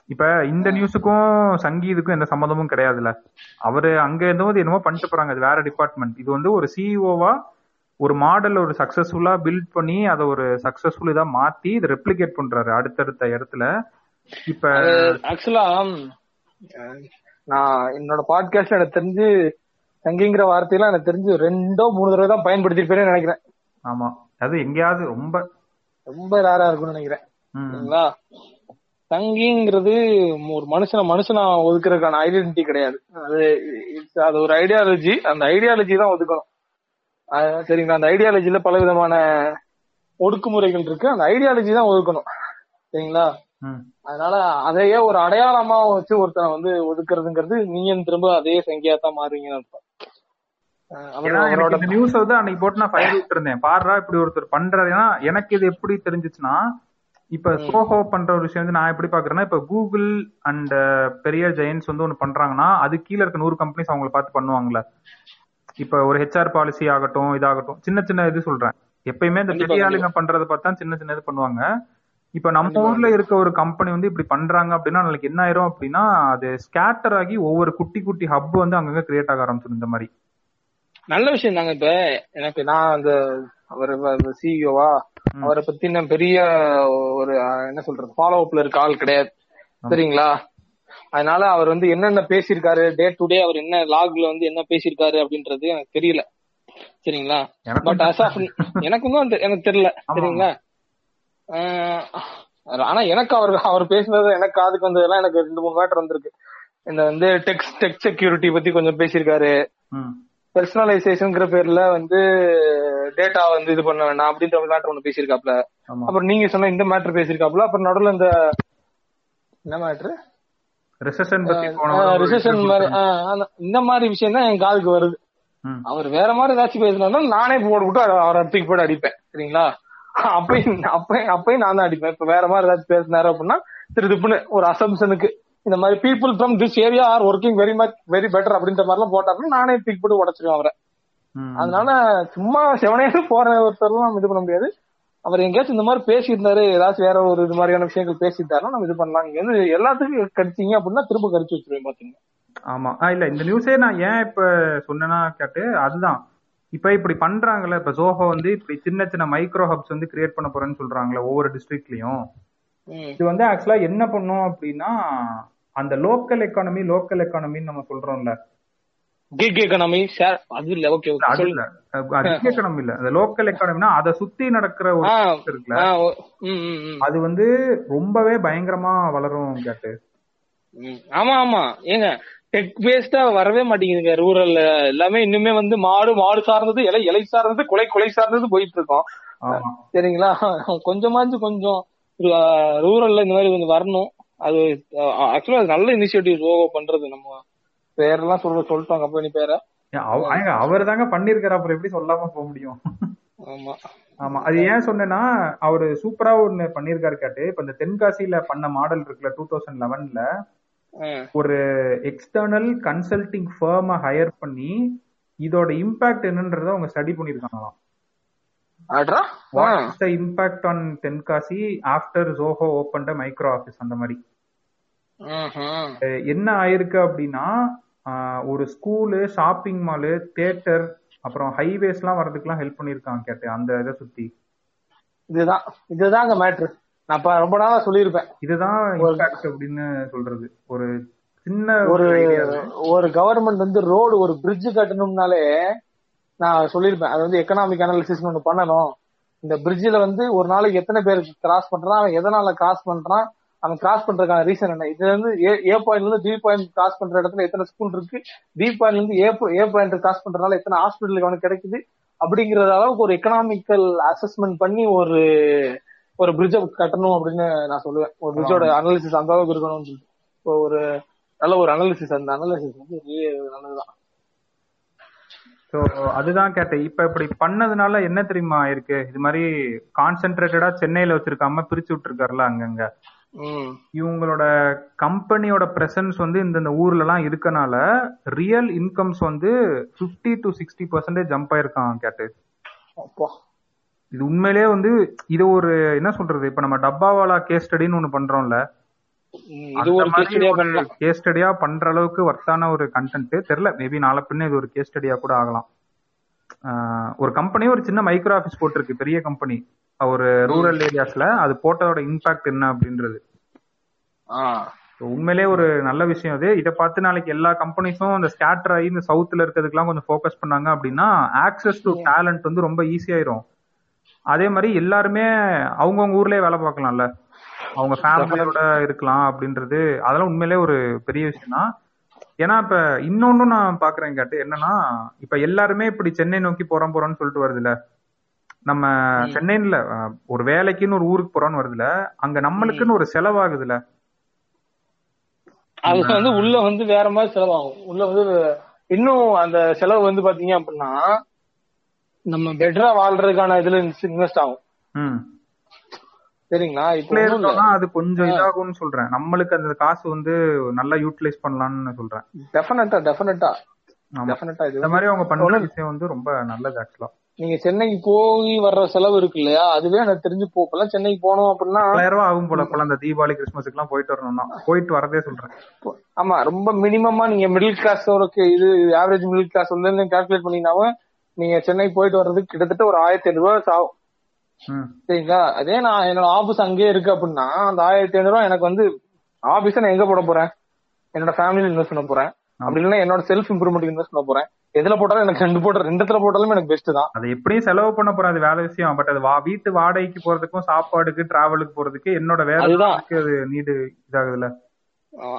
S3: இப்ப இந்த நியூஸுக்கும் சங்கி இதுக்கும் எந்த சம்மந்தமும் கிடையாதுல்ல. அவரு அங்க இருந்தபோது என்னமோ பண்ணிட்டு போறாங்க அது வேற டிபார்ட்மெண்ட் இது வந்து ஒரு சிஇஓவா ஒரு மாடல் ஒரு சக்சஸ்ஃபுல்லா பில்ட் பண்ணி அதை ஒரு சக்சஸ்ஃபுல் இதா மாத்தி இதை ரெப்ளிகேட் பண்றாரு அடுத்தடுத்த இடத்துல. இப்ப
S2: ஆக்சுவலா நான் என்னோட பாட்காஸ்ட்ல எனக்கு தெரிஞ்சு சங்கிங்கிற வார்த்தையெல்லாம் எனக்கு தெரிஞ்சு ரெண்டோ மூணு தடவை தான் பயன்படுத்திருப்பேன்னு நினைக்கிறேன்.
S3: ஆமா. அது எங்கேயாவது ரொம்ப
S2: ரொம்ப ரேரா இருக்கும்னு நினைக்கிறேன். சரிங்களா? சங்கிங்கிறது ஒரு மனுஷனை மனுஷனா ஒதுக்குறதுக்கான ஐடென்டிட்டி கிடையாது. அது அது ஒரு ஐடியாலஜி அந்த ஐடியாலஜி தான் ஒதுக்கணும். சரிங்களா? அந்த ஐடியாலஜில பல விதமான ஒடுக்குமுறைகள் இருக்கு. அந்த ஐடியாலஜி தான் ஒதுக்கணும். சரிங்களா. அதனால அதையே ஒரு அடையாளமா வச்சு ஒருத்தனை வந்து ஒதுக்குறதுங்கிறது நீங்க திரும்ப அதே சங்கியா தான் மாறுவீங்கன்னு அர்த்தம்.
S3: நியூஸ் வந்து அன்னைக்கு போட்டு நான் ஃபயர் விட்டு இருந்தேன் பாருடா இப்படி ஒருத்தர் பண்றாரு. ஏன்னா எனக்கு இது எப்படி தெரிஞ்சுச்சுன்னா இப்ப சோஹோ பண்ற ஒரு விஷயம் வந்து நான் எப்படி பாக்குறேன்னா இப்ப கூகுள் அண்ட் பெரிய ஜெயின்ஸ் வந்து ஒண்ணு பண்றாங்கன்னா அது கீழ இருக்க நூறு கம்பெனிஸ் அவங்கள பார்த்து பண்ணுவாங்கல்ல. இப்ப ஒரு ஹெச்ஆர் பாலிசி ஆகட்டும் இதாகட்டும். சின்ன சின்ன இது சொல்றேன். எப்பயுமே இந்த பெரிய ஆளுங்க பண்றத பார்த்தா சின்ன சின்ன இது பண்ணுவாங்க. இப்ப நம்ம ஊர்ல இருக்க ஒரு கம்பெனி வந்து இப்படி பண்றாங்க அப்படின்னா நாளைக்கு என்ன ஆயிரும் அப்படின்னா அது ஸ்கேட்டர் ஆகி ஒவ்வொரு குட்டி குட்டி ஹப் வந்து அங்கங்க கிரியேட் ஆக ஆரம்பிச்சிடும் இந்த மாதிரி.
S2: நல்ல விஷயம் தாங்க இப்ப. எனக்கு நான் அந்த அவர் சிஇஓவா அவரை பத்தி நான் பெரிய ஒரு என்ன சொல்றது ஃபாலோ அப்ல இருக்க ஆள் கிடையாது. சரிங்களா? அதனால அவர் வந்து என்னென்ன பேசியிருக்காரு டே டு டே அவர் என்ன லாக்ல வந்து என்ன பேசியிருக்காரு அப்படின்றது எனக்கு தெரியல. சரிங்களா? பட் அஸ் ஆஃப் எனக்கும் தான் தெ- எனக்கு தெரியல. சரிங்களா? ஆனா எனக்கு அவர் அவர் பேசினது எனக்கு காதுக்கு வந்ததெல்லாம் எனக்கு ரெண்டு மூணு மேட்டர் வந்திருக்கு. இந்த வந்து டெக் டெக் செக்யூரிட்டி பத்தி கொஞ்சம் பேசியிருக்காரு. பெர்சனலைசேஷன்ங்கிற பேர்ல வந்து டேட்டா வந்து இது பண்ண வேண்டாம் அப்படின்ற மேட்டர் ஒண்ணு பேசியிருக்காப்ல அப்புறம் நீங்க சொன்ன இந்த மேட்டர் பேசியிருக்காப்ல அப்புறம் நடுவுல இந்த என்ன மேட்ரு
S3: ரிசெஷன்
S2: இந்த மாதிரி விஷயம் தான் என் காதுக்கு வருது. அவர் வேற மாதிரி ஏதாச்சும் பேசினா நானே போட்டு விட்டு அவரை- அவரை தூக்கி போட்டு அடிப்பேன் சரிங்களா? அப்பயும் அப்பயும் அப்பயும் நான் தான் அடிப்பேன். இப்ப வேற மாதிரி ஏதாச்சும் பேசினாரு அப்படின்னா திருதுப்புன்னு ஒரு அசம்ஷனுக்கு இந்த மாதிரி people from this area are working very much very better அப்படின்ற மாதிரிலாம் போட்டாருன்னா நானே தூக்கி போட்டு உடச்சிருவேன் அவரை. அதனால சும்மா செவனேன்னு போற ஒருத்தர்லாம் நம்ம இது பண்ண முடியாது. அவர் எங்கேயாச்சும் இந்த மாதிரி பேசியிருந்தாரு ஏதாச்சும் வேற ஒரு இது மாதிரியான விஷயங்கள் பேசியிருந்தாருன்னா நம்ம இது பண்ணலாம். இங்க வந்து எல்லாத்துக்கும் கடிச்சீங்க அப்படின்னா திரும்ப கடிச்சு வச்சிருவேன் பாத்தீங்க
S3: ஆமா. இல்ல இந்த நியூஸே நான் ஏன் இப்ப சொன்னேன்னா கேட்டு அதுதான். இப்ப இப்படி பண்றாங்கல்ல இப்ப ஜோஹோ வந்து இப்படி சின்ன சின்ன மைக்ரோ ஹப்ஸ் வந்து கிரியேட் பண்ண போறேன்னு சொல்றாங்கல்ல ஒவ்வொரு டிஸ்ட்ரிக்ட்லயும். இது வந்து ஆக்சுவலா என்ன பண்ணும் அப்படின்னா அந்த லோக்கல் எக்கானமி லோக்கல் எக்கானமின்னு நம்ம சொல்றோம்ல.
S2: கிக் எக்கனாமி அது இல்ல. ஓகே
S3: இல்ல,
S2: ஓகே
S3: அது இல்ல. அது எக்கானமி இல்ல. அந்த லோக்கல் எக்கானமினா அதை சுத்தி நடக்கிற ஒரு. அது வந்து ரொம்பவே பயங்கரமா வளரும் கேட்டு.
S2: ஆமா ஆமா. ஏங்க டெக் பேஸ்டா வரவே மாட்டேங்குதுங்க. ரூரல்ல எல்லாமே இன்னுமே வந்து மாடு மாடு சார்ந்தது இலை இலை சார்ந்தது கொலை கொலை சார்ந்தது போயிட்டு இருக்கோம் சரிங்களா? கொஞ்சமாச்சும் கொஞ்சம் ரூரல்ல இந்த மாதிரி கொஞ்சம் வரணும். அது ஆக்சுவலா நல்ல இனிஷியேட்டிவ் ஓவோ பண்றது நம்ம பேரெல்லாம் சொல்ல சொல்லிட்டோம் கம்பெனி பேரை?
S3: அவர் தாங்க பண்ணிருக்காரு அப்புறம் எப்படி சொல்லாம போக முடியும்?
S2: ஆமா.
S3: ஆமா. அது ஏன் சொன்னேன்னா அவரு சூப்பரா ஒண்ணு பண்ணிருக்காரு கேட்டு. இப்ப இந்த தென்காசியில பண்ண மாடல் இருக்குல்ல டூ தௌசண்ட் லெவன்ல ஒரு எக்ஸ்டர்னல் கன்சல்டிங் ஃபர்ம ஹையர் பண்ணி இதோட இம்பாக்ட் என்னன்றத அவங்க ஸ்டடி பண்ணிருக்காங்களாம்.
S2: அட்ரா ஆ,
S3: what is the impact on Tenkasi after Zoho open micro office அந்த மாதிரி. என்ன ஆயிருக்கு அப்படின்னா ஒரு ஸ்கூலு ஷாப்பிங் மாலு தியேட்டர் அப்புறம் ஹைவேஸ் எல்லாம் வர்றதுக்குலாம் ஹெல்ப் பண்ணிருக்காங்க கேட்டு அந்த இதை சுத்தி.
S2: இதுதான். இதுதாங்க மேட்ரு நான் ரொம்ப நாளா சொல்லியிருப்பேன்.
S3: இதுதான் இம்பாக்ட் அப்படின்னு சொல்றது. ஒரு சின்ன
S2: ஒரு
S3: ஒரு
S2: கவர்மெண்ட் வந்து ரோடு ஒரு பிரிட்ஜ் கட்டணும்னாலே நான் சொல்லியிருப்பேன். அது வந்து எக்கனாமிக் அனாலிசிஸ் ஒண்ணு பண்ணணும். இந்த பிரிட்ஜில் வந்து ஒரு நாளைக்கு எத்தனை பேர் கிராஸ் பண்றான்? அவன் எதனால கிராஸ் பண்றான்? அவன் கிராஸ் பண்றதுக்கான ரீசன் என்ன? இது வந்து ஏ ஏ பாயிண்ட்ல இருந்து பி பாயிண்ட் கிராஸ் பண்ற இடத்துல எத்தனை ஸ்கூல் இருக்கு? பி பாயிண்ட்ல இருந்து ஏ ஏ பாயிண்ட் கிராஸ் பண்றதுனால எத்தனை ஹாஸ்பிட்டலுக்கு அவனுக்கு கிடைக்குது? அப்படிங்கிற அளவுக்கு ஒரு எக்கனாமிக்கல் அசஸ்மெண்ட் பண்ணி ஒரு ஒரு பிரிட்ஜை கட்டணும் அப்படின்னு நான் சொல்லுவேன். ஒரு பிரிட்ஜோட அனாலிசிஸ் அந்த அளவுக்கு இருக்கணும்னு சொல்லிட்டு. இப்போ ஒரு நல்ல ஒரு அனாலிசிஸ் அந்த அனாலிசிஸ் வந்து நல்லதுதான்.
S3: ஸோ அதுதான் கேட்டேன். இப்ப இப்படி பண்ணதுனால என்ன தெரியுமா இருக்கு? இது மாதிரி கான்சென்ட்ரேட்டடா சென்னையில வச்சிருக்காம பிரிச்சு விட்டுருக்காருல அங்கங்க. இவங்களோட கம்பெனியோட பிரசன்ஸ் வந்து இந்தந்த ஊர்ல எல்லாம் இருக்கனால ரியல் இன்கம்ஸ் வந்து 50 டு சிக்ஸ்டி பர்சன்டேஜ் ஜம்ப் ஆயிருக்கான் கேட்டு இது உண்மையிலேயே வந்து இது ஒரு என்ன சொல்றது இப்ப நம்ம டப்பாவாலா கேஸ் ஸ்டடின்னு ஒண்ணு பண்றோம்ல கேஸ் ஸ்டடியா பண்ற அளவுக்கு ஒர்த்தான ஒரு கண்டென்ட் தெரியல மேபி நாளை பின்ன இது ஒரு கேஸ் ஸ்டடியா கூட ஆகலாம். ஒரு கம்பெனி ஒரு சின்ன மைக்ரோ ஆஃபீஸ் போட்டிருக்கு பெரிய கம்பெனி ஒரு ரூரல் ஏரியாஸ்ல அது போட்டதோட இம்பாக்ட் என்ன அப்படின்றது. உண்மையிலேயே ஒரு நல்ல விஷயம் அது. இதை பார்த்து நாளைக்கு எல்லா கம்பெனிஸும் இந்த ஸ்கேட்டர் ஆகி இந்த சவுத்துல இருக்கிறதுக்குலாம் கொஞ்சம் ஃபோக்கஸ் பண்ணாங்க அப்படின்னா ஆக்சஸ் டு டேலண்ட் வந்து ரொம்ப ஈஸியாயிரும் அதே மாதிரி எல்லாருமே அவங்கவுங்க ஊர்லயே வேலை பார்க்கலாம்ல. அவங்க ஃபேமிலியோட இருக்கலாம் அப்படின்றது அதெல்லாம் உண்மையிலேயே ஒரு பெரிய விஷயம் தான் ஏன்னா இப்ப இன்னொன்னும் நான் பாக்குறேன் கேட்டு என்னன்னா இப்ப எல்லாருமே இப்படி சென்னை நோக்கி போறோம் போறோம்னு சொல்லிட்டு வருதுல நம்ம சென்னையில ஒரு வேலைக்குன்னு ஒரு ஊருக்கு போறோம்னு வருதுல அங்க நம்மளுக்குன்னு ஒரு செலவாகுதுல
S2: அது வந்து உள்ள வந்து வேற மாதிரி செலவாகும். உள்ள வந்து இன்னும் அந்த செலவு வந்து பாத்தீங்க அப்படின்னா நம்ம பெட்டரா வாழ்றதுக்கான இதுல இன்வெஸ்ட் ஆகும். சரிங்களா? இப்போ
S3: அது கொஞ்சம் இதாகும்னு சொல்றேன். நம்மளுக்கு அந்த காசு வந்து நல்லா யூட்டிலைஸ் பண்ணலாம்னு சொல்றேன்.
S2: டெஃபினட்டா டெஃபினட்டா. டெஃபினட்டா இது
S3: இந்த மாதிரி அவங்க பண்ற விஷயம் வந்து ரொம்ப நல்லது ஆக்சுவலா
S2: நீங்க சென்னைக்கு போய் வர்ற செலவு இருக்கு இல்லையா? அதுவே எனக்கு தெரிஞ்சு போ இப்பெல்லாம் சென்னைக்கு போனோம் அப்படின்னா
S3: பத்தாயிரம் ரூபாய் ஆகும் போல. போல அந்த தீபாவளி கிறிஸ்மஸுக்கு எல்லாம் போயிட்டு வரணும்னா. போயிட்டு வரதே சொல்றேன்.
S2: ஆமா. ரொம்ப மினிமமா நீங்க மிடில் கிளாஸ் இது ஆவரேஜ் மிடில் கிளாஸ் வந்து கால்குலேட் பண்ணீங்கன்னாவும் நீங்க சென்னை போயிட்டு வர்றதுக்கு கிட்டத்தட்ட ஒரு ஆயிரத்தி ஐநூறு ரூபாய் ஆகும். சரிங்களா? அதே நான் என்னோட ஆபீஸ் அங்கேயே இருக்கு அப்படின்னா அந்த ஆயிரத்தி ஐநூறு ரூபாய் எனக்கு வந்து ஆபீஸ நான் எங்க போட போறேன்? என்னோட ஃபேமிலியில இன்வெஸ்ட் பண்ண போறேன். அப்படி இல்லைன்னா என்னோட செல்ஃப் இம்ப்ரூவ்மெண்ட் இன்வெஸ்ட் பண்ண போறேன். எதுல போட்டாலும் எனக்கு ரெண்டு போட்ட ரெண்டு இடத்துல போட்டாலும் எனக்கு பெஸ்ட் தான்.
S3: அது எப்படியும் செலவு பண்ண போறேன் அது வேலை விஷயம். பட் அது வா வீட்டு வாடகைக்கு போறதுக்கும் சாப்பாடுக்கு டிராவலுக்கு போறதுக்கு என்னோட வேலை. அது நீடு இதாகுதுல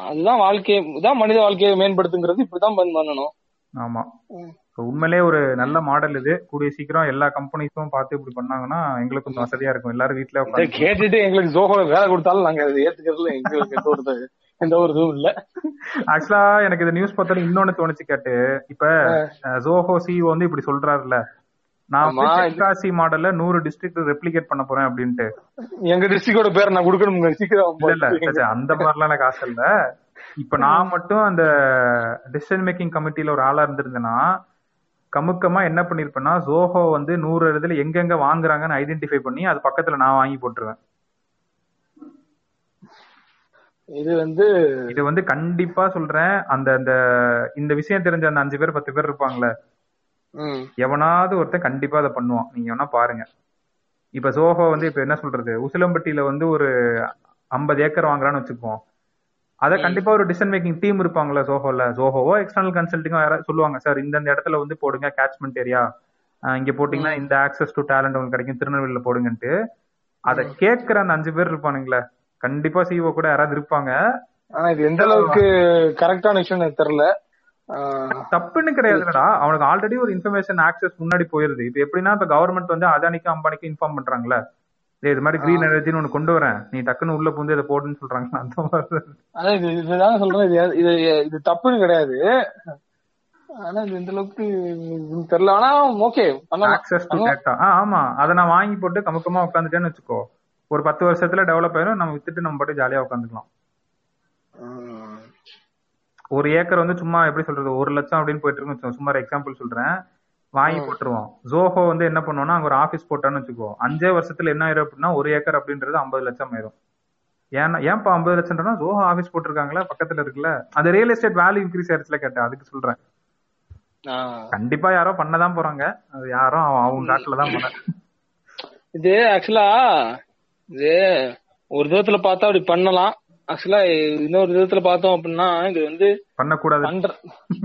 S2: அதுதான் வாழ்க்கையை இதான் மனித வாழ்க்கையை மேம்படுத்துங்கிறது. இப்படிதான் பண்- பண்ணணும்.
S3: ஆமா. உண்மையிலேயே ஒரு நல்ல மாடல் இது. கூடிய சீக்கிரம் எல்லா கம்பெனிஸும் பார்த்து இப்படி பண்ணாங்கன்னா எங்களுக்கு கொஞ்சம் வசதியா இருக்கும். எல்லாரும் வீட்ல
S2: கேட்டுட்டு எங்களுக்கு ஜோஹோ வேலை கொடுத்தாலும் நாங்க ஏத்துக்கிறதுல எங்களுக்கு எந்த ஒரு இது- எந்த ஒரு இதுவும் இல்ல.
S3: ஆக்சுவலா எனக்கு இந்த நியூஸ் பார்த்தோன்னே இன்னொன்னு தோணுச்சு கேட்டு. இப்ப ஜோஹோ சிஇஓ வந்து இப்படி சொல்றாருல்ல. நான் தென்காசி மாடல்ல நூறு டிஸ்ட்ரிக்ட் ரெப்ளிகேட் பண்ண போறேன் அப்படின்ட்டு.
S2: எங்க டிஸ்ட்ரிக்டோட பேர் நான் கொடுக்கணுங்க சீக்கிரம்
S3: இல்ல அந்த மாதிரிலாம் எனக்கு ஆசை இல்ல. இப்ப நான் மட்டும் அந்த டிசிஷன் மேக்கிங் கமிட்டில ஒரு ஆளா இருந்திருந்தேன்னா கமுக்கமா என்ன பண்ணிருப்பேன்னா ஜோஹோ வந்து நூறு இடத்துல எங்கெங்க வாங்குறாங்கன்னு ஐடென்டிஃபை பண்ணி அது பக்கத்துல நான் வாங்கி போட்டுருவேன்.
S2: இது வந்து
S3: இது வந்து கண்டிப்பா சொல்றேன். அந்த அந்த இந்த விஷயம் தெரிஞ்ச அந்த அஞ்சு பேர் பத்து பேர் இருப்பாங்கல்ல
S2: ம்,
S3: எவனாவது ஒருத்தன் கண்டிப்பா அதை பண்ணுவான். நீங்க வேணா பாருங்க. இப்ப சோஹோ வந்து இப்ப என்ன சொல்றது? உசிலம்பட்டியில வந்து ஒரு ஐம்பது ஏக்கர் வாங்குறான்னு வச்சுப்போம் அத கண்டிப்பா ஒரு டிசிஷன் மேக்கிங் டீம் இருப்பாங்கல்ல சோஹோல சோஹோவோ எக்ஸ்டர்னல் கன்சல்டிங்கோ யாராவது சொல்லுவாங்க சார் இந்த இடத்துல வந்து போடுங்க கேட்ச்மெண்ட் ஏரியா இங்க போட்டீங்கன்னா இந்த ஆக்சஸ் டு டேலண்ட் உங்களுக்கு கிடைக்கும். திருநெல்வேலியில போடுங்கன்ட்டு. அதை கேட்கிற அந்த அஞ்சு பேர் இருப்பானுங்களே. கண்டிப்பா சிஓ கூட யாராவது இருப்பாங்க.
S2: ஆனா இது எந்த அளவுக்கு கரெக்டான விஷயம் தெரியல.
S3: தப்புன்னு கிடையாதுடா அவனுக்கு ஆல்ரெடி ஒரு இன்ஃபர்மேஷன் ஆக்சஸ் முன்னாடி போயிருது. இப்ப எப்படின்னா இப்ப கவர்மெண்ட் வந்து அதானிக்கும் அம்பானிக்கும் இன்ஃபார்ம் பண்றாங்கல்ல. டேய், இது மாதிரி கிரீன் எனர்ஜின்னு ஒண்ணு கொண்டு வரேன். நீ டக்குன்னு உள்ள புந்து இதை போடுன்னு சொல்றாங்க அந்த மாதிரி.
S2: அதான் இது இதுதான் சொல்றேன். இது இது இது தப்புன்னு கிடையாது. ஆனா இது இந்த அளவுக்கு தெரியல. ஆனா ஓகே
S3: ஆக்சஸ் டு டேட்டா ஆமா. அதை நான் வாங்கி போட்டு கமுக்கமா உட்காந்துட்டேன்னு வச்சுக்கோ. ஒரு பத்து வருஷத்துல டெவலப் ஆயிரும். நம்ம வித்துட்டு நம்ம பாட்டு ஜாலியா உட்காந்துக்கலாம். ஒரு ஏக்கர் வந்து சும்மா எப்படி சொல்றது? ஒரு லட்சம் அப்படின்னு போயிட்டு வச்சுக்கோ. சும்மா எக்ஸாம்பிள் சொல்றேன். வாங்கி போட்டுருவோம். ஜோஹோ வந்து என்ன பண்ணுவோம்னா அங்க ஒரு ஆபீஸ் போட்டான்னு வச்சுக்கோ. அஞ்சே வருஷத்துல என்ன ஆயிரும் அப்படின்னா ஒரு ஏக்கர் அப்படின்றது ஐம்பது லட்சம் ஆயிரும். ஏன்னா ஏன்ப்பா ஐம்பது லட்சம்னா ஜோஹோ ஆபீஸ் போட்டிருக்காங்களா பக்கத்துல இருக்குல்ல? அது ரியல் எஸ்டேட் வேல்யூ இன்க்ரீஸ் ஆயிடுச்சுல கேட்டேன் அதுக்கு சொல்றேன். கண்டிப்பா யாரோ பண்ணதான் போறாங்க. அது யாரும் அவ- அவங்க காட்டுல தான் போன
S2: இது ஆக்சுவலா இது ஒரு விதத்துல பார்த்தா அப்படி பண்ணலாம். ஆக்சுவலா இன்னொரு விதத்துல பார்த்தோம் அப்படின்னா இது வந்து
S3: பண்ணக்கூடாது.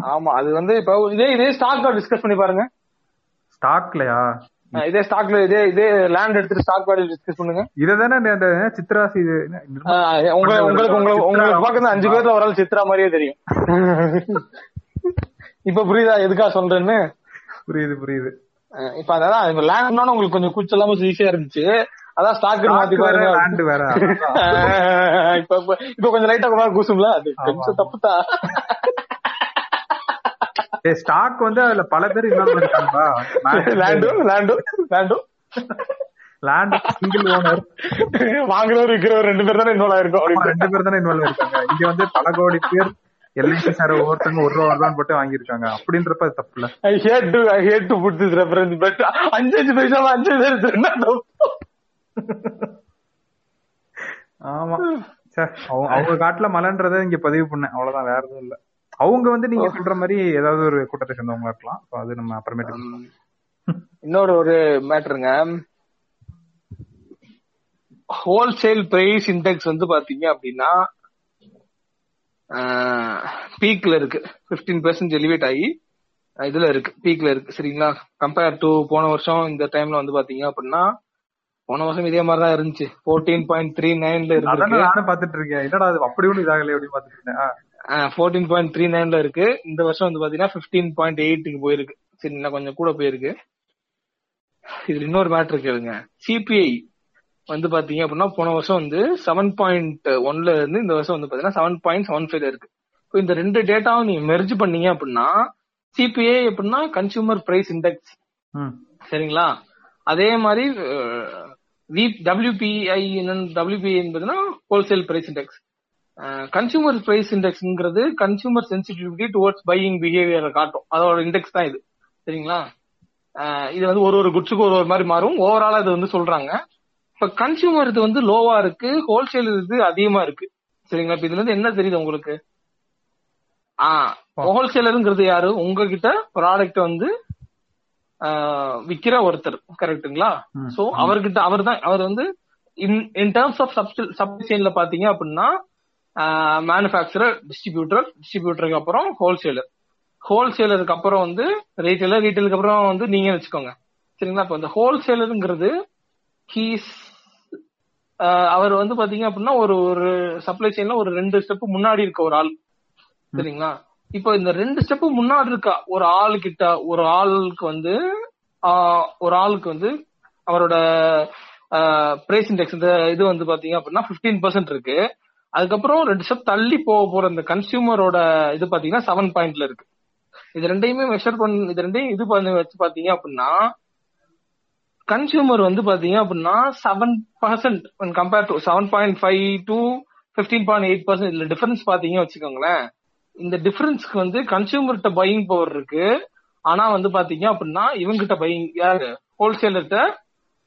S2: ஆமா அது வந்து இப்ப இதே இதே ஸ்டாக் டிஸ்கஸ் பண்ணி பாருங்க.
S3: ஸ்டாக்லயா?
S2: இதே ஸ்டாக்ல இதே இதே லேண்ட் எடுத்துட்டு ஸ்டாக் வேல்யூ டிஸ்கஸ் பண்ணுங்க.
S3: இத தானே அந்த சித்ராசி இது
S2: அஹ் உங்க உங்களுக்கு உங்களுக்கு உங்களுக்கு பாக்குறது அஞ்சு பேர்ல ஒரு ஆள் சித்ரா மாதிரியே தெரியும். இப்ப புரியுதா எதுக்கா சொல்றேன்னு?
S3: புரியுது புரியுது.
S2: இப்ப அதான் இப்ப லேண்ட்னா உங்களுக்கு கொஞ்சம் கூச்சம் இல்லாம ஈஸியா இருந்துச்சு. அதான் ஸ்டாக் மாத்தி பாருங்க.
S3: land வேற
S2: இப்ப இப்ப- கொஞ்சம் லைட்டா கொஞ்சம் கூசும்ல? அது கொஞ்சம் தப்புதா
S3: ஏ ஸ்டாக் வந்து அதுல பல பேர் இன்வால்வ் இருக்காங்கப்பா
S2: லேண்டும் லேண்டும் லேண்டும்
S3: லேண்ட் சிங்கிள் ஓனர்
S2: வாங்குறவர் விற்கிறவர் ரெண்டு பேர் தானே இன்வால்வ் ஆயிருக்கும்
S3: ரெண்டு பேர் தானே இன்வால்வ் இருக்காங்க இங்க வந்து பல கோடி பேர் எல்ஐசி சார் ஒவ்வொருத்தங்க ஒரு ரூபா ரூபான்னு போட்டு வாங்கியிருக்காங்க. அப்படின்றப்ப அது தப்பு இல்ல.
S2: I had to I had to put this reference but அஞ்சு அஞ்சு பைசா அஞ்சு தப்பு?
S3: ஆமா. அவங்க- அவங்க காட்டுல மலைன்றதை இங்க பதிவு பண்ணேன். அவ்வளவுதான் வேற எதுவும் இல்ல. அவங்க வந்து நீங்க சொல்ற மாதிரி ஏதாவது ஒரு கூட்டத்தை சேர்ந்தவங்களா இருக்கலாம். அது நம்ம அப்புறமேட்டு.
S2: இன்னொரு ஒரு மேட்டருங்க. ஹோல்சேல் பிரைஸ் இண்டெக்ஸ் வந்து பாத்தீங்க அப்படின்னா பீக்ல இருக்கு. 15% பெர்சன்ட் எலிவேட் ஆகி இதுல இருக்கு. பீக்ல இருக்கு. சரிங்களா? கம்பேர் டு போன வருஷம் இந்த டைம்ல வந்து பாத்தீங்க அப்படின்னா போன வருஷம் இதே மாதிரி தான் இருந்துச்சு. ஃபோர்டீன் பாயிண்ட் த்ரீ நைன்ல இருக்கு
S3: நானும் பாத்துட்டு இருக்கேன். என்னடா அது அப்படி ஒண்ணு இதாகல அப்படின்னு பாத்துட்டு இருக்கேன்.
S2: ஃபோர்டீன் பாயிண்ட் த்ரீ நைன்ல இருக்கு. இந்த வருஷம் வந்து பாத்தீங்கன்னா பிப்டீன் பாயிண்ட் எயிட்டுக்கு போயிருக்கு. சரி இன்னும் கொஞ்சம் கூட போயிருக்கு. இதுல இன்னொரு மேட்ரு கேளுங்க. சிபிஐ வந்து பாத்தீங்க அப்படின்னா போன வருஷம் வந்து செவன் பாயிண்ட் ஒன்ல இருந்து இந்த வருஷம் வந்து பாத்தீங்கன்னா செவன் பாயிண்ட் செவன் ஃபைவ்ல இருக்கு. இப்போ இந்த ரெண்டு டேட்டாவும் நீங்க மெர்ஜ் பண்ணீங்க அப்படின்னா சிபிஐ அப்படின்னா கன்சூமர் பிரைஸ் இண்டெக்ஸ்
S3: ம்.
S2: சரிங்களா? அதே மாதிரி WPI WPI என்பதுன்னா wholesale price index consumer price இண்டெக்ஸ்ங்கிறது consumer sensitivity towards buying பிஹேவியரை காட்டும். அதோட இண்டெக்ஸ் தான் இது. சரிங்களா? இது வந்து ஒரு ஒரு குட்ஸுக்கு ஒரு ஒரு மாதிரி மாறும். ஓவராலா இது வந்து சொல்றாங்க. இப்ப கன்சூமர் இது வந்து லோவா இருக்கு. ஹோல்சேல் இது அதிகமா இருக்கு. சரிங்களா? இப்ப இதுல இருந்து என்ன தெரியுது உங்களுக்கு? ஆஹ் ஹோல்சேலருங்கிறது யாரு? உங்ககிட்ட ப்ராடக்ட் வந்து விக்கிற ஒருத்தர். கரெக்ட்டுங்களா. சோ அவர்கிட்ட அவர் தான் அவர் வந்து இன் டேர்ம்ஸ் ஆஃப் சப்ளை செயின்ல பாத்தீங்க அப்படின்னா மேனுஃபேக்சரர் டிஸ்ட்ரிபியூட்டர் டிஸ்ட்ரிபியூட்டருக்கு அப்புறம் ஹோல்சேலர் ஹோல்சேலருக்கு அப்புறம் வந்து ரீட்டைலர் ரீட்டைலுக்கு அப்புறம் வந்து நீங்க வச்சுக்கோங்க. சரிங்களா? இப்ப இந்த ஹோல்சேலருங்கிறது ஹீஸ் அவர் வந்து பாத்தீங்க அப்படின்னா ஒரு ஒரு சப்ளை செயின்ல ஒரு ரெண்டு ஸ்டெப் முன்னாடி இருக்க ஒரு ஆள். சரிங்களா? இப்போ இந்த ரெண்டு ஸ்டெப் முன்னாடி இருக்க ஒரு ஆள் கிட்ட ஒரு ஆளுக்கு வந்து ஒரு ஆளுக்கு வந்து அவரோட பிரைஸ் இண்டெக்ஸ் இந்த இது வந்து பாத்தீங்க அப்படின்னா 15% பர்சன்ட் இருக்கு. அதுக்கப்புறம் ரெண்டு ஸ்டெப் தள்ளி போக போற இந்த கன்சியூமரோட இது பாத்தீங்கன்னா செவன் பாயிண்ட்ல இருக்கு. இது ரெண்டையுமே மெஷர் பண்ண இது ரெண்டையும் இது பண்ணி வச்சு பாத்தீங்க அப்படின்னா கன்சியூமர் வந்து பாத்தீங்க அப்படின்னா seven percent compare to seven point five to fifteen point eight percent இதுல டிஃபரன்ஸ் பாத்தீங்க வச்சுக்கோங்களேன். இந்த டிஃபரன்ஸ்க்கு வந்து கன்சியூமர்கிட்ட பையிங் பவர் இருக்கு. ஆனா வந்து பாத்தீங்க அப்படின்னா இவங்கிட்ட பையிங் யாரு? ஹோல்சேலர்கிட்ட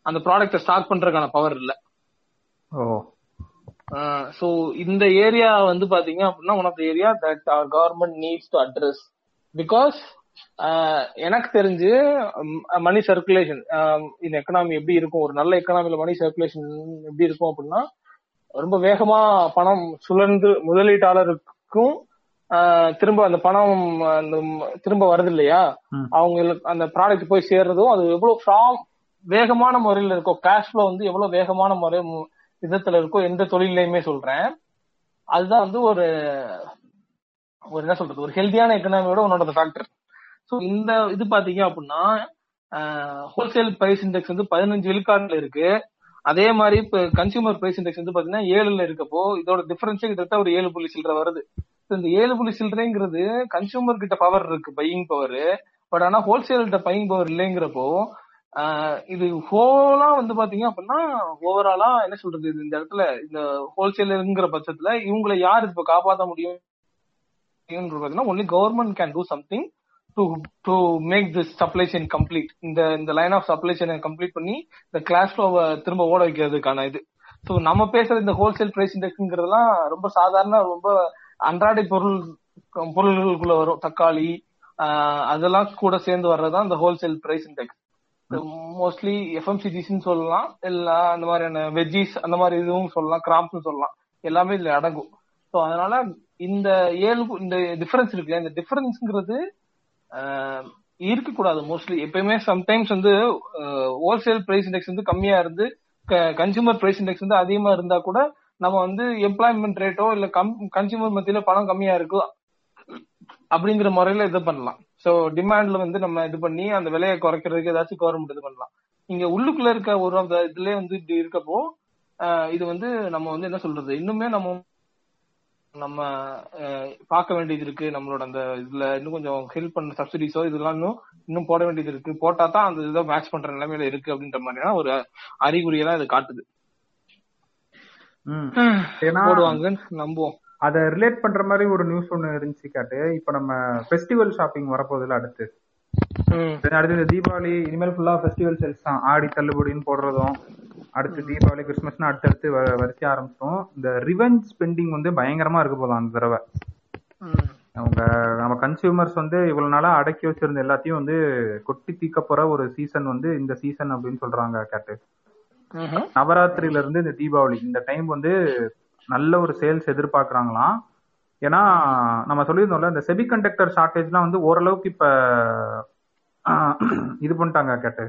S2: அந்த ப்ராடக்ட்டை ஸ்டாக் பண்றதுக்கான பவர் இல்ல.
S3: ஓ.
S2: சோ இந்த ஏரியா வந்து பாத்தீங்க அப்படின்னா one of the area that our government needs to address because எனக்கு தெரிஞ்சு மணி சர்க்குலேஷன் இந்த எக்கனாமி எப்படி இருக்கும் ஒரு நல்ல எக்கனாமில மணி சர்க்குலேஷன் எப்படி இருக்கும் அப்படின்னா ரொம்ப வேகமா பணம் சுழன்று முதலீட்டாளருக்கும் திரும்ப அந்த பணம் அந்த திரும்ப வருது இல்லையா. அவங்களுக்கு அந்த ப்ராடக்ட் போய் சேர்றதும் அது எவ்வளவு ஃப்ராம் வேகமான முறையில இருக்கோ கேஷ் ஃப்ளோ வந்து எவ்வளவு வேகமான முறை விதத்துல இருக்கோ எந்த தொழிலையுமே சொல்றேன். அதுதான் வந்து ஒரு ஒரு என்ன சொல்றது ஒரு ஹெல்த்தியான எக்கனாமியோட உன்னோட ஃபேக்டர் ஸோ இந்த இது பாத்தீங்க அப்படின்னா ஹோல்சேல் பிரைஸ் இண்டெக்ஸ் வந்து பதினஞ்சு விழுக்காட்டுல இருக்கு. அதே மாதிரி இப்போ கன்சியூமர் பிரைஸ் இண்டெக்ஸ் வந்து பாத்தீங்கன்னா ஏழுல இருக்கப்போ இதோட டிஃபரன்ஸே கிட்டத்தட்ட ஒரு ஏழு புள்ளி சில்லற வருது. இந்த ஏழு புள்ளி சில்லறைங்கிறது கன்சியூமர் கிட்ட பவர் இருக்கு பையிங் பவர் பட் ஆனா ஹோல்சேல்கிட்ட பையிங் பவர் இல்லைங்கிறப்போ இது ஹோலா வந்து பாத்தீங்க அப்படின்னா ஓவராலா என்ன சொல்றது இது இந்த இடத்துல இந்த ஹோல்சேலருங்கிற பட்சத்துல இவங்களை யார் இப்ப காப்பாற்ற முடியும்? பாத்தீங்கன்னா only government can do something to to make this supply chain complete இந்த இந்த லைன் ஆஃப் சப்ளை செயினை கம்ப்ளீட் பண்ணி இந்த கிளாஸ் ஃப்ளோவை திரும்ப ஓட வைக்கிறதுக்கான இது. ஸோ நம்ம பேசுற இந்த ஹோல்சேல் பிரைஸ் இண்டெக்ஸ்ங்கிறதுலாம் ரொம்ப சாதாரண ரொம்ப அன்றாடை பொருள் பொருள்களுக்குள்ள வரும். தக்காளி அதெல்லாம் கூட சேர்ந்து வர்றதுதான் இந்த ஹோல்சேல் பிரைஸ் இண்டெக்ஸ் மோஸ்ட்லி எஃப்எம்சிஜிஸ்ன்னு சொல்லலாம். இல்ல அந்த மாதிரியான வெஜ்ஜிஸ் அந்த மாதிரி இதுவும் சொல்லலாம். கிராம்ப்னு சொல்லலாம். எல்லாமே இதுல அடங்கும். ஸோ அதனால இந்த ஏழு இந்த டிஃபரன்ஸ் இருக்கு இந்த டிஃபரன்ஸ்ங்கிறது இருக்கக்கூடாது மோஸ்ட்லி எப்பயுமே சம்டைம்ஸ் வந்து ஹோல்சேல் பிரைஸ் இண்டெக்ஸ் வந்து கம்மியா இருந்து கன்சியூமர் பிரைஸ் இண்டெக்ஸ் வந்து அதிகமா இருந்தா கூட நம்ம வந்து எம்ப்ளாய்மெண்ட் ரேட்டோ இல்ல கன்சியூமர் மத்தியில பணம் கம்மியா இருக்கு அப்படிங்கிற முறையில இது பண்ணலாம். சோ டிமாண்ட்ல வந்து நம்ம இது பண்ணி அந்த விலையை குறைக்கிறதுக்கு ஏதாச்சும் கவர்மெண்ட் இது பண்ணலாம். இங்க உள்ளுக்குள்ள இருக்க ஒரு அந்த இதுல வந்து இப்படி இருக்கப்போ இது வந்து நம்ம வந்து என்ன சொல்றது? இன்னுமே நம்ம நம்ம பார்க்க வேண்டியது இருக்கு. நம்மளோட அந்த இதுல இன்னும் கொஞ்சம் ஹெல்ப் பண்ண சப்சிடிஸோ இதெல்லாம் இன்னும் இன்னும் போட வேண்டியது இருக்கு. போட்டா தான் அந்த இதை மேட்ச் பண்ற நிலைமையில இருக்கு அப்படின்ற மாதிரியான ஒரு அறிகுறியெல்லாம் இது காட்டுது. போடுவாங்கன்னு நம்புவோம்.
S3: அதை ரிலேட் பண்ற மாதிரி ஒரு நியூஸ் ஒன்னு இருந்துச்சு காட்டு. இப்ப நம்ம ஃபெஸ்டிவல் ஷாப்பிங் வரப்போகுதுல அடுத்து. அடுத்து இந்த தீபாவளி இனிமேல் ஃபுல்லா ஃபெஸ்டிவல் சேல்ஸ் தான். ஆடி தள்ளுபடின்னு போடுறதும் அடுத்து தீபாவளி கிறிஸ்மஸ்னு அடுத்தடுத்து வரிசை ஆரம்பிச்சிட்டோம் இந்த ரிவெஞ்ச் ஸ்பெண்டிங் வந்து பயங்கரமா இருக்கு போதும் அந்த தடவை. அவங்க நம்ம கன்சியூமர்ஸ் வந்து இவ்வளவு நாளா அடக்கி வச்சிருந்த எல்லாத்தையும் வந்து கொட்டி தீக்க போற ஒரு சீசன் வந்து இந்த சீசன் அப்படின்னு சொல்றாங்க கேட்டு. நவராத்திரியில இருந்து இந்த தீபாவளி இந்த டைம் வந்து நல்ல ஒரு சேல்ஸ் எதிர்பார்க்குறாங்களாம். ஏன்னா நம்ம சொல்லியிருந்தோம்ல இந்த செபி கண்டக்டர் ஷார்டேஜ்லாம் வந்து ஓரளவுக்கு இப்ப இது பண்ணிட்டாங்க கேட்டு.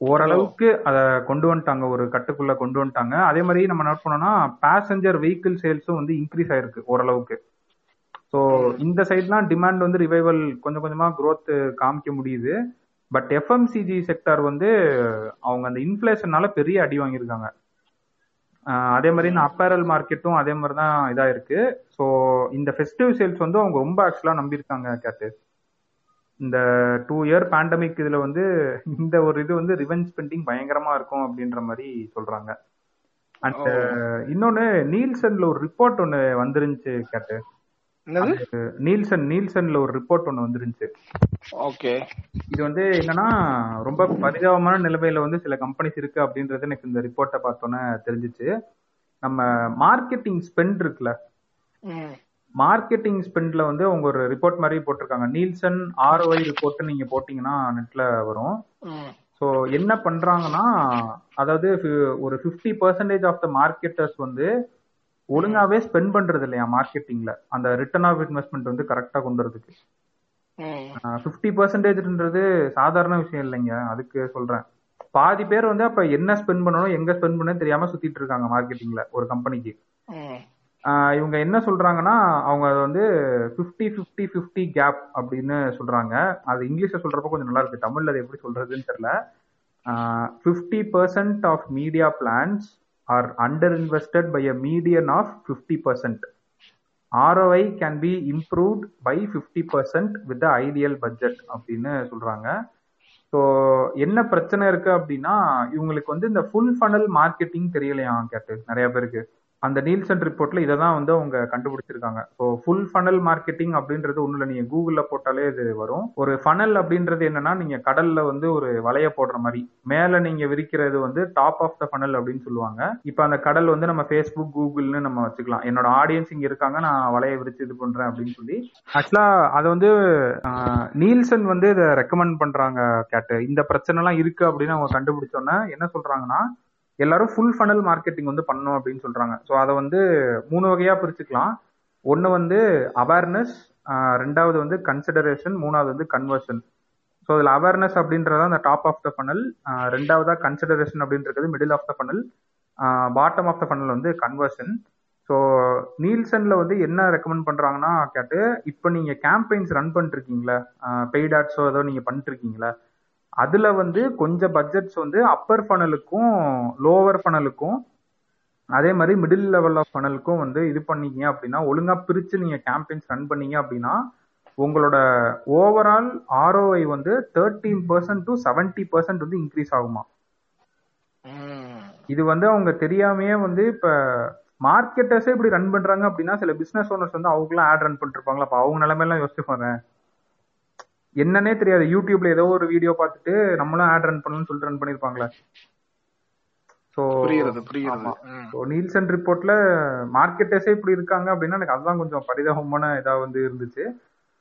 S3: ஓரளவுக்கு அதை கொண்டு வந்துட்டாங்க ஒரு கட்டுக்குள்ள கொண்டு வந்துட்டாங்க. அதே மாதிரி நம்ம நோட் பண்ணோம்னா பேசஞ்சர் வெஹிக்கிள் சேல்ஸும் வந்து இன்க்ரீஸ் ஆயிருக்கு ஓரளவுக்கு. ஸோ இந்த சைட்லாம் டிமாண்ட் வந்து ரிவைவல் கொஞ்சம் கொஞ்சமாக க்ரோத்து காமிக்க முடியுது. பட் எஃப்எம்சிஜி செக்டார் வந்து அவங்க அந்த இன்ஃபிளேஷனால பெரிய அடி வாங்கியிருக்காங்க. அதே மாதிரி இந்த அப்பேரல் மார்க்கெட்டும் அதே மாதிரி தான் இதாக இருக்கு ஸோ இந்த ஃபெஸ்டிவ் சேல்ஸ் வந்து அவங்க ரொம்ப ஆக்சுவலாக நம்பியிருக்காங்க கேட்டு இந்த டூ இயர் பேண்டமிக் இதுல வந்து இந்த ஒரு இது வந்து ரிவெஞ்ச் ஸ்பெண்டிங் பயங்கரமா இருக்கும் அப்படின்ற மாதிரி சொல்றாங்க. அண்ட் இன்னொன்னு நீல்சன்ல ஒரு ரிப்போர்ட் ஒன்னு வந்துருந்துச்சு கேட்டு நீல்சன் நீல்சன்ல ஒரு ரிப்போர்ட் ஒன்னு வந்துருந்துச்சு.
S2: ஓகே
S3: இது வந்து என்னன்னா ரொம்ப பரிதாபமான நிலைமையில வந்து சில கம்பெனிஸ் இருக்கு அப்படின்றது எனக்கு இந்த ரிப்போர்ட்டை பார்த்தோன்னே தெரிஞ்சிச்சு. நம்ம மார்க்கெட்டிங் ஸ்பெண்ட் இருக்குல்ல? மார்க்கெட்டிங் ஸ்பெண்ட்ல வந்து அவங்க ஒரு ரிப்போர்ட் மாதிரி போட்டிருக்காங்க. நீல்சன் ஆர்ஓஐ ரிப்போர்ட் நீங்க போட்டீங்கன்னா நெட்ல வரும். ஸோ என்ன பண்றாங்கன்னா அதாவது ஒரு fifty percentage of the marketers வந்து ஒழுங்காவே ஸ்பெண்ட் பண்றது இல்லையா மார்க்கெட்டிங்ல அந்த ரிட்டர்ன் ஆஃப் இன்வெஸ்ட்மெண்ட் வந்து கரெக்டா கொண்டு வரதுக்கு ஃபிஃப்டி பர்சன்டேஜ்ன்றது சாதாரண விஷயம் இல்லைங்க. அதுக்கு சொல்றேன். பாதி பேர் வந்து அப்ப என்ன ஸ்பெண்ட் பண்ணணும் எங்க ஸ்பெண்ட் பண்ணணும் தெரியாம சுத்திட்டு இருக்காங்க மார்க்கெட்டிங்ல ஒரு கம்பெனிக்கு இவங்க என்ன சொல்றாங்கன்னா அவங்க வந்து ஃபிஃப்டி ஃபிஃப்டி ஃபிஃப்டி கேப் அப்படின்னு சொல்றாங்க. அது இங்கிலீஷ்ல சொல்றப்ப கொஞ்சம் நல்லா இருக்கு. தமிழ்ல அது எப்படி சொல்றதுன்னு தெரியல. Fifty percent of media plans are under invested by a median of fifty percent ROI can be improved by fifty percent with ideal budget அப்படின்னு சொல்றாங்க. ஸோ என்ன பிரச்சனை இருக்கு அப்படின்னா இவங்களுக்கு வந்து இந்த ஃபுல் ஃபனல் மார்க்கெட்டிங் தெரியலையா கேட்டு நிறைய பேருக்கு? அந்த நீல்சன் ரிப்போர்ட்ல இதை தான் வந்து அவங்க கண்டுபிடிச்சிருக்காங்க. ஸோ ஃபுல் ஃபனல் மார்க்கெட்டிங் அப்படின்றது ஒன்றும் இல்லை நீங்க கூகுளில் போட்டாலே இது வரும். ஒரு ஃபனல் அப்படின்றது என்னன்னா நீங்க கடல்ல வந்து ஒரு வலைய போடுற மாதிரி. மேலே நீங்க விரிக்கிறது வந்து டாப் ஆஃப் த ஃபனல் அப்படின்னு சொல்லுவாங்க. இப்போ அந்த கடல் வந்து நம்ம ஃபேஸ்புக் கூகுள்னு நம்ம வச்சுக்கலாம். என்னோட ஆடியன்ஸ் இங்கே இருக்காங்க நான் வலைய விரிச்சு இது பண்றேன் அப்படின்னு சொல்லி. ஆக்சுவலா அதை வந்து நீல்சன் வந்து இதை ரெக்கமெண்ட் பண்றாங்க கேட்டு. இந்த பிரச்சனைலாம் இருக்குது இருக்கு அப்படின்னு அவங்க கண்டுபிடிச்சோன்னே என்ன சொல்றாங்கன்னா எல்லாரும் ஃபுல் ஃபனல் மார்க்கெட்டிங் வந்து பண்ணணும் அப்படின்னு சொல்றாங்க. ஸோ அதை வந்து மூணு வகையா பிரிச்சுக்கலாம். ஒன்று வந்து அவேர்னஸ் ரெண்டாவது வந்து கன்சிடரேஷன் மூணாவது வந்து கன்வர்ஷன் ஸோ அதில் அவேர்னஸ் அப்படின்றத அந்த டாப் ஆஃப் த ஃபனல் ரெண்டாவதா கன்சிடரேஷன் அப்படின்றது middle of the funnel bottom of the funnel வந்து கன்வர்ஷன் ஸோ நீல்சன்ல வந்து என்ன ரெக்கமெண்ட் பண்றாங்கன்னா கேட்டு இப்போ நீங்க கேம்பெயின்ஸ் ரன் பண்ணிருக்கீங்களா? பெய்ட் ஆட்ஸோ ஏதோ நீங்க பண்ணிட்டு இருக்கீங்களா அதுல வந்து கொஞ்சம் பட்ஜெட்ஸ் வந்து அப்பர் ஃபனலுக்கும் லோவர் ஃபனலுக்கும் அதே மாதிரி மிடில் லெவல் ஆஃப் ஃபனலுக்கும் வந்து இது பண்ணீங்க அப்படின்னா ஒழுங்கா பிரிச்சு நீங்க கேம்பெயின்ஸ் ரன் பண்ணீங்க அப்படின்னா உங்களோட ஓவரால் ஆர்ஓஐ வந்து thirteen percent to seventy percent வந்து இன்க்ரீஸ் ஆகுமா. இது வந்து அவங்க தெரியாமையே வந்து இப்ப மார்க்கெட்டர்ஸே இப்படி ரன் பண்றாங்க அப்படின்னா சில பிசினஸ் ஓனர்ஸ் வந்து அவங்களாம் ஆட் ரன் பண்ணிட்டு இருப்பாங்களா? அப்ப அவங்க நிலைமையெல்லாம் யோசிச்சு பாருங்க என்னன்னே தெரியாது. யூடியூப்ல ஏதோ ஒரு வீடியோ பார்த்துட்டு நம்மளும் ஆட் ரன் பண்ணணும்னு சொல்லிட்டு ரன் பண்ணிருப்பாங்களே. ஸோ. ஸோ நீல்சன் ரிப்போர்ட்ல மார்க்கெட்டர்ஸே இப்படி இருக்காங்க அப்படின்னா எனக்கு அதுதான் கொஞ்சம் பரிதாபமான இதா வந்து இருந்துச்சு.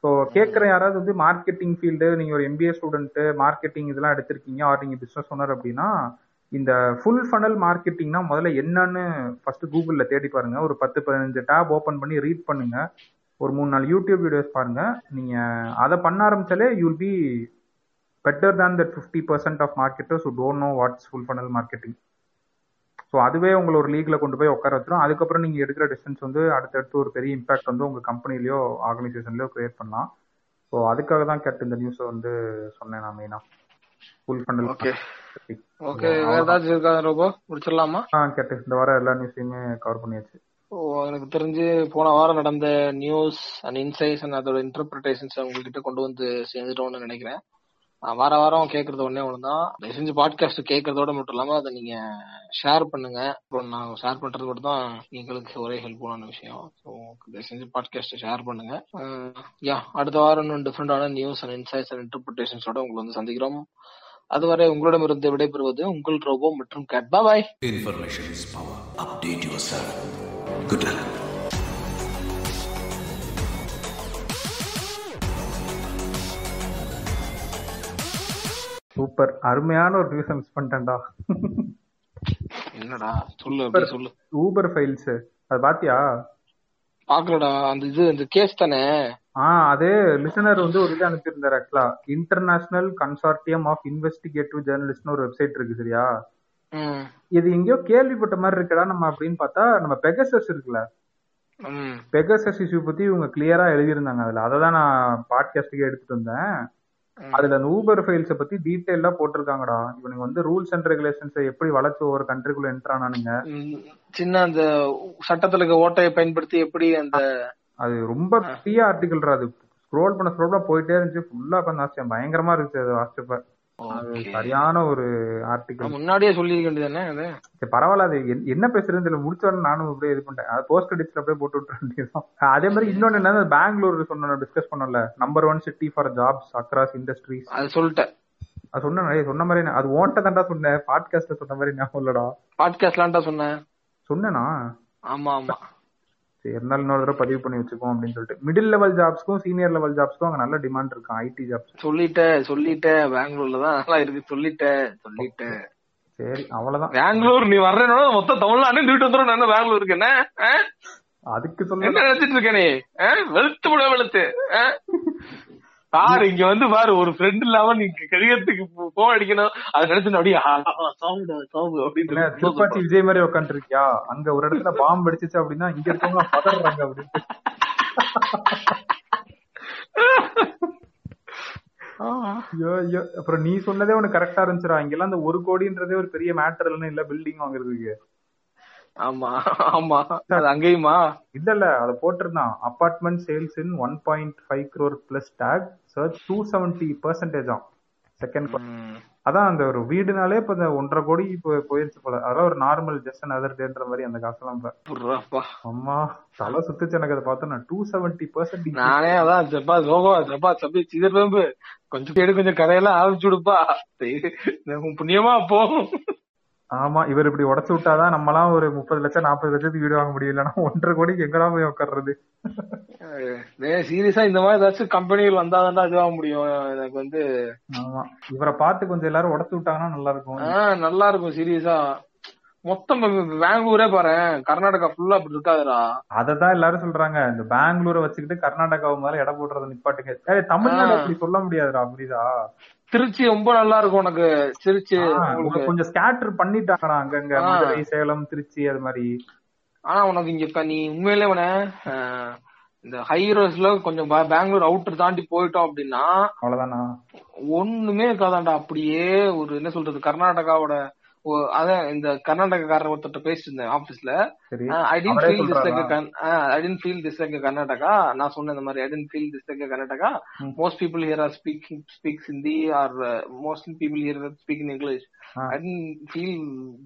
S3: ஸோ கேட்குற யாராவது வந்து மார்க்கெட்டிங் ஃபீல்டு நீங்க ஒரு எம்பிஏ ஸ்டூடெண்ட் மார்க்கெட்டிங் இதெல்லாம் எடுத்திருக்கீங்க ஆர் நீங்க பிசினஸ் ஓனர் அப்படின்னா இந்த ஃபுல் ஃபனல் மார்க்கெட்டிங்னா முதல்ல என்னன்னு ஃபர்ஸ்ட் கூகுள்ல தேடி பாருங்க. ஒரு பத்து பதினஞ்சு டேப் ஓபன் பண்ணி ரீட் பண்ணுங்க. ஒரு மூணு நாலு யூடியூப் வீடியோஸ் பாருங்க. நீங்க அதை பண்ண ஆரம்பிச்சாலே you'll be better than that fifty percent of marketers who don't know what's full funnel marketing so அதுவே உங்களை ஒரு லீக்ல கொண்டு போய் உட்கார வச்சிடும் அதுக்கப்புறம் நீங்க எடுக்கிற டிஸ்டன்ஸ் வந்து அடுத்தடுத்து ஒரு பெரிய இம்பாக்ட் வந்து உங்க கம்பெனிலயோ ஆர்கனைசேஷன்லயோ கிரியேட் பண்ணலாம். ஸோ அதுக்காக தான் கேட்டு இந்த நியூஸை வந்து சொன்னேன் நான் மெயினா. ஃபுல் ஃபண்டல்
S2: ஓகே ஓகே வேற ஏதாச்சும் இருக்கா ரோபோ? முடிச்சிடலாமா?
S3: ஆ கேட்டு இந்த வாரம் எல்லா நியூஸையுமே கவர் பண்ணியாச்சு.
S2: எனக்கு தெரிஞ்சு போன வாரம் நடந்த நியூஸ் அண்ட் இன்சைட்ஸ் அண்ட் அதோட இன்டர்பிரிட்டேஷன்ஸ் உங்ககிட்ட கொண்டு வந்து சேர்ந்துட்டோம்னு நினைக்கிறேன். நான் வார வாரம் கேட்கறது ஒண்ணே ஒண்ணுதான். தயவு செஞ்சு பாட்காஸ்ட் கேட்கறதோட மட்டும் இல்லாம அதை நீங்க ஷேர் பண்ணுங்க. அப்புறம் நான் ஷேர் பண்றது மட்டும் தான் எங்களுக்கு ஒரே ஹெல்ப்ஃபுல்லான விஷயம். ஸோ தயவு செஞ்சு பாட்காஸ்ட் ஷேர் பண்ணுங்க. யா அடுத்த வாரம் இன்னும் டிஃப்ரெண்டான நியூஸ் அண்ட் இன்சைட்ஸ் அண்ட் இன்டர்பிரிட்டேஷன்ஸோட உங்களை வந்து சந்திக்கிறோம். அதுவரை உங்களிடமிருந்து விடைபெறுவது உங்கள் ரோபோ மற்றும் cat boy
S4: information is power update yourself Good luck.
S3: Super. அருமையான ஒரு நியூஸை மிஸ் பண்ணிட்டேன்டா.
S2: என்னடா? சொல்லு சொல்லு.
S3: ஊபர் ஃபைல்ஸ் அது பாத்தியா?
S2: பாக்கலடா. அந்த இது இந்த கேஸ் தானே?
S3: ஆ அது லிசனர் வந்து ஒரு இது அனுப்பியிருந்தார் ஆக்சுவலா இன்டர்நேஷனல் கன்சார்டியம் ஆஃப் இன்வெஸ்டிகேட்டிவ் ஜேர்னலிஸ்ட்னு ஒரு வெப்சைட் இருக்கு சரியா? இது எங்கேயோ கேள்விப்பட்ட மாதிரி இருக்கடா நம்ம அப்படின்னு பார்த்தா நம்ம பெகசஸ் இருக்குல்ல. பெகசஸ் இஷ்யூ பத்தி இவங்க கிளியரா எழுதியிருந்தாங்க அதுல. அதை தான் நான் பாட்காஸ்டுக்கு எடுத்துட்டு வந்தேன். அதுல அந்த ஊபர் ஃபைல்ஸ பத்தி டீட்டெயிலா போட்டிருக்காங்கடா. இவனுங்க வந்து ரூல்ஸ் அண்ட் ரெகுலேஷன்ஸை எப்படி வளர்த்து ஒவ்வொரு கண்ட்ரிக்குள்ள என்டர் ஆனானுங்க.
S2: சின்ன அந்த சட்டத்துல இருக்க ஓட்டையை பயன்படுத்தி எப்படி அந்த
S3: அது ரொம்ப பெரிய ஆர்டிகல்ரா அது. ஸ்க்ரோல் பண்ண ஸ்க்ரோல் போயிட்டே இருந்துச்சு. ஃபுல்லா உட்காந்து வாசிச்சேன். பயங்கரமா இருந்துச்சு அது வாசிச்சப்ப. அது. சரியான ஒரு ஆர்டிகல்
S2: முன்னாடியே சொல்லிருக்க வேண்டியதானே
S3: சரி பரவாயில்ல அது என்- என்ன பேசுறதுன்னு தெரியல. முடிச்ச உடனே நானும் அப்படியே இது பண்ணிட்டேன். அது போஸ்ட் கிரெடிட்ஸ்ல அப்படியே போட்டு விட்டுற வேண்டியதுதான். அதே மாதிரி இன்னொன்னு என்ன பெங்களூர் சொன்ன டிஸ்கஸ் பண்ணல number one city for jobs across industries
S2: அது சொல்லிட்டேன்.
S3: அது சொன்ன சொன்ன மாதிரி அது ஓன்ட்ட தான்டா சொன்னேன். பாட்காஸ்ட்ல சொன்ன மாதிரி ஞாபகம் இல்லடா.
S2: பாட்காஸ்ட்லான்டா சொன்னேன்.
S3: சொன்னேனா?
S2: ஆமா ஆமா.
S3: சரி இருந்தாலும் இன்னொரு தடவை பதிவு பண்ணி வச்சுக்கோம் அப்படின்னு சொல்லிட்டு. மிடில் லெவல் ஜாப்ஸ்க்கும் சீனியர் லெவல் ஜாப்ஸ்க்கும் அங்க நல்ல டிமாண்ட் இருக்கும். ஐடி ஜாப்ஸ்
S2: சொல்லிட்டேன் சொல்லிட்டேன் பெங்களூர்ல தான் நல்லா இருக்கு. சொல்லிட்டேன் சொல்லிட்டேன்
S3: சரி அவ்வளவுதான்.
S2: பெங்களூர் நீ வர்றேன்னா மொத்த தமிழ்நாடு தூக்கிட்டு வந்துடும் நான் பெங்களூருக்கு? என்ன?
S3: அதுக்கு
S2: என்ன
S3: சொல்ல
S2: நினைச்சிட்டு இருக்க நீ? ஆ? வெளுத்து விட வெளுத்து. பாரு இங்க வந்து பாரு ஒரு ஃப்ரெண்ட் இல்லாம நீ கடிதத்துக்கு போன் அடிக்கணும். அதை நினைச்சு நான் அப்படியே அப்படின்னு
S3: விஜய் மாதிரி உட்காந்துருக்கியா அங்க ஒரு இடத்துல பாம்பு அடிச்சிச்சு அப்படின்னா இங்க இருக்கவங்க பதறாங்க அப்படின்னு. அப்புறம் நீ சொன்னதே உனக்கு கரெக்டா இருந்துச்சுடா. இங்கெல்லாம் அந்த ஒரு கோடின்றதே ஒரு பெரிய மேட்டர் இல்லைன்னு இல்ல பில்டிங் வாங்குறதுக்கு.
S2: ஆமா ஆமா. அது அங்கேயுமா?
S3: இல்ல இல்ல அத போட்டிருந்தான். Apartment sales in one point five crore plus take search to seventy percentage ஆம். செகண்ட். அதான் அந்த ஒரு வீடுனாலே இப்ப இந்த ஒன்றரை கோடி இப்போ போயிருச்சு போல. அதெல்லாம் ஒரு நார்மல் ஜஸ்ட் அதர் டேன்ற மாதிரி அந்த காசெல்லாம். அம்மா தலை சுத்துச்சு எனக்கு அதை பார்த்தா நான் டூ செவன்டி பர்சன்ட்
S2: நானே அதான் ஜப்பா லோகோ ஜப்பா சப்பி சிதர் கொஞ்சம் கொஞ்சம் கதையெல்லாம் ஆரம்பிச்சு விடுப்பா. புண்ணியமா போ.
S3: ஆமா இவர் இப்படி உடச்சு விட்டாதான் நம்மலாம் ஒரு முப்பது லட்சம் நாற்பது லட்சத்துக்கு வீடு வாங்க முடியும். இல்லைன்னா ஒன்றரை கோடிக்கு எங்கடா போய் உட்கார்றது
S2: சீரியஸா இந்த மாதிரி ஏதாச்சும் கம்பெனிகள் வந்தாதான்டா இதுவாக முடியும். எனக்கு வந்து
S3: ஆமா. இவரை பார்த்து கொஞ்சம் எல்லாரும் உடச்சு விட்டாங்கன்னா நல்லா இருக்கும்
S2: நல்லா இருக்கும் சீரியஸா. மொத்தம் பெங்களூரே பாரு கர்நாடகா ஃபுல்லா அப்படி இருக்காதுடா.
S3: அததான் எல்லாரும் சொல்றாங்க. இந்த பெங்களூரை வச்சுக்கிட்டு கர்நாடகாவை மேல இடம் போடுறத நிப்பாட்டுங்க. தமிழ்நாடு. அப்படி சொல்ல முடியாதுடா புரியுதா?
S2: திருச்சி ரொம்ப நல்லா இருக்கும் உனக்கு. திருச்சி
S3: கொஞ்சம் ஸ்கேட்டர் பண்ணிட்டாங்கடா அங்கங்க. மதுரை சேலம் திருச்சி அது மாதிரி.
S2: ஆனா உனக்கு இங்க நீ உண்மையிலே உன இந்த ஹைரோஸ்ல கொஞ்சம் பே- பெங்களூர் அவுட்டர் தாண்டி போயிட்டோம் அப்படின்னா
S3: அவ்வளவுதானா?
S2: ஒண்ணுமே இருக்காதாண்டா. அப்படியே ஒரு என்ன சொல்றது கர்நாடகாவோட அதான் இந்த கர்நாடகக்காரர் ஒருத்தர் பேசிட்டு இருந்தேன் ஆபீஸ்ல I tend feel this like
S3: சொல்றாரா?
S2: I tend feel this like Karnataka நான் சொன்னேன் இந்த மாதிரி I tend feel this like Karnataka. Most people here are speaking speaks Hindi or most people here speak in English. I tend feel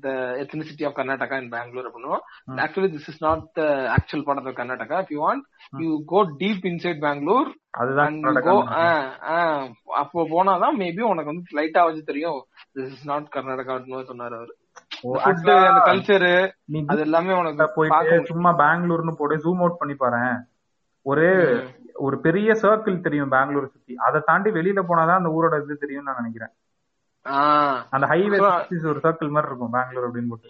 S2: the ethnicity of Karnataka in Bangalore அப்படின்னு. Actually this is not the actual part of Karnataka if you want you go deep inside Bangalore அப்போ போனாதான் maybe உனக்கு வந்து லைட்டா வச்சு தெரியும். This is not Karnataka சொன்னாரு அவரு. அந்த கல்ச்சரு அது எல்லாமே உனக்கு
S3: போயிட்டு சும்மா பெங்களூர்னு போட்டு ஜூம் அவுட் பண்ணி பாரு ஒரு ஒரு பெரிய சர்க்கிள் தெரியும் பெங்களூர் சுத்தி. அதை தாண்டி வெளியில போனாதான் அந்த ஊரோட இது தெரியும் நான் நினைக்கிறேன். அந்த ஹைவே ஒரு சர்க்கிள் மாதிரி இருக்கும் பெங்களூர் அப்படின்னு போட்டு.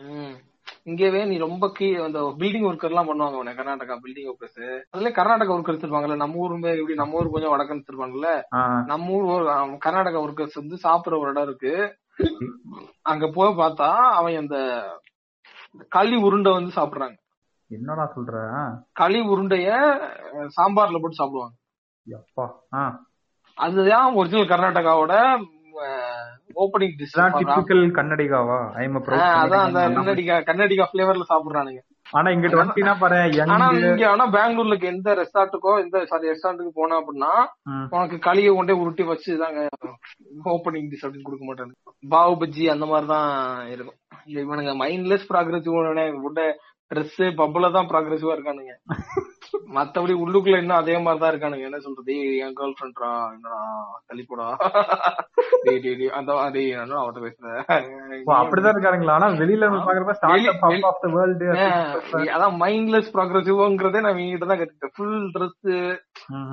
S2: இங்கவே நீ ரொம்ப கீ அந்த பில்டிங் ஒர்க்கர் எல்லாம் பண்ணுவாங்க உனக்கு கர்நாடகா பில்டிங் ஒர்க்கர்ஸ் அதுல கர்நாடகா ஒர்க்கர்ஸ் இருப்பாங்கல்ல நம்ம ஊர் இப்படி நம்ம ஊர் கொஞ்சம் வடக்குன்னு
S3: ஆஹ்
S2: நம்ம ஊர் கர்நாடகா ஒர்க்கர்ஸ் வந்து சாப்பிடுற ஒரு இடம் இருக்கு. அங்க போய் பார்த்தா அவன் அந்த களி உருண்டை வந்து சாப்பிடுறாங்க.
S3: என்னடா சொல்ற?
S2: களி உருண்டைய சாம்பார்ல போட்டு சாப்பிடுவாங்க.
S3: ஆஹ்
S2: அதுதான் ஒரிஜினல் கர்நாடகாவோட ஓப்பனிங் டிஷ்
S3: கன்னடிகாவா? ஐம்
S2: அதான் அந்த கன்னடிகா கன்னடிகா பிளேவர்ல சாப்பிடுறானுங்க.
S3: ஆனா இங்கிட்டு வந்துட்டீங்கன்னா பாரு
S2: ஆனா இங்க ஆனா பெங்களூர்ல எந்த ரெஸ்டார்ட்டுக்கோ எந்த சாரி ரெஸ்டாரண்ட்டுக்கு போனா அப்படின்னா. உனக்கு களியை கொண்டே உருட்டி வச்சு தாங்க ஓப்பனிங் டிஷ் அப்படின்னு கொடுக்க மாட்டாங்க பாவு பஜ்ஜி அந்த மாதிரி தான் இருக்கும் இவனுங்க மைண்ட்லெஸ் ப்ராக்ரஸிவ் ட்ரெஸ் பப்புல தான் ப்ராக்ரஸிவா இருக்கானுங்க. மத்தபடி உள்ளுக்குள்ள இன்னும் அதே மாதிரி தான் இருக்கானுங்க. என்ன சொல்றது? "ஏய், என் கேர்ள் ஃபிரெண்ட்ரா என்னடா தள்ளிப்போடா அந்த நான் அவட்ட பேசுறேன்
S3: அப்படிதான் இருக்காருங்களா ஆனா வெளியில பாக்குறப்ப
S2: அதான் மைண்ட்லெஸ் ப்ராக்ரஸிவ்ங்கிறதே நான் இவங்கிட்ட தான் கத்துக்கிட்டேன் ஃபுல் ட்ரெஸ்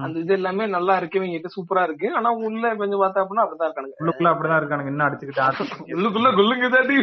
S2: அந்த இது எல்லாமே நல்லா இருக்கு இவங்கிட்ட சூப்பரா இருக்கு. ஆனா உள்ள கொஞ்சம் பார்த்தா அப்படின்னா அப்படிதான் இருக்கானுங்க.
S3: உள்ளுக்குள்ள அப்படிதான் இருக்கானுங்க. இன்னும் அடிச்சுக்கிட்டு
S2: உள்ளுக்குள்ள குல்லுங்க தாண்டி